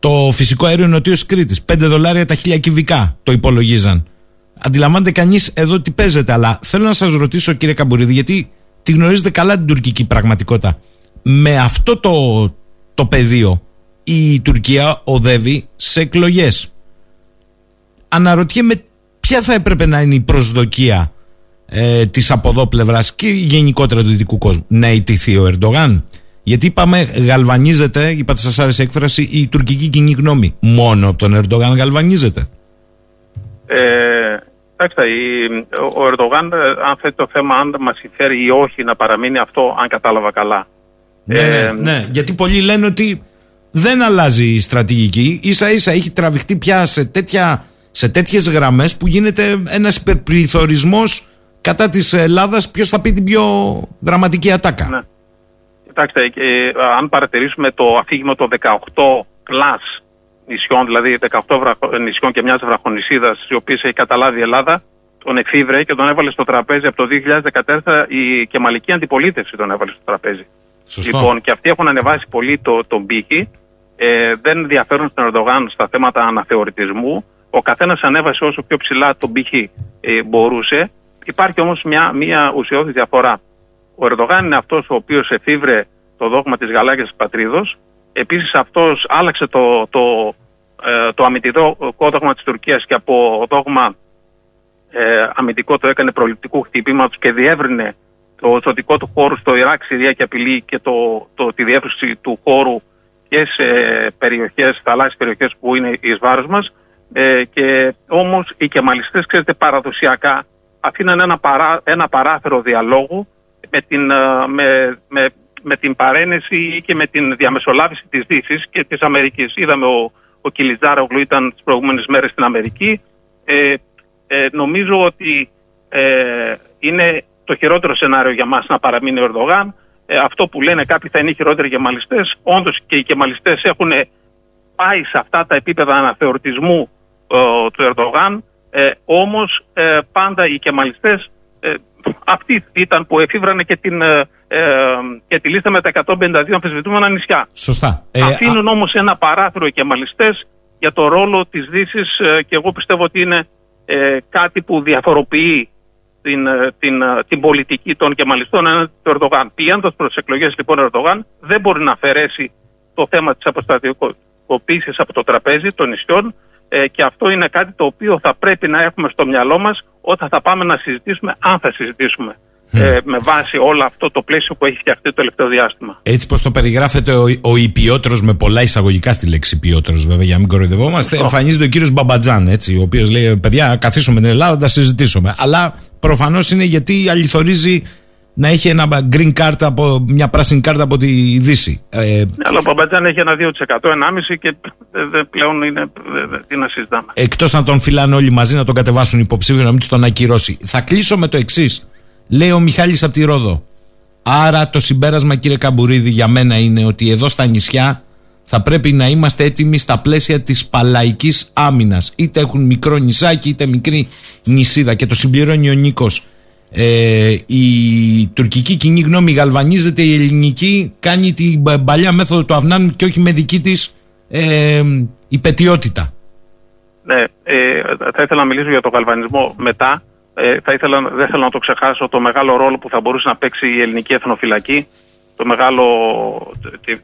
το φυσικό αέριο νοτίω Κρήτης. 5 δολάρια τα χίλια κυβικά το υπολογίζαν. Αντιλαμβάνεται κανείς εδώ τι παίζεται, αλλά θέλω να σας ρωτήσω, κύριε Καμπουρίδη, γιατί τη γνωρίζετε καλά την τουρκική πραγματικότητα. Με αυτό το, το πεδίο η Τουρκία οδεύει σε εκλογές. Αναρωτιέμαι ποια θα έπρεπε να είναι η προσδοκία ε, της από εδώ πλευράς και γενικότερα του δυτικού κόσμου. Να ιτηθεί ο Ερντογάν. Γιατί είπαμε γαλβανίζεται, είπατε σας άρεσε η έκφραση, η τουρκική κοινή γνώμη. Μόνο από τον Ερντογάν γαλβανίζεται. Ε, Κοιτάξτε, η- ο Ερντογάν, ε, αν θέτει το θέμα αν μας συμφέρει ή όχι να παραμείνει αυτό, αν κατάλαβα καλά. Ναι, Ε, ναι, ναι, γιατί πολλοί λένε ότι δεν αλλάζει η στρατηγική. Ίσα ίσα έχει τραβηχτεί πια σε, τέτοια, σε τέτοιες γραμμές που γίνεται ένας υπερπληθωρισμός κατά της Ελλάδας. Ποιος θα πει την πιο δραματική ατάκα; Ναι. Κοιτάξτε, ε, αν παρατηρήσουμε το αφήγημα των 18 κλάς νησιών, δηλαδή 18 βραχο- νησιών και μιας βραχονησίδας, οι οποίες έχει καταλάβει η Ελλάδα, τον εφήβρε και τον έβαλε στο τραπέζι από το 2014 η κεμαλική αντιπολίτευση τον έβαλε στο τραπέζι. Σωστό. Λοιπόν, και αυτοί έχουν ανεβάσει πολύ το, τον πύχη. Ε, δεν ενδιαφέρουν στον Ερντογάν στα θέματα αναθεωρητισμού. Ο καθένας ανέβασε όσο πιο ψηλά τον πύχη ε, μπορούσε. Υπάρχει όμως μια, μια ουσιώδης διαφορά. Ο Ερντογάν είναι αυτός ο οποίος εφήβρε το δόγμα της γαλάζια πατρίδος. Επίσης, αυτός άλλαξε το, το, ε, το αμυντικό δόγμα της Τουρκίας και από δόγμα ε, αμυντικό το έκανε προληπτικού χτυπήματος και διεύρυνε το ζωτικό του χώρου στο Ιράκ, Συρία και απειλή και το, το, τη διεύρυνση του χώρου και σε περιοχές, θαλάσσιες περιοχές που είναι εις βάρος μας. Ε, και όμως οι κεμαλιστές, ξέρετε, παραδοσιακά αφήναν ένα, παρά, ένα παράθυρο διαλόγου με την, ε, με, με, με την παρένεση και με την διαμεσολάβηση της Δύσης και της Αμερικής. Είδαμε ο, ο Κιλιτζάρογλου ήταν τις προηγούμενες μέρες στην Αμερική. Ε, ε, νομίζω ότι ε, είναι το χειρότερο σενάριο για μας να παραμείνει ο Ερδογάν. Ε, αυτό που λένε κάποιοι θα είναι οι χειρότεροι κεμαλιστές. Όντως και οι κεμαλιστές έχουν πάει σε αυτά τα επίπεδα αναθεωρητισμού ε, του Ερδογάν. Ε, όμως ε, πάντα οι κεμαλιστές ε, αυτοί ήταν που εφήβρανε και, την, ε, ε, και τη λίστα με τα 152 αμφισβητούμενα νησιά. Σωστά. Ε, Αφήνουν όμως ένα παράθυρο οι κεμαλιστές για το ρόλο της Δύσης ε, και εγώ πιστεύω ότι είναι ε, κάτι που διαφοροποιεί την, ε, την, ε, την πολιτική των κεμαλιστών έναντι του Ερντογάν. Πηγαίνοντας προς τις εκλογές λοιπόν ο Ερντογάν δεν μπορεί να αφαιρέσει το θέμα της αποστατικοποίησης από το τραπέζι των νησιών ε, και αυτό είναι κάτι το οποίο θα πρέπει να έχουμε στο μυαλό μας όταν θα πάμε να συζητήσουμε, αν θα συζητήσουμε ε, με βάση όλο αυτό το πλαίσιο που έχει φτιαχτεί το τελευταίο διάστημα. Έτσι πως το περιγράφεται ο, ο υπιότρος με πολλά εισαγωγικά στη λέξη υπιότρος βέβαια για να μην κοροϊδευόμαστε εμφανίζεται ο κύριος Μπαμπατζάν έτσι, ο οποίος λέει παιδιά καθίσουμε την Ελλάδα να τα συζητήσουμε αλλά προφανώς είναι γιατί αληθορίζει να έχει ένα green card από, μια πράσινη κάρτα από τη Δύση. Ε, Ναι, αλλά ο Μπαμπατζάν έχει ένα 2%, 1,5% και ε, δε- πλέον είναι. δε- δε- Τι να συζητάμε. Εκτός να τον φυλάνε όλοι μαζί να τον κατεβάσουν υποψήφιο να μην τους τον ακυρώσει. Θα κλείσω με το εξής. Λέει ο Μιχάλης από τη Ρόδο. Άρα το συμπέρασμα κύριε Καμπουρίδη για μένα είναι ότι εδώ στα νησιά θα πρέπει να είμαστε έτοιμοι στα πλαίσια της παλαϊκής άμυνας. Είτε έχουν μικρό νησάκι είτε μικρή νησίδα και το συμπληρώνει ο Νίκος. Ε, η τουρκική κοινή γνώμη γαλβανίζεται, η ελληνική κάνει την παλιά μέθοδο του Αυνάν και όχι με δική της ε, υπετιότητα. Ναι, ε, θα ήθελα να μιλήσω για τον γαλβανισμό μετά. Ε, θα ήθελα, δεν θέλω να το ξεχάσω το μεγάλο ρόλο που θα μπορούσε να παίξει η ελληνική εθνοφυλακή. Το μεγάλο,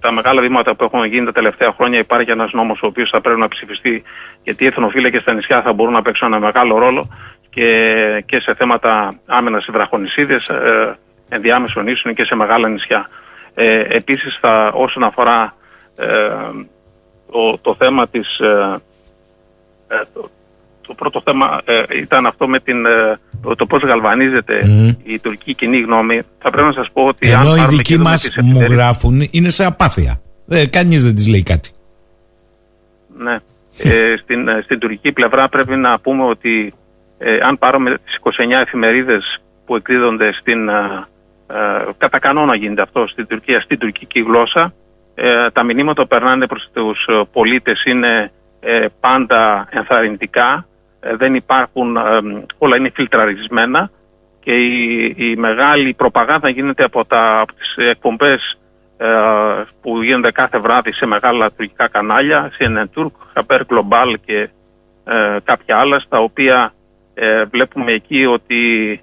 τα μεγάλα βήματα που έχουν γίνει τα τελευταία χρόνια υπάρχει ένας νόμος ο οποίος θα πρέπει να ψηφιστεί γιατί οι εθνοφύλακες στα νησιά θα μπορούν να παίξουν ένα μεγάλο ρόλο και, και σε θέματα άμυνας σε βραχονισίδες, ε, ενδιάμεσων ίσων και σε μεγάλα νησιά. Ε, Επίσης, όσον αφορά ε, το, το θέμα της, ε, ε, το, πρώτο θέμα ε, ήταν αυτό με την, το πώς γαλβανίζεται η τουρκική κοινή γνώμη. Θα πρέπει να σας πω ότι Ενώ αν οι δικοί μας μου γράφουν είναι σε απάθεια. Ε, κανείς δεν τις λέει κάτι. Ναι. στην, στην τουρκική πλευρά πρέπει να πούμε ότι αν πάρουμε τις 29 εφημερίδες που εκδίδονται στην, κατά κανόνα γίνεται αυτό στην Τουρκία, στην τουρκική γλώσσα, ε, τα μηνύματα που περνάνε προς τους ε, πολίτες είναι ε, πάντα ενθαρρυντικά, δεν υπάρχουν, όλα είναι φιλτραρισμένα και η, η μεγάλη προπαγάνδα γίνεται από, τα, από τις εκπομπές που γίνονται κάθε βράδυ σε μεγάλα τουρκικά κανάλια, CNN Turk, Haber Global και κάποια άλλα, στα οποία βλέπουμε εκεί ότι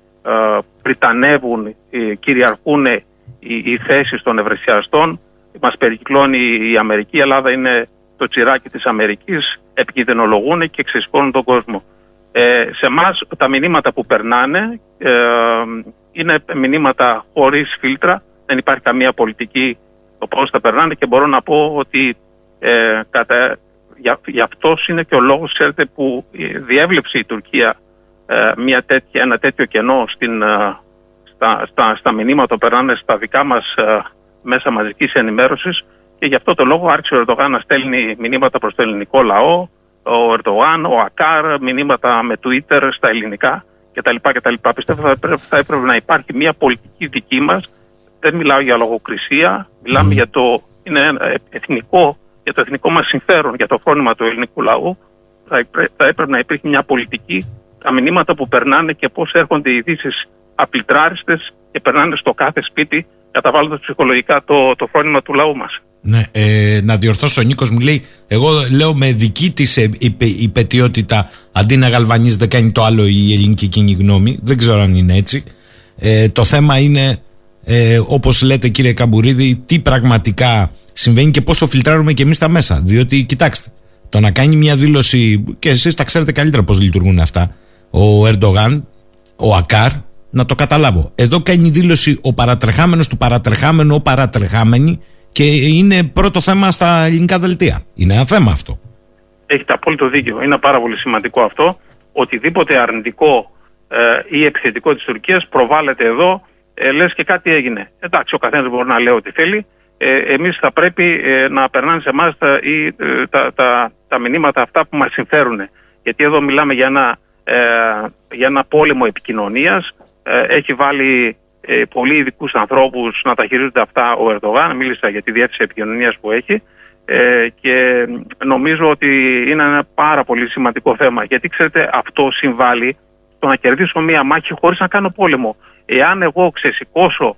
πριτανεύουν, κυριαρχούν οι, οι θέσεις των ευρεσιαστών μας περικυκλώνει η Αμερική. Η Ελλάδα είναι το τσιράκι της Αμερικής, επικοινωνολογούν και ξεσηκώνουν τον κόσμο. Ε, σε εμά τα μηνύματα που περνάνε ε, είναι μηνύματα χωρίς φίλτρα, δεν υπάρχει καμία πολιτική το πώς θα περνάνε και μπορώ να πω ότι ε, κατά, για, για αυτός είναι και ο λόγος ξέρετε, που διέβλεψε η Τουρκία ε, μια τέτοια, ένα τέτοιο κενό στην, ε, στα, στα, στα μηνύματα που περνάνε στα δικά μας ε, μέσα μαζικής ενημέρωσης και γι' αυτό το λόγο άρχισε ο Ερντογάν να στέλνει μηνύματα προς το ελληνικό λαό, ο Ερντογάν, ο Ακάρ, μηνύματα με Twitter στα ελληνικά κτλ. κτλ. Πιστεύω ότι θα έπρεπε να υπάρχει μια πολιτική δική μας. Δεν μιλάω για λογοκρισία, μιλάμε για το είναι εθνικό, για το εθνικό μας συμφέρον, για το φρόνημα του ελληνικού λαού. Θα, θα έπρεπε να υπάρχει μια πολιτική, τα μηνύματα που περνάνε και πώς έρχονται οι ειδήσεις απλητράριστε και περνάνε στο κάθε σπίτι καταβάλλοντας ψυχολογικά το, το φρόνημα του λαού μας. Ναι, ε, να διορθώσω, ο Νίκος μου λέει, εγώ λέω με δική της ε, υπετιότητα αντί να γαλβανίζεται κάνει το άλλο η ελληνική κοινή γνώμη. Δεν ξέρω αν είναι έτσι. Ε, το θέμα είναι, ε, όπως λέτε κύριε Καμπουρίδη, τι πραγματικά συμβαίνει και πόσο φιλτράρουμε και εμείς τα μέσα. Διότι, κοιτάξτε, το να κάνει μια δήλωση, και εσείς τα ξέρετε καλύτερα πώς λειτουργούν αυτά, ο Ερντογάν, ο Ακάρ, να το καταλάβω. Εδώ κάνει δήλωση ο παρατρεχάμενος του παρατρεχάμενου, ο παρατρεχάμενη και είναι πρώτο θέμα στα ελληνικά δελτία. Είναι ένα θέμα αυτό. Έχετε απόλυτο δίκιο. Είναι πάρα πολύ σημαντικό αυτό. Οτιδήποτε αρνητικό ε, ή επιθετικό της Τουρκίας προβάλλεται εδώ, ε, λες και κάτι έγινε. Εντάξει, ο καθένας μπορεί να λέει ό,τι θέλει. Ε, εμείς θα πρέπει ε, να περνάνε σε εμάς τα, ε, τα, τα, τα, μηνύματα αυτά που μας συμφέρουν. Γιατί εδώ μιλάμε για ένα, ε, για ένα πόλεμο επικοινωνίας ε, έχει βάλει ε, πολύ ειδικούς ανθρώπους να τα χειρίζονται αυτά ο Ερντογάν. Μίλησα για τη διεύθυνση επικοινωνίας που έχει. Ε, και νομίζω ότι είναι ένα πάρα πολύ σημαντικό θέμα. Γιατί ξέρετε, αυτό συμβάλλει στο να κερδίσω μία μάχη χωρίς να κάνω πόλεμο. Εάν εγώ ξεσηκώσω,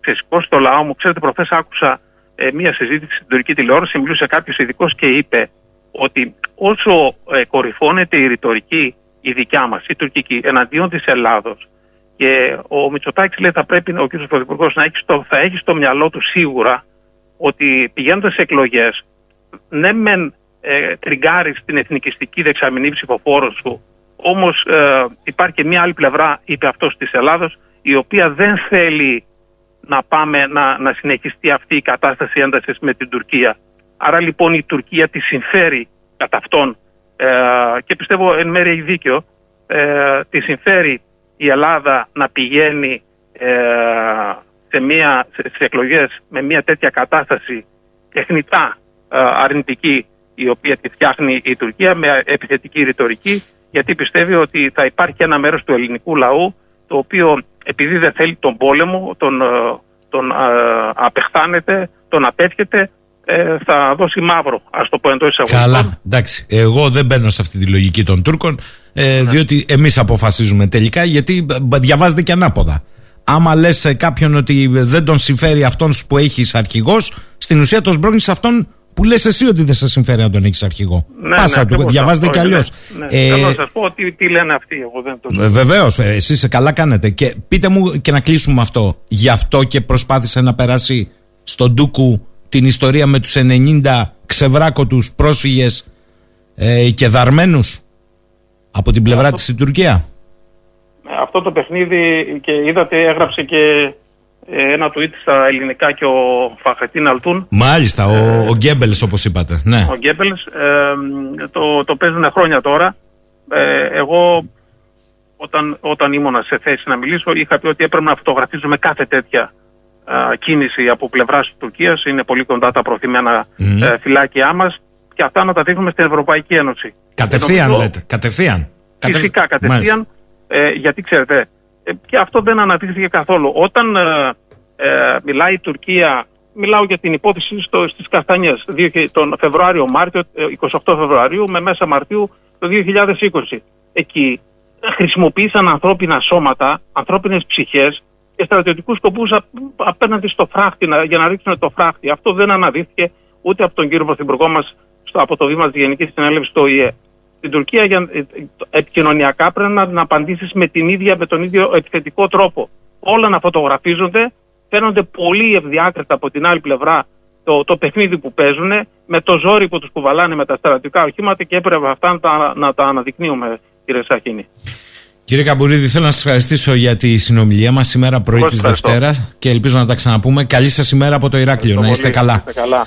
ξεσηκώσω το λαό μου, ξέρετε, προχθές άκουσα ε, μία συζήτηση στην τουρκική τηλεόραση, μιλούσε κάποιος ειδικός και είπε ότι όσο ε, κορυφώνεται η ρητορική η δικιά μας, η τουρκική, εναντίον της Ελλάδος, και ο Μητσοτάκης λέει θα πρέπει ο κ. Πρωθυπουργός να έχει στο, θα έχει στο μυαλό του σίγουρα ότι πηγαίνοντας σε εκλογές, ναι, μεν ε, τριγκάρεις την εθνικιστική δεξαμενή ψηφοφόρος σου, όμως ε, υπάρχει και μια άλλη πλευρά, είπε αυτός της Ελλάδος, η οποία δεν θέλει να πάμε να, να συνεχιστεί αυτή η κατάσταση έντασης με την Τουρκία. Άρα λοιπόν η Τουρκία τη συμφέρει κατά αυτόν ε, και πιστεύω εν μέρει έχει δίκιο, ε, τη συμφέρει η Ελλάδα να πηγαίνει ε, σε, μια, σε εκλογές με μια τέτοια κατάσταση τεχνητά ε, αρνητική η οποία τη φτιάχνει η Τουρκία με επιθετική ρητορική γιατί πιστεύει ότι θα υπάρχει ένα μέρος του ελληνικού λαού το οποίο επειδή δεν θέλει τον πόλεμο, τον, ε, τον α, απεχθάνεται, τον απέτυχεται, ε, θα δώσει μαύρο, ας το πω εντός εισαγωγικών. Καλά, εντάξει. Εγώ δεν μπαίνω σε αυτή τη λογική των Τούρκων, ε, Ναι. διότι εμείς αποφασίζουμε τελικά, γιατί μπ- διαβάζεται και ανάποδα. Άμα λες σε κάποιον ότι δεν τον συμφέρει αυτόν που έχεις αρχηγός, στην ουσία τον σμπρώχνεις σε αυτόν που λες εσύ ότι δεν σε συμφέρει να τον έχεις αρχηγό. Ναι, Πάσα ναι, του, ακριβώς διαβάζεται αυτό κι είναι, αλλιώς. Ναι, ναι. Θέλω να σας πω τι, τι λένε αυτοί. Εγώ δεν το Βεβαίως, εσείς καλά κάνετε. Και πείτε μου και να κλείσουμε με αυτό. Γι' αυτό και προσπάθησε να περάσει στον Ντούκου την ιστορία με τους 90 ξεβράκωτους πρόσφυγες ε, και δαρμένους από την πλευρά της η Τουρκία; αυτό το παιχνίδι και είδατε έγραψε και ε, ένα tweet στα ελληνικά και ο Φαχετίν Αλτούν, Μάλιστα, ο, ο Γκέμπελς όπως είπατε. Ναι. ο Γκέμπελς, ε, το, το παίζουν χρόνια τώρα. Ε, εγώ όταν, όταν ήμουνα σε θέση να μιλήσω είχα πει ότι έπρεπε να φωτογραφίζουμε κάθε τέτοια α, κίνηση από πλευράς της Τουρκίας. Είναι πολύ κοντά τα προθυμένα Μμμ. ε, φυλάκια μας και αυτά να τα δείχνουμε στην Ευρωπαϊκή Ένωση. Κατευθείαν Νομίζω- λέτε, κατευθείαν. Κατευ- Φυσικά κατευθείαν, Μάλιστα. ε, γιατί ξέρετε, ε, και αυτό δεν αναπτύχθηκε καθόλου. Όταν ε, ε, μιλάει η Τουρκία, μιλάω για την υπόθεση στο, στις Καστανιές, δύο και- τον Φεβρουάριο-Μάρτιο, ε, 28 Φεβρουαρίου με μέσα Μαρτίου το 2020. Εκεί ε, χρησιμοποίησαν ανθρώπινα σώματα, ανθρώπινες ψυχές και στρατιωτικούς σκοπούς απ- απέναντι στο φράχτη, να- για να ρίξουν το φράχτη. Αυτό δεν αναδείχθηκε ούτε από τον κύριο Πρωθυπουργό μας στο, από το βήμα της Γενικής Συνέλευσης του ΟΗΕ. Στην Τουρκία για, ε, ε, επικοινωνιακά πρέπει να, να απαντήσεις με, την ίδια, με τον ίδιο επιθετικό τρόπο. Όλα να φωτογραφίζονται, φαίνονται πολύ ευδιάκριτα από την άλλη πλευρά το, το παιχνίδι που παίζουν, με το ζόρι που τους κουβαλάνε με τα στρατιωτικά οχήματα και έπρεπε αυτά να τα, να τα αναδεικνύουμε, κύριε Σαχίνη. Κύριε Καμπουρίδη, θέλω να σας ευχαριστήσω για τη συνομιλία μας σήμερα πρωί Εγώ της ευχαριστώ. Δευτέρας και ελπίζω να τα ξαναπούμε. Καλή σας ημέρα από το Ηράκλειο. Να είστε Πολύ, καλά. είστε καλά.